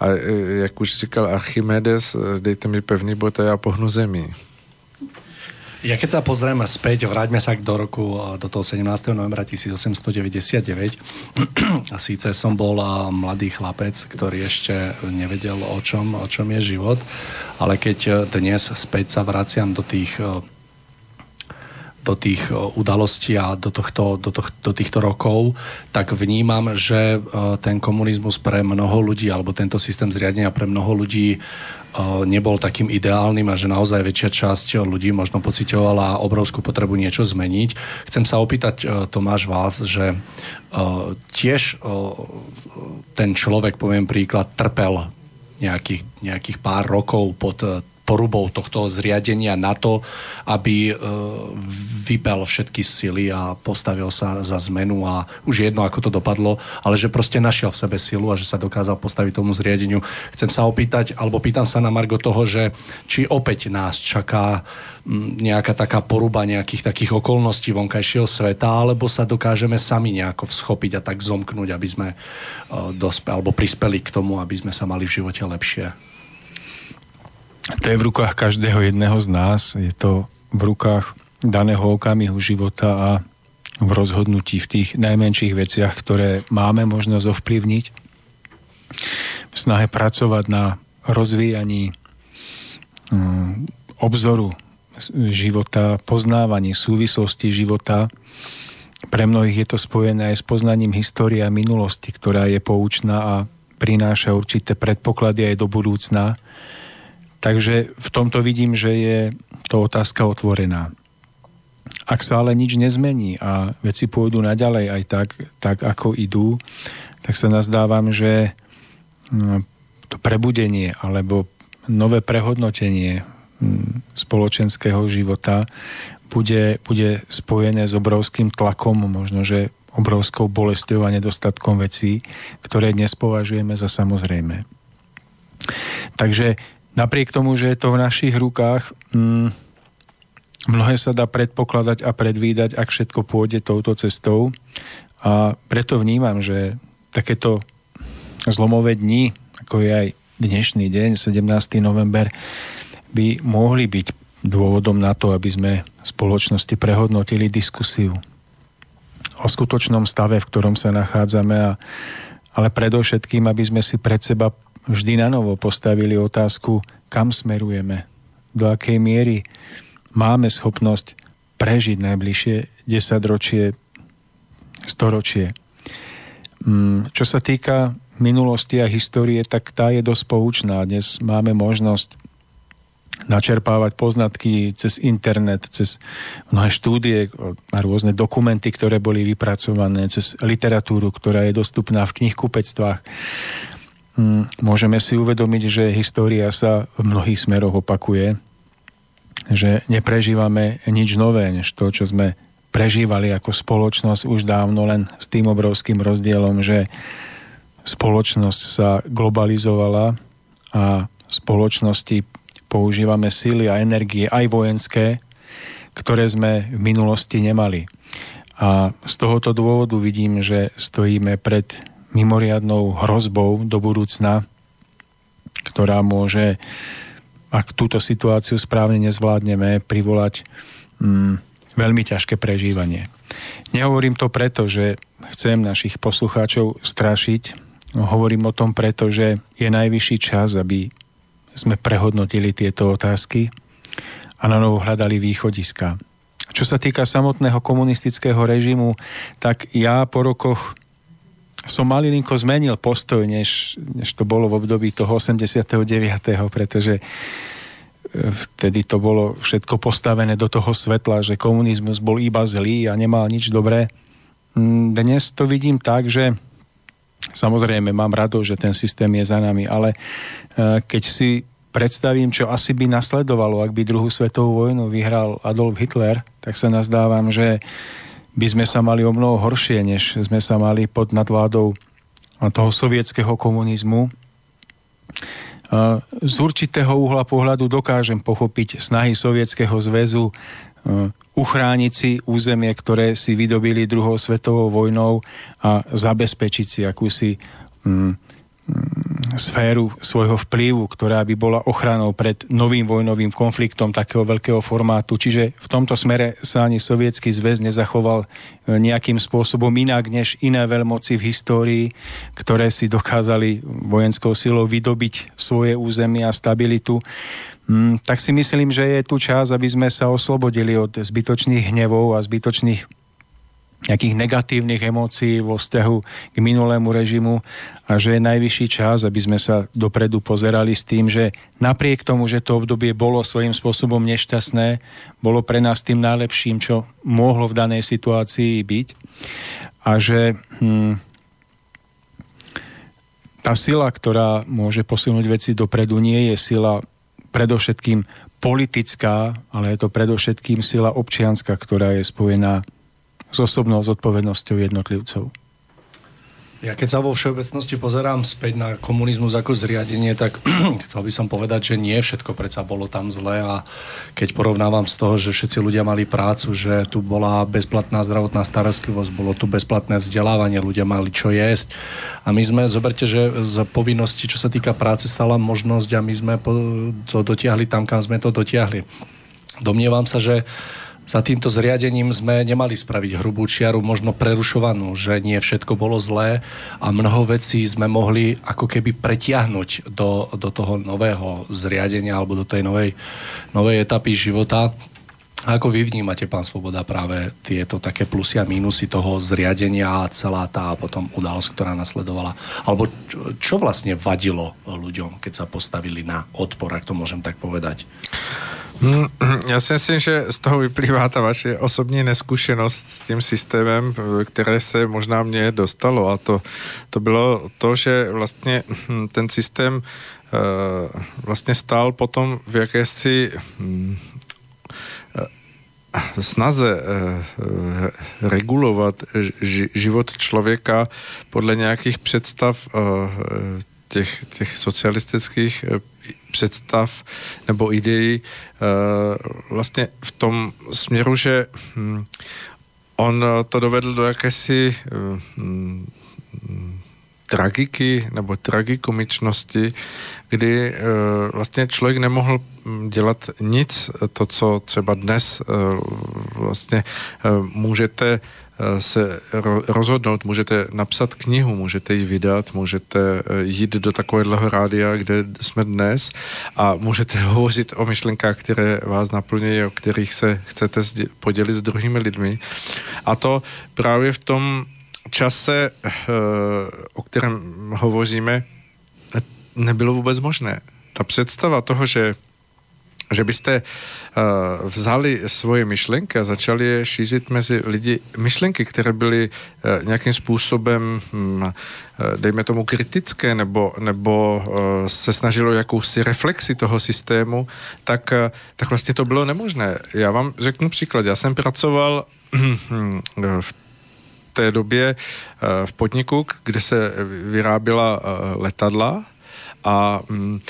A e, jak už říkal Archimedes, e, dejte mi pevný bod a já pohnu zemí. Ja keď sa pozrieme späť, vráťme sa do roku, do toho 17. novembra 1899. A síce som bol mladý chlapec, ktorý ešte nevedel o čom, o čom je život, ale keď dnes späť sa vraciam do tých do tých udalostí a do, tohto, do, toh, do týchto rokov, tak vnímam, že ten komunizmus pre mnoho ľudí, alebo tento systém zriadenia pre mnoho ľudí nebol takým ideálnym a že naozaj väčšia časť ľudí možno pocitovala obrovskú potrebu niečo zmeniť. Chcem sa opýtať, Tomáš, vás, že tiež ten človek, poviem príklad, trpel nejakých, nejakých pár rokov pod porubou tohto zriadenia na to, aby e, vypel všetky sily a postavil sa za zmenu a už jedno, ako to dopadlo, ale že proste našiel v sebe silu a že sa dokázal postaviť tomu zriadeniu. Chcem sa opýtať, alebo pýtam sa na Margo toho, že či opäť nás čaká nejaká taká poruba nejakých takých okolností vonkajšieho sveta, alebo sa dokážeme sami nejako всchopiť a tak zomknúť, aby sme e, dospe, alebo prispeli k tomu, aby sme sa mali v živote lepšie to je v rukách každého jedného z nás. Je to v rukách daného okamihu života a v rozhodnutí v tých najmenších veciach, ktoré máme možnosť ovplyvniť. V snahe pracovať na rozvíjaní mm, obzoru života, poznávaní súvislosti života. Pre mnohých je to spojené aj s poznaním histórie a minulosti, ktorá je poučná a prináša určité predpoklady aj do budúcna Takže v tomto vidím, že je to otázka otvorená. Ak sa ale nič nezmení a veci pôjdu naďalej aj tak, tak ako idú, tak sa nazdávam, že no, to prebudenie alebo nové prehodnotenie hm, spoločenského života bude, bude spojené s obrovským tlakom, možno, že obrovskou bolesťou a nedostatkom vecí, ktoré dnes považujeme za samozrejme. Takže napriek tomu, že je to v našich rukách, mm, mnohé sa dá predpokladať a predvídať, ak všetko pôjde touto cestou. A preto vnímam, že takéto zlomové dni, ako je aj dnešný deň, 17. november, by mohli byť dôvodom na to, aby sme spoločnosti prehodnotili diskusiu o skutočnom stave, v ktorom sa nachádzame, a, ale predovšetkým, aby sme si pred seba vždy na novo postavili otázku, kam smerujeme, do akej miery máme schopnosť prežiť najbližšie desaťročie, storočie. Mm, čo sa týka minulosti a histórie, tak tá je dosť poučná. Dnes máme možnosť načerpávať poznatky cez internet, cez mnohé štúdie a rôzne dokumenty, ktoré boli vypracované, cez literatúru, ktorá je dostupná v knihkupectvách. Mm, môžeme si uvedomiť, že história sa v mnohých smeroch opakuje, že neprežívame nič nové, než to, čo sme prežívali ako spoločnosť už dávno, len s tým obrovským rozdielom, že spoločnosť sa globalizovala a v spoločnosti používame síly a energie aj vojenské, ktoré sme v minulosti nemali. A z tohoto dôvodu vidím, že stojíme pred mimoriadnou hrozbou do budúcna, ktorá môže, ak túto situáciu správne nezvládneme, privolať mm, veľmi ťažké prežívanie. Nehovorím to preto, že chcem našich poslucháčov strašiť, hovorím o tom preto, že je najvyšší čas, aby sme prehodnotili tieto otázky a na novo hľadali východiska. Čo sa týka samotného komunistického režimu, tak ja po rokoch som malinko zmenil postoj, než, než to bolo v období toho 89. pretože e, vtedy to bolo všetko postavené do toho svetla, že komunizmus bol iba zlý a nemal nič dobré. Mm, dnes to vidím tak, že samozrejme mám rado, že ten systém je za nami, ale e, keď si predstavím, čo asi by nasledovalo, ak by druhú svetovú vojnu vyhral Adolf Hitler, tak sa nazdávam, že by sme sa mali o mnoho horšie, než sme sa mali pod nadvládou toho sovietského komunizmu. Z určitého uhla pohľadu dokážem pochopiť snahy Sovietskeho zväzu uchrániť si územie, ktoré si vydobili druhou svetovou vojnou a zabezpečiť si akúsi mm, sféru svojho vplyvu, ktorá by bola ochranou pred novým vojnovým konfliktom takého veľkého formátu. Čiže v tomto smere sa ani sovietský zväz nezachoval e, nejakým spôsobom inak než iné veľmoci v histórii, ktoré si dokázali vojenskou silou vydobiť svoje územie a stabilitu. Mm, tak si myslím, že je tu čas, aby sme sa oslobodili od zbytočných hnevov a zbytočných nejakých negatívnych emócií vo vzťahu k minulému režimu a že je najvyšší čas, aby sme sa dopredu pozerali s tým, že napriek tomu, že to obdobie bolo svojím spôsobom nešťastné, bolo pre nás tým najlepším, čo mohlo v danej situácii byť. A že hm, tá sila, ktorá môže posunúť veci dopredu, nie je sila predovšetkým politická, ale je to predovšetkým sila občianská, ktorá je spojená s osobnou zodpovednosťou jednotlivcov. Ja keď sa vo všeobecnosti pozerám späť na komunizmus ako zriadenie, tak chcel by som povedať, že nie všetko predsa bolo tam zlé a keď porovnávam z toho, že všetci ľudia mali prácu, že tu bola bezplatná zdravotná starostlivosť, bolo tu bezplatné vzdelávanie, ľudia mali čo jesť a my sme, zoberte, že z povinnosti, čo sa týka práce, stala možnosť a my sme to dotiahli tam, kam sme to dotiahli. Domnievam sa, že za týmto zriadením sme nemali spraviť hrubú čiaru, možno prerušovanú, že nie všetko bolo zlé a mnoho vecí sme mohli ako keby pretiahnuť do, do toho nového zriadenia alebo do tej novej, novej etapy života. A ako vy vnímate, pán Svoboda, práve tieto také plusy a mínusy toho zriadenia a celá tá potom udalosť, ktorá nasledovala? Alebo čo vlastne vadilo ľuďom, keď sa postavili na odpor, ak to môžem tak povedať? Mm, já si myslím, že z toho vyplývá ta vaše osobní neskušenost s tím systémem, které se možná mě dostalo a to, to bylo to, že vlastně hm, ten systém eh, vlastně stál potom v jakési hm, eh, snaze eh, regulovat život člověka podle nějakých představ těch, těch socialistických představ nebo ideí eh, vlastně v tom směru, že hm, on to dovedl do jakési hm, tragiky nebo tragikomičnosti, kdy vlastně člověk nemohl hm, dělat nic, to, co třeba dnes vlastně můžete Eh, se rozhodnout, můžete napsat knihu, můžete ji vydat, můžete eh, jít do takového rádia, kde jsme dnes a můžete hovořit o myšlenkách, které vás naplňují, o kterých se chcete podělit s druhými lidmi. A to právě v tom čase, eh, o kterém hovoříme, nebylo vůbec možné. Ta představa toho, že že byste uh, vzali svoje myšlenky a začali je šířit mezi lidi myšlenky, které byly uh, nějakým způsobem, um, dejme tomu, kritické nebo, nebo uh, se snažilo jakousi reflexi toho systému, tak, uh, tak vlastně to bylo nemožné. Já vám řeknu příklad. Já jsem pracoval v té době v podniku, kde se vyráběla letadla a um,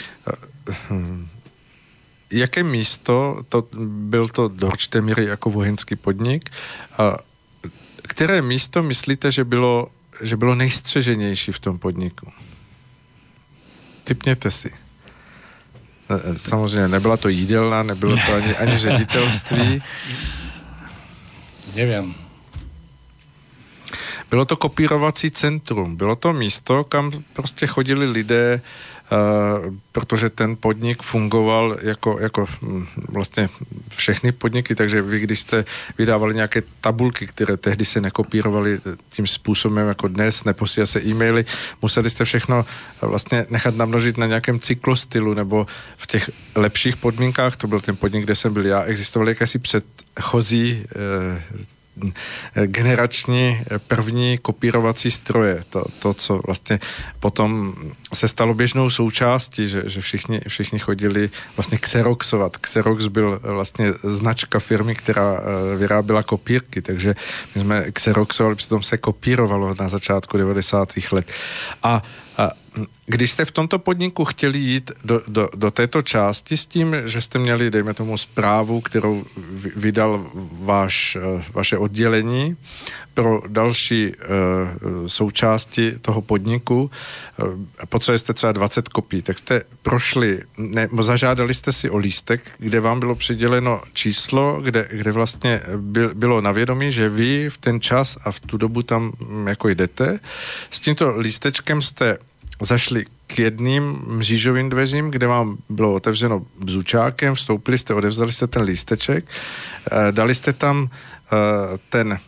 jaké místo, to, byl to do určité míry jako vojenský podnik, a které místo myslíte, že bylo, že bylo nejstřeženější v tom podniku? Typněte si. E, e, samozřejmě nebyla to jídelna, nebylo to ani, ani ředitelství. Nevím. Bylo to kopírovací centrum. Bylo to místo, kam prostě chodili lidé Eh, protože ten podnik fungoval jako, jako hm, vlastně všechny podniky, takže vy, když jste vydávali nějaké tabulky, které tehdy se nekopírovaly tím způsobem jako dnes, neposílali se e-maily, museli jste všechno vlastně nechat namnožit na nějakém cyklostylu nebo v těch lepších podmínkách, to byl ten podnik, kde jsem byl já, existovaly jakési předchozí eh, generační první kopírovací stroje. To, to, co vlastně potom se stalo běžnou součástí, že, že všichni, všichni chodili vlastně xeroxovat. Xerox byl vlastně značka firmy, která eh, vyráběla kopírky, takže my jsme xeroxovali, přitom se kopírovalo na začátku 90. let. A když jste v tomto podniku chtěli jít do, do, do této části s tím, že jste měli, dejme tomu, zprávu, kterou vydal váš, vaše oddělení pro další součásti toho podniku. Potřebovali jste třeba 20 kopí, tak jste prošli, ne, zažádali jste si o lístek, kde vám bylo přiděleno číslo, kde, kde vlastně byl, bylo na vědomí, že vy v ten čas a v tu dobu tam mm, jako jdete. S tímto lístečkem jste zašli k jedným mřížovým dveřím, kde vám bylo otevřeno bzučákem, vstoupili jste, odevzali jste ten lísteček, eh, dali jste tam eh, ten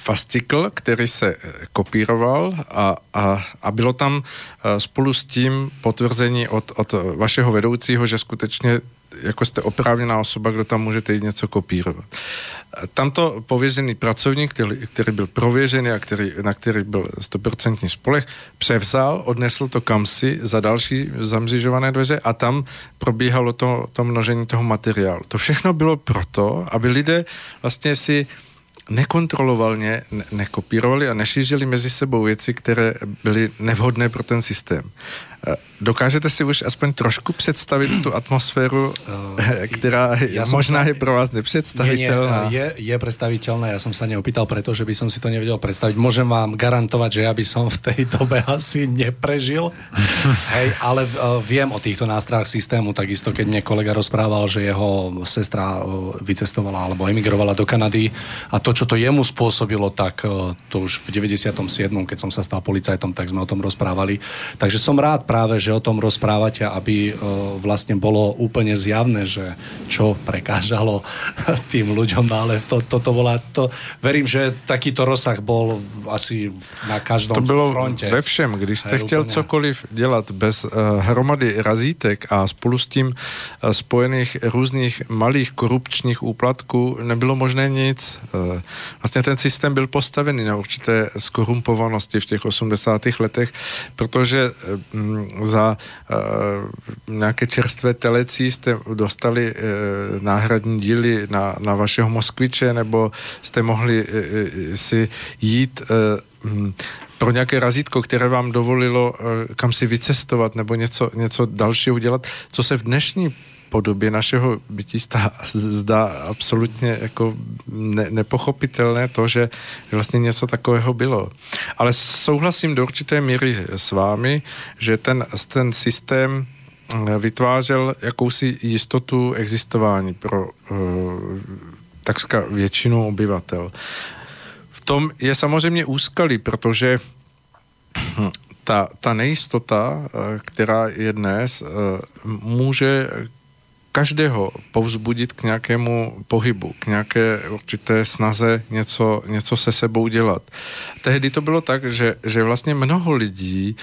fascikl, který se eh, kopíroval a, a, a bylo tam spolu s tím potvrzení od, od vašeho vedoucího, že skutečně jako jste oprávněná osoba, kdo tam můžete jít něco kopírovat. Tamto pověřený pracovník, který, který byl prověřený a který, na který byl stoprocentní spolech, převzal, odnesl to kamsi za další zamřižované dveře a tam probíhalo to, to množení toho materiálu. To všechno bylo proto, aby lidé vlastně si nekontrolovalně ne- nekopírovali a nešířili mezi sebou věci, které byly nevhodné pro ten systém. Dokážete si už aspoň trošku představit tu atmosféru, uh, která ja možná sa, je pro vás nepředstavitelná? Nie, nie, je, je predstaviteľná. Ja som sa neopýtal preto, že by som si to nevedel predstaviť. Môžem vám garantovať, že ja by som v tej dobe asi neprežil. Hej, ale uh, viem o týchto nástrách systému, takisto keď mne kolega rozprával, že jeho sestra uh, vycestovala alebo emigrovala do Kanady a to, čo to jemu spôsobilo, tak uh, to už v 97. keď som sa stal policajtom, tak sme o tom rozprávali. Takže som rád práve, že o tom rozprávate, aby e, vlastne bolo úplne zjavné, že čo prekážalo tým ľuďom, ale to, toto bola, to, verím, že takýto rozsah bol asi na každom to bylo fronte. ve všem, když jste chtěl úplně... cokoliv dělat bez uh, hromady razítek a spolu s tím uh, spojených různých malých korupčních úplatků nebylo možné nic. Uh, vlastně ten systém byl postavený na určité skorumpovanosti v těch 80. letech, protože uh, za uh, nějaké čerstvé telecí jste dostali uh, náhradní díly na, na vašeho Moskviče, nebo jste mohli uh, si jít uh, pro nějaké razítko, které vám dovolilo kam si vycestovat nebo něco, něco dalšího udělat, co se v dnešní podobě našeho bytí stá, zdá absolutně jako ne, nepochopitelné to, že vlastně něco takového bylo. Ale souhlasím do určité míry s vámi, že ten, ten systém eh, vytvářel jakousi jistotu existování pro uh, takřka většinu obyvatel. V tom je samozřejmě úskalí, protože ta, ta nejistota, eh, která je dnes, může každého povzbudit k nějakému pohybu, k nějaké určité snaze něco, něco se sebou dělat. Tehdy to bylo tak, že, že vlastně mnoho lidí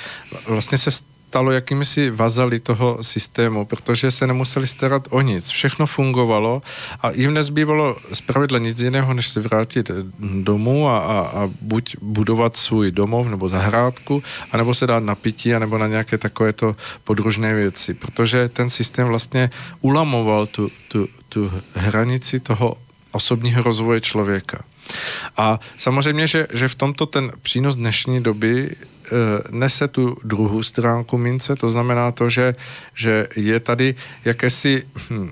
vlastně se stalo jakýmisi vazali toho systému, protože se nemuseli starat o nic. Všechno fungovalo a jim nezbývalo zpravidla nic jiného, než se vrátit domů a, a, a buď budovat svůj domov nebo zahrádku, anebo se dát na pití, anebo na nějaké takovéto podružné věci, protože ten systém vlastně ulamoval tu, tu, tu hranici toho osobního rozvoje člověka. A samozřejmě, že, že v tomto ten přínos dnešní doby nese tu druhou stránku mince, to znamená to, že, že je tady jakési hm,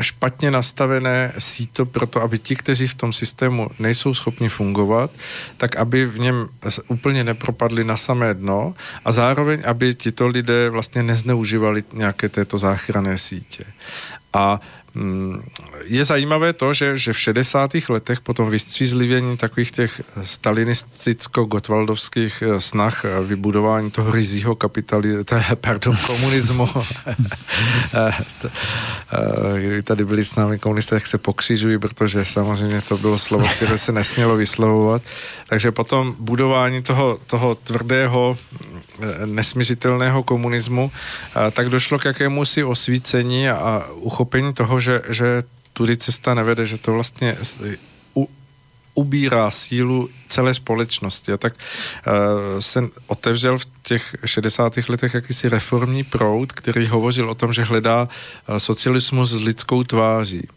špatně nastavené síto pro to, aby ti, kteří v tom systému nejsou schopni fungovat, tak aby v něm úplně nepropadli na samé dno a zároveň, aby tito lidé vlastně nezneužívali nějaké této záchranné sítě. A je zajímavé to, že, že v 60. letech po tom vystřízlivění takových těch stalinisticko-gotwaldovských eh, snah eh, vybudování toho rizího kapitali, pardon, komunismu, eh, kdyby tady byli s námi komunisté, tak se pokřižují, protože samozřejmě to bylo slovo, které se nesmělo vyslovovat. Takže potom budování toho, toho tvrdého, nesmířitelného komunismu, tak došlo k jakému si osvícení a uchopení toho, že, že tudy cesta nevede, že to vlastně ubírá sílu celé společnosti. A tak uh, se otevřel v těch 60. letech jakýsi reformní proud, který hovořil o tom, že hledá uh, socialismus s lidskou tváří.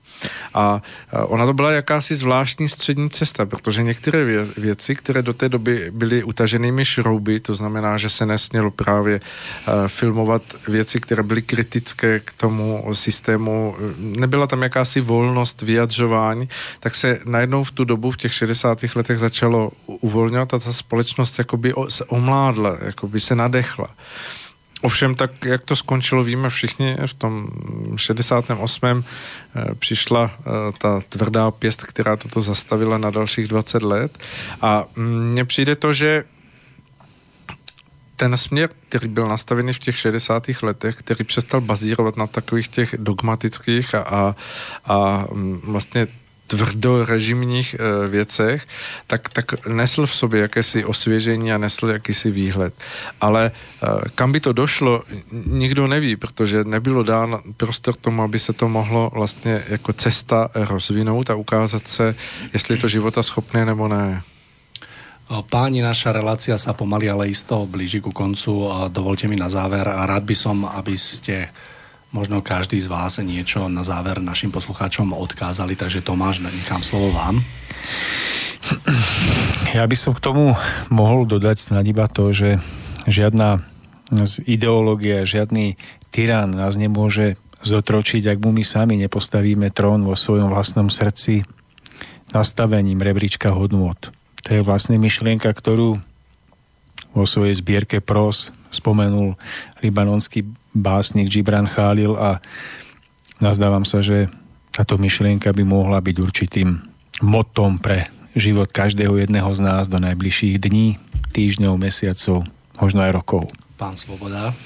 A ona to byla jakási zvláštní střední cesta, protože některé věci, které do té doby byly utaženými šrouby, to znamená, že se nesmělo právě filmovat věci, které byly kritické k tomu systému, nebyla tam jakási volnost vyjadřování, tak se najednou v tu dobu, v těch 60. letech začalo uvolňovat a ta společnost jakoby se omládla, jakoby se nadechla. Ovšem, tak jak to skončilo, víme všichni, v tom 68. Eh, přišla eh, ta tvrdá pěst, která toto zastavila na dalších 20 let. A mně přijde to, že ten směr, který byl nastavený v těch 60. letech, který přestal bazírovat na takových těch dogmatických a, a, a mm, vlastně tvrdorežimních e, věcech, tak, tak nesl v sobě jakési osvěžení a nesl jakýsi výhled. Ale e, kam by to došlo, nikdo neví, protože nebylo dán prostor tomu, aby se to mohlo vlastně jako cesta rozvinout a ukázat se, jestli je to života schopné nebo ne. Páni, naša relácia sa pomaly, ale isto blíži ku koncu. Dovolte mi na záver a rád by som, aby ste možno každý z vás niečo na záver našim poslucháčom odkázali, takže Tomáš, nechám slovo vám. Ja by som k tomu mohol dodať snad iba to, že žiadna ideológia, žiadny tyrán nás nemôže zotročiť, ak mu my sami nepostavíme trón vo svojom vlastnom srdci nastavením rebríčka hodnôt. To je vlastne myšlienka, ktorú vo svojej zbierke pros spomenul libanonský básnik Gibran Khalil a nazdávam sa, že táto myšlienka by mohla byť určitým motom pre život každého jedného z nás do najbližších dní, týždňov, mesiacov, možno aj rokov. Pán Svoboda.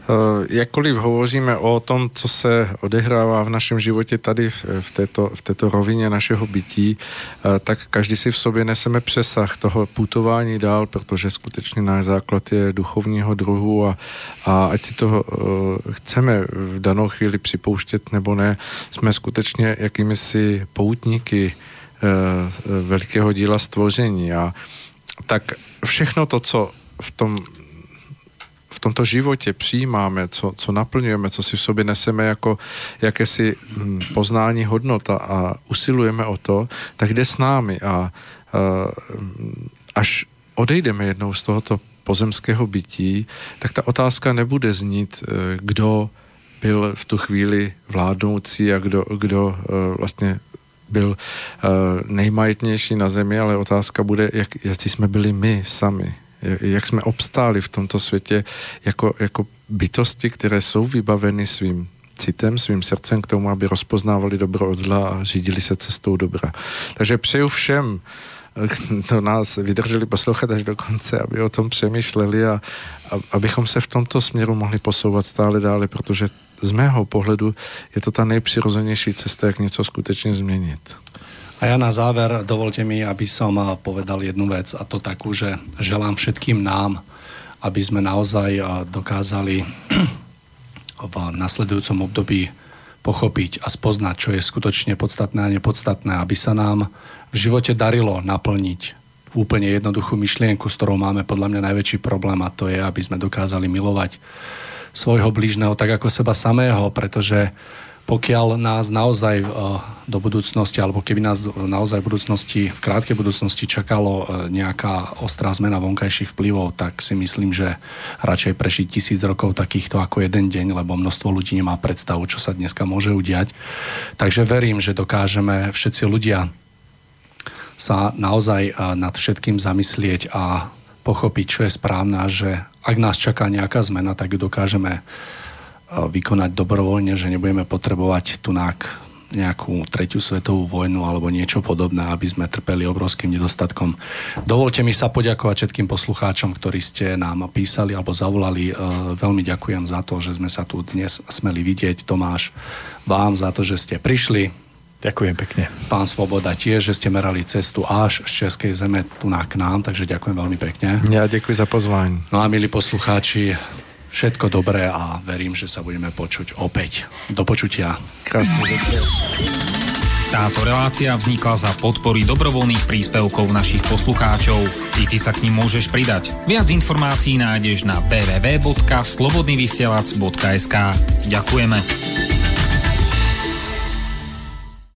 Eh, jakkoliv hovoříme o tom, co se odehrává v našem životě tady v této, v této rovině našeho bytí, eh, tak každý si v sobě neseme přesah toho putování dál, protože skutečně náš základ je duchovního druhu a, a ať si to eh, chceme v danou chvíli připouštět nebo ne, jsme skutečně jakými si poutníky velkého díla stvoření. A tak všechno to, co v tom v tomto životě přijímáme, co, co naplňujeme, co si v sobě neseme jako jakési hm, poznání hodnota a usilujeme o to, tak jde s námi a až odejdeme jednou z tohoto pozemského bytí, tak ta otázka nebude znít, e, kdo byl v tu chvíli vládnoucí a kdo, kdo e, vlastně byl e, nejmajetnější na zemi, ale otázka bude, jak, jak jsme byli my sami jak jsme obstáli v tomto světě jako, jako bytosti, které jsou vybaveny svým citem, svým srdcem k tomu, aby rozpoznávali dobro od zla a řídili se cestou dobra. Takže přeju všem, kdo nás vydrželi poslouchat až do konce, aby o tom přemýšleli a, a abychom se v tomto směru mohli posouvat stále dále, protože z mého pohledu je to ta nejpřirozenější cesta, jak něco skutečně změnit. A ja na záver dovolte mi, aby som povedal jednu vec a to takú, že želám všetkým nám, aby sme naozaj dokázali v nasledujúcom období pochopiť a spoznať, čo je skutočne podstatné a nepodstatné, aby sa nám v živote darilo naplniť úplne jednoduchú myšlienku, s ktorou máme podľa mňa najväčší problém a to je, aby sme dokázali milovať svojho blížneho tak ako seba samého, pretože pokiaľ nás naozaj eh, do budúcnosti, alebo keby nás naozaj v budúcnosti, v krátkej budúcnosti čakalo eh, nejaká ostrá zmena vonkajších vplyvov, tak si myslím, že radšej prežiť tisíc rokov takýchto ako jeden deň, lebo množstvo ľudí nemá predstavu, čo sa dneska môže udiať. Takže verím, že dokážeme všetci ľudia sa naozaj eh, nad všetkým zamyslieť a pochopiť, čo je správne že ak nás čaká nejaká zmena, tak ju dokážeme vykonať dobrovoľne, že nebudeme potrebovať tunák nejakú tretiu svetovú vojnu alebo niečo podobné, aby sme trpeli obrovským nedostatkom. Dovolte mi sa poďakovať všetkým poslucháčom, ktorí ste nám písali alebo zavolali. E, veľmi ďakujem za to, že sme sa tu dnes smeli vidieť. Tomáš, vám za to, že ste prišli. Ďakujem pekne. Pán Svoboda tiež, že ste merali cestu až z Českej zeme tu na k nám, takže ďakujem veľmi pekne. Ja ďakujem za pozvanie. No a milí poslucháči, Všetko dobré a verím, že sa budeme počuť opäť. Do počutia. Krásny. Táto relácia vznikla za podpory dobrovoľných príspevkov našich poslucháčov. I ty sa k ním môžeš pridať. Viac informácií nájdeš na www.slobodnyvysielac.sk Ďakujeme.